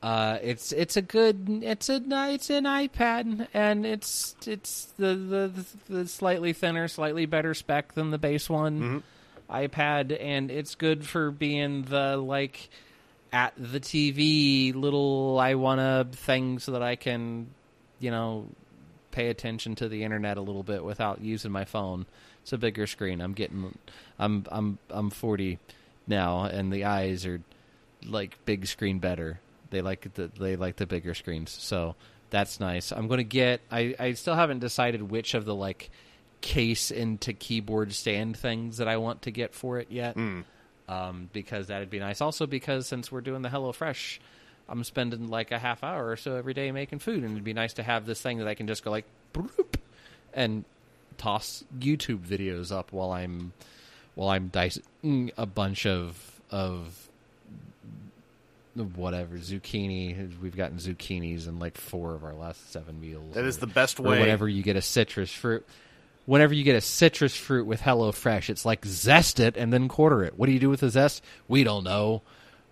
Uh, it's it's a good it's a it's an iPad and it's it's the the, the slightly thinner, slightly better spec than the base one iPad, and it's good for being the like at the TV little I wanna thing so that I can you know pay attention to the internet a little bit without using my phone. It's a bigger screen. I'm getting I'm I'm I'm 40 now and the eyes are like big screen better. They like the they like the bigger screens. So that's nice. I'm going to get I I still haven't decided which of the like case into keyboard stand things that I want to get for it yet. Um, because that'd be nice. Also because since we're doing the Hello Fresh, I'm spending like a half hour or so every day making food, and it'd be nice to have this thing that I can just go like bloop, and toss YouTube videos up while I'm while I'm dicing a bunch of of whatever zucchini. We've gotten zucchinis in like four of our last seven meals. That is or- the best way. whenever you get a citrus fruit. Whenever you get a citrus fruit with Hello Fresh, it's like zest it and then quarter it. What do you do with the zest? We don't know.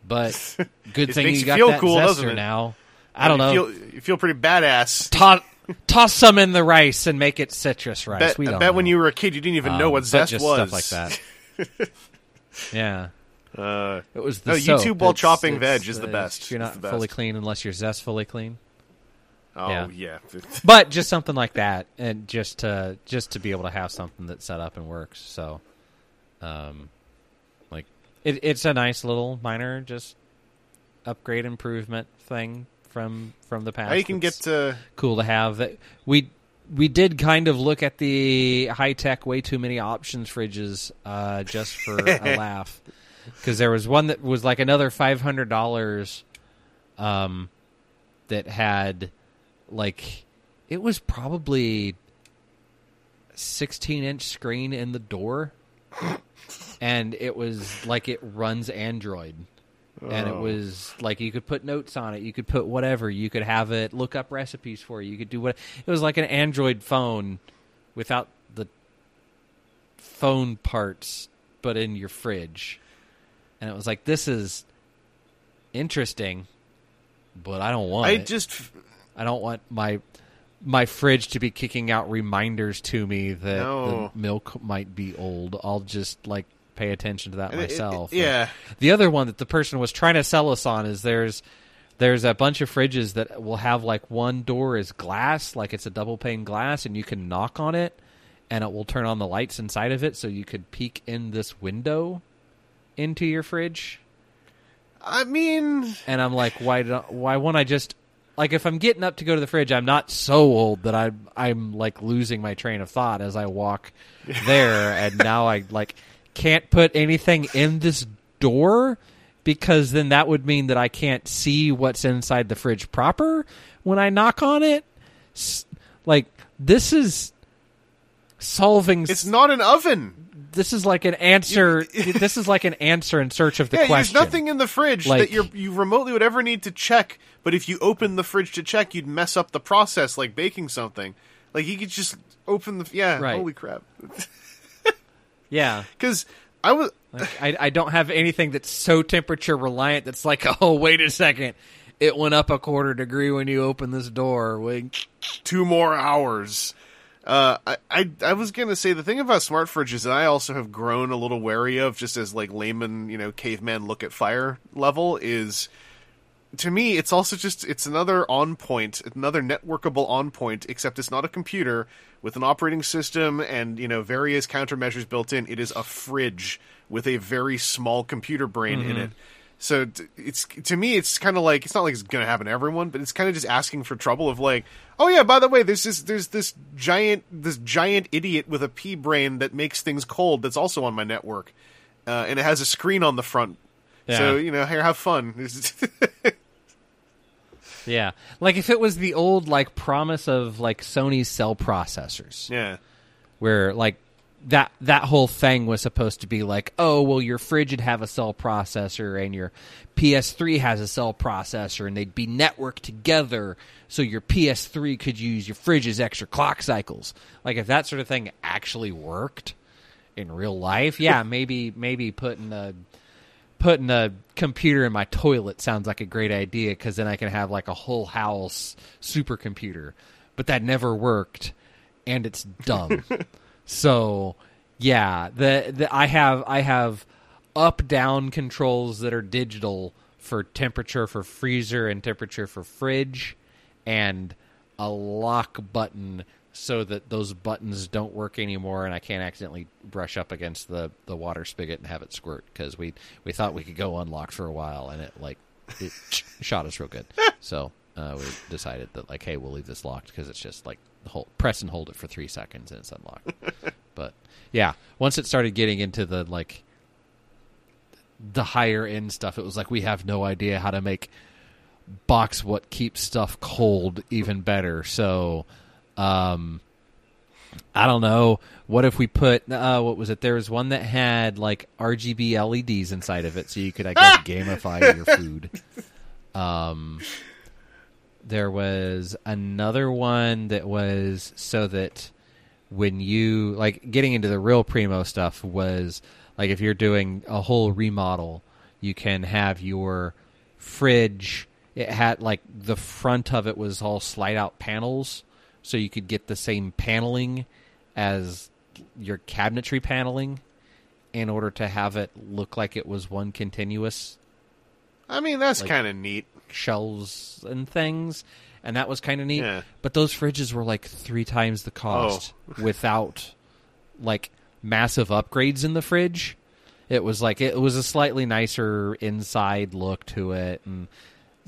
But good thing you got feel that cool, zester now. I don't know. You feel, you feel pretty badass. toss, toss some in the rice and make it citrus rice. Bet, we I bet when you were a kid, you didn't even know Um, what zest just was. Stuff like that. yeah. Uh, It was the No, soap. YouTube while It's- chopping it's, veg is the best. You're not fully clean unless your zest fully clean. oh Yeah. yeah. But just something like that, and just to just to be able to have something that's set up and works. So, um, like it, it's a nice little minor just upgrade improvement thing from from the past. Now you can get to cool to have. That we we did kind of look at the high tech, way too many options fridges uh, just for a laugh, because there was one that was like another five hundred dollars, um, that had like it was probably sixteen inch screen in the door, and it was like it runs Android. And it Oh. was like you could put notes on it. You could put whatever. You could have it look up recipes for you. You could do what it was like an android phone without the phone parts but in your fridge and it was like this is interesting, but I don't want I it. just I don't want my my fridge to be kicking out reminders to me that No. the milk might be old. I'll just like pay attention to that And it- it- myself. yeah. The other one that the person was trying to sell us on is there's there's a bunch of fridges that will have like one door is glass, like it's a double pane glass, and you can knock on it, and it will turn on the lights inside of it, so you could peek in this window into your fridge. I mean, And I'm like, why? don't, why won't I just like if I'm getting up to go to the fridge? I'm not so old that I'm I'm like losing my train of thought as I walk there, and now I like can't put anything in this door because then that would mean that I can't see what's inside the fridge proper when I knock on it. Like this is solving. it's not an oven. This is like an answer. this is like an answer in search of the Yeah, question. there's nothing in the fridge Like- that you you remotely would ever need to check. But if you open the fridge to check, you'd mess up the process, like baking something. Like you could just open the yeah. Right. Holy crap! Yeah. Because I was Like, I, I don't have anything that's so temperature reliant that's like, oh, wait a second. It went up a quarter degree when you open this door. Wait. two more hours. Uh, I, I I was gonna say the thing about smart fridges that I also have grown a little wary of, just as like layman, you know, caveman look at fire level is. To me, it's also just it's another on point, another networkable on point, except it's not a computer with an operating system and you know various countermeasures built in. It is a fridge with a very small computer brain in it. So it's to me, it's kind of like it's not like it's gonna happen to everyone, but it's kind of just asking for trouble of like, oh yeah, by the way, there's this there's this giant this giant idiot with a pea brain that makes things cold that's also on my network, uh, and it has a screen on the front. So you know, here, have fun. Yeah. Like if it was the old, like, promise of, like, Sony's cell processors. yeah, where like that that whole thing was supposed to be like, oh well, your fridge would have a cell processor and your PS3 has a cell processor, and they'd be networked together, so your PS3 could use your fridge's extra clock cycles. Like if that sort of thing actually worked in real life, yeah, maybe maybe putting a putting a computer in my toilet sounds like a great idea because then I can have like a whole house supercomputer. But that never worked, and it's dumb. so yeah, the, the I have I have up down controls that are digital for temperature for freezer and temperature for fridge, and a lock button so that those buttons don't work anymore and I can't accidentally brush up against the, the water spigot and have it squirt because we we thought we could go unlocked for a while and it like it shot us real good. So uh, we decided that like hey we'll leave this locked because it's just like hold, press and hold it for three seconds and it's unlocked. but yeah, once it started getting into the like the higher end stuff, it was like we have no idea how to make box what keeps stuff cold even better. So, um, I don't know. What if we put uh, what was it? There was one that had like RGB LEDs inside of it, so you could I guess gamify your food. Um, there was another one that was so that when you like getting into the real primo stuff was like if you're doing a whole remodel, you can have your fridge. It had like the front of it was all slide out panels, so you could get the same paneling as your cabinetry paneling in order to have it look like it was one continuous I mean that's Like- kind of neat. Shelves and things, and that was kind of neat. Yeah. But those fridges were like three times the cost oh. without like massive upgrades in the fridge. It was like it was a slightly nicer inside look to it and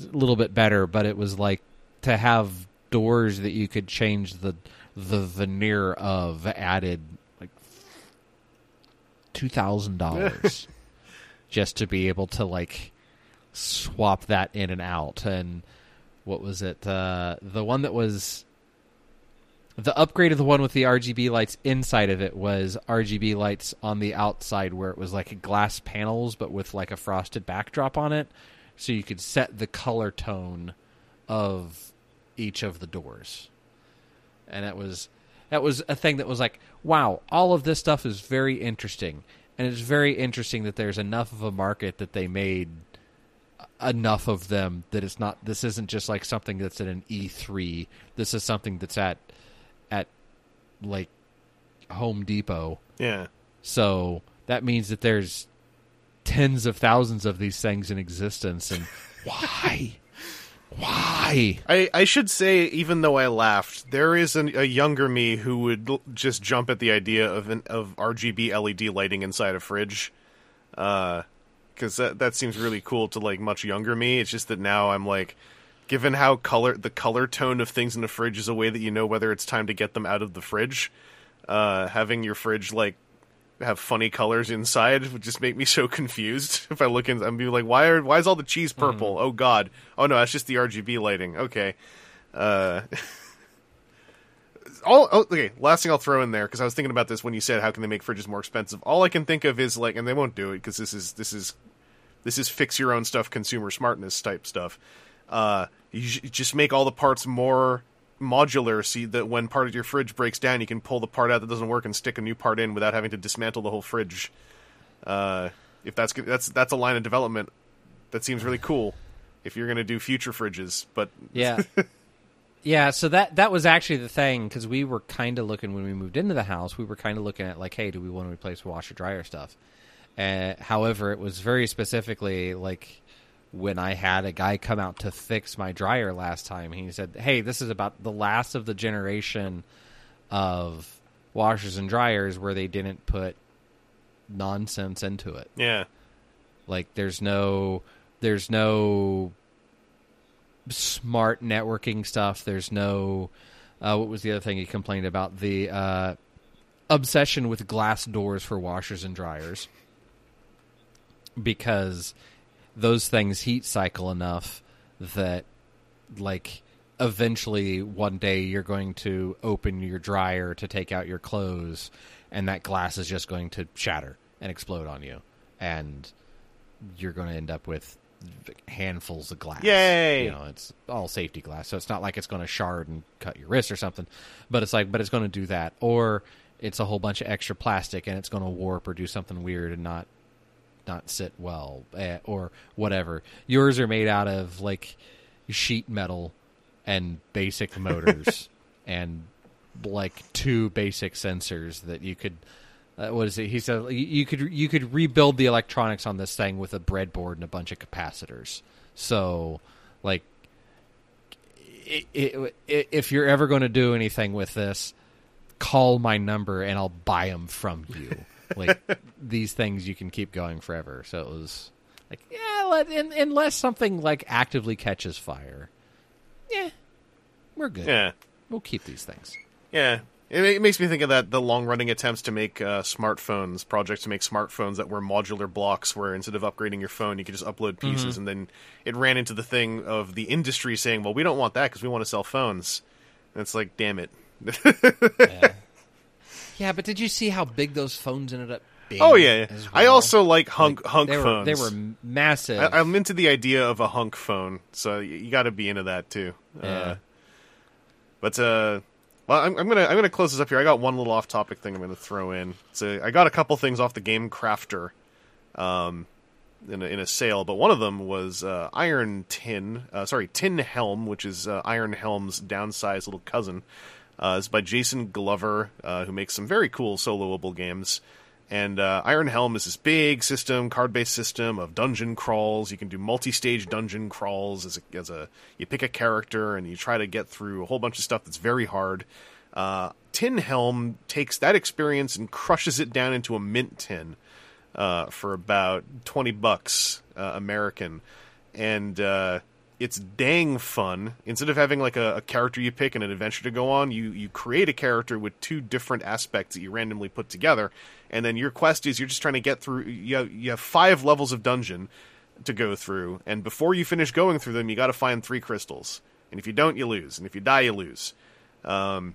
a little bit better, but it was like to have doors that you could change the the veneer of added like two thousand dollars just to be able to like swap that in and out. And what was it? Uh the one that was the upgrade of the one with the RGB lights inside of it was RGB lights on the outside where it was like glass panels but with like a frosted backdrop on it. So you could set the color tone of each of the doors. And that was that was a thing that was like wow all of this stuff is very interesting. And it's very interesting that there's enough of a market that they made enough of them that it's not. This isn't just like something that's at an E3. This is something that's at at like Home Depot. Yeah. So that means that there's tens of thousands of these things in existence, and why? Why? I, I should say, even though I laughed, there is an, a younger me who would l- just jump at the idea of an, of RGB LED lighting inside a fridge, uh, because that that seems really cool to like much younger me. It's just that now I'm like, given how color the color tone of things in the fridge is a way that you know whether it's time to get them out of the fridge. Uh, having your fridge like have funny colors inside would just make me so confused. If I look in, I'm be like, why are why is all the cheese purple? Oh God! Oh no, that's just the RGB lighting. Okay. Uh, all oh, okay. Last thing I'll throw in there because I was thinking about this when you said how can they make fridges more expensive. All I can think of is like, and they won't do it because this is this is this is fix your own stuff, consumer smartness type stuff. Uh, you just make all the parts more modular, so that when part of your fridge breaks down, you can pull the part out that doesn't work and stick a new part in without having to dismantle the whole fridge. Uh, if that's that's that's a line of development that seems really cool. If you're going to do future fridges, but Yeah. yeah, so that that was actually the thing because we were kind of looking when we moved into the house. We were kind of looking at like, hey, do we want to replace washer dryer stuff? Uh, however, it was very specifically like when I had a guy come out to fix my dryer last time. He said, "Hey, this is about the last of the generation of washers and dryers where they didn't put nonsense into it." yeah, Like there's no there's no smart networking stuff. There's no uh, what was the other thing he complained about? The uh, obsession with glass doors for washers and dryers because those things heat cycle enough that like eventually one day you're going to open your dryer to take out your clothes and that glass is just going to shatter and explode on you and you're going to end up with handfuls of glass. Yay! You know, it's all safety glass, so it's not like it's going to shard and cut your wrist or something. But it's like, but it's going to do that, or it's a whole bunch of extra plastic and it's going to warp or do something weird and not not sit well eh, or whatever. Yours are made out of like sheet metal and basic motors and like two basic sensors that you could uh, what is it? He said you- could you could rebuild the electronics on this thing with a breadboard and a bunch of capacitors. So, like, i i i if you're ever going to do anything with this, call my number and I'll buy them from you. Like these things, you can keep going forever. So it was like, yeah, let, un, unless something like actively catches fire, yeah, we're good. yeah, We'll keep these things. yeah. It, it makes me think of that the long running attempts to make uh, smartphones projects to make smartphones that were modular blocks, where instead of upgrading your phone, you could just upload pieces, and then it ran into the thing of the industry saying, "Well, we don't want that because we want to sell phones." And it's like, damn it. Yeah, but did you see how big those phones ended up being? Oh yeah, yeah. as I also like hunk hunk they were, phones. They were massive. I, I'm into the idea of a hunk phone, so you got to be into that too. Yeah. Uh, but uh, well, I'm, I'm gonna I'm gonna close this up here. I got one little off topic thing I'm gonna throw in. So I got a couple things off the Game Crafter, um, in a, in a sale, but one of them was uh, Iron Tin. Uh, sorry, Tin Helm, which is uh, Iron Helm's downsized little cousin. Uh, it's by Jason Glover, uh, who makes some very cool soloable games. And uh, Iron Helm is this big system, card-based system of dungeon crawls. You can do multi-stage dungeon crawls as a, as a you pick a character and you try to get through a whole bunch of stuff that's very hard. Uh, tin Helm takes that experience and crushes it down into a mint tin uh, for about twenty bucks uh, American, and uh, it's dang fun. Instead of having like a, a character you pick and an adventure to go on, you you create a character with two different aspects that you randomly put together, and then your quest is you're just trying to get through. You have, you have five levels of dungeon to go through, and before you finish going through them, you got to find three crystals, and if you don't, you lose, and if you die, you lose. Um,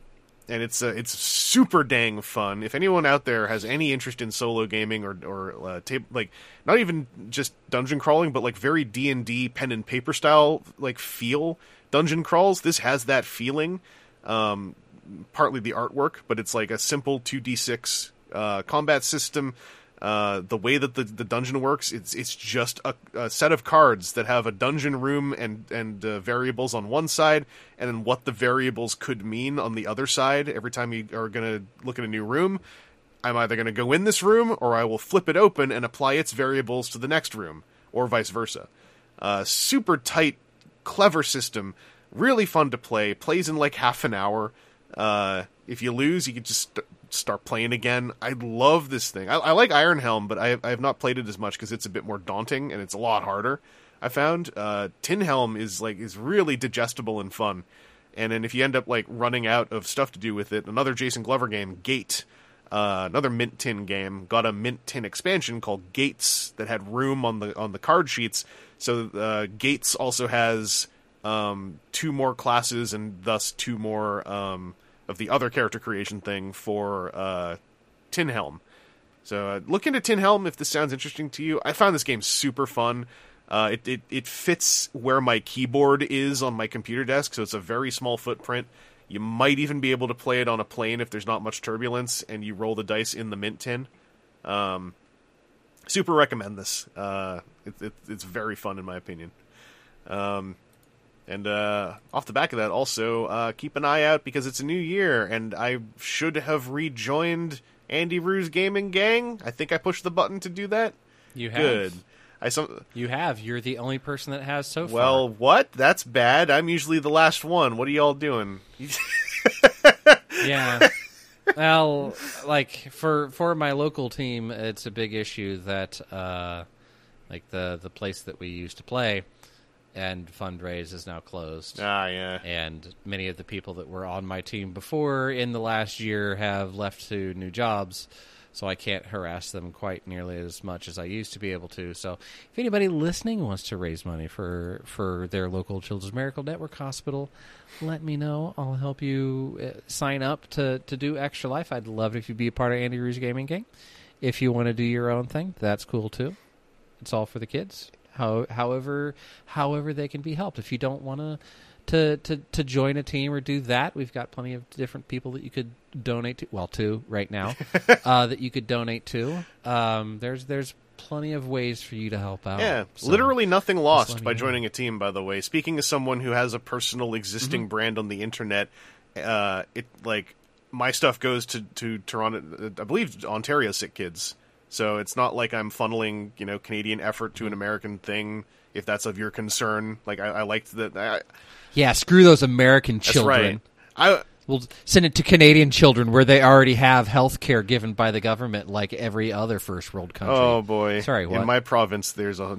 and it's uh, it's super dang fun. If anyone out there has any interest in solo gaming or or uh, tape, like not even just dungeon crawling, but like very D and D pen and paper style like feel dungeon crawls, this has that feeling. Um, partly the artwork, but it's like a simple two d six uh, combat system. Uh, the way that the, the dungeon works, it's it's just a, a set of cards that have a dungeon room and and uh, variables on one side, and then what the variables could mean on the other side. Every time you are going to look at a new room, I'm either going to go in this room or I will flip it open and apply its variables to the next room, or vice versa. Uh, super tight, clever system. Really fun to play. Plays in like half an hour. Uh, if you lose, you can just st- start playing again. I love this thing. I, I like Iron Helm, but I, I have not played it as much because it's a bit more daunting and it's a lot harder. I found uh, Tin Helm is like is really digestible and fun. And then if you end up like running out of stuff to do with it, another Jason Glover game, Gate, uh, another Mint Tin game, got a Mint Tin expansion called Gates that had room on the on the card sheets. So uh, Gates also has um, two more classes and thus two more um, of the other character creation thing for uh, Tin Helm. So uh, look into Tin Helm if this sounds interesting to you. I found this game super fun. Uh, it, it it fits where my keyboard is on my computer desk, so it's a very small footprint. You might even be able to play it on a plane if there's not much turbulence, and you roll the dice in the mint tin. Um, super recommend this. Uh, it, it, it's very fun in my opinion. Um, and uh, off the back of that, also uh, keep an eye out because it's a new year, and I should have rejoined Andy Ruse Gaming Gang. I think I pushed the button to do that. You have. Good. I some You have. You're the only person that has so far. well, what? That's bad. I'm usually the last one. What are y'all doing? yeah. well, like for for my local team, it's a big issue that uh, like the the place that we used to play and fundraise is now closed. ah, yeah. and many of the people that were on my team before in the last year have left to new jobs so i can't harass them quite nearly as much as i used to be able to so if anybody listening wants to raise money for for their local children's miracle network hospital let me know i'll help you uh, sign up to to do extra life i'd love it if you'd be a part of andy Rouge gaming gang if you want to do your own thing that's cool too it's all for the kids. How, however, however they can be helped. If you don't want to to to to join a team or do that, we've got plenty of different people that you could donate to. Well, to right now uh, that you could donate to. Um, there's there's plenty of ways for you to help out. Yeah, So, literally nothing lost by know. joining a team. By the way, speaking as someone who has a personal existing Mm-hmm. brand on the internet, uh, it like my stuff goes to to Toronto, I believe Ontario sick kids. So it's not like I'm funneling you know Canadian effort to an American thing. If that's of your concern, like I, I liked that. I, Yeah, screw those American that's children. right. I We'll send it to Canadian children where they already have health care given by the government, like every other first world country. oh boy, Sorry, what? in my province there's a.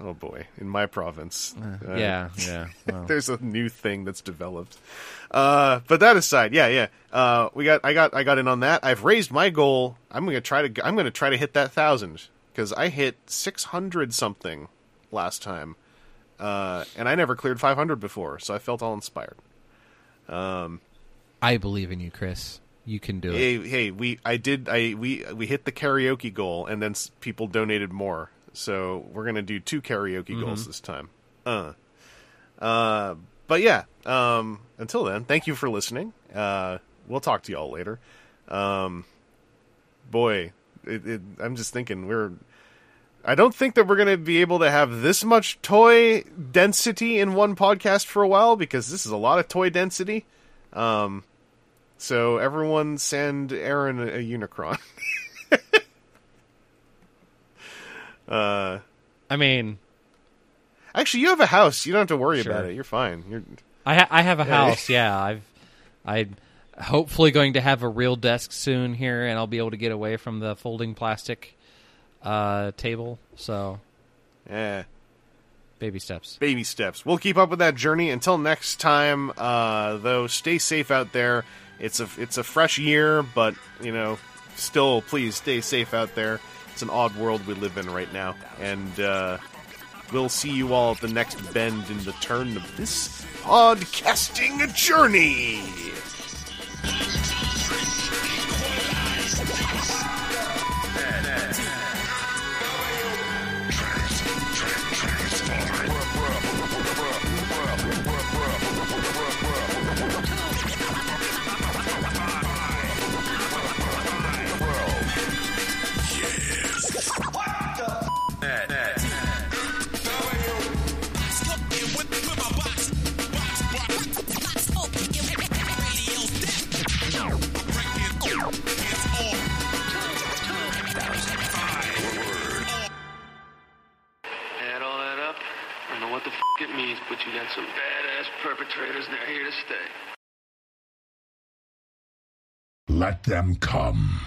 Oh boy, in my province, uh, yeah, yeah. well. there's a new thing that's developed. Uh, but that aside, yeah, yeah. Uh, we got, I got, I got in on that. I've raised my goal. I'm gonna try to, I'm gonna try to hit that thousand because I hit six hundred something last time, uh, and I never cleared five hundred before, so I felt all inspired. Um, I believe in you, Chris. You can do it. Hey, hey, we, I did, I, we, we hit the karaoke goal, and then people donated more, so we're gonna do two karaoke goals this time. Uh, uh, but yeah. Um, until then, thank you for listening. Uh, we'll talk to y'all later. Um, boy, it, it, I'm just thinking we're. I don't think that we're going to be able to have this much toy density in one podcast for a while because this is a lot of toy density. Um, so everyone send Aaron a, a Unicron. uh, I mean, actually, you have a house. You don't have to worry Sure. about it. You're fine. You're I ha- I have a house. Yeah, I've I'm hopefully going to have a real desk soon here, and I'll be able to get away from the folding plastic uh, table. So yeah. baby steps. baby steps. We'll keep up with that journey. Until next time, uh, though, stay safe out there. It's a it's a fresh year, but you know, still, please stay safe out there. It's an odd world we live in right now, and uh, we'll see you all at the next bend in the turn of this podcasting journey. But you got some badass perpetrators, and they're here to stay. Let them come.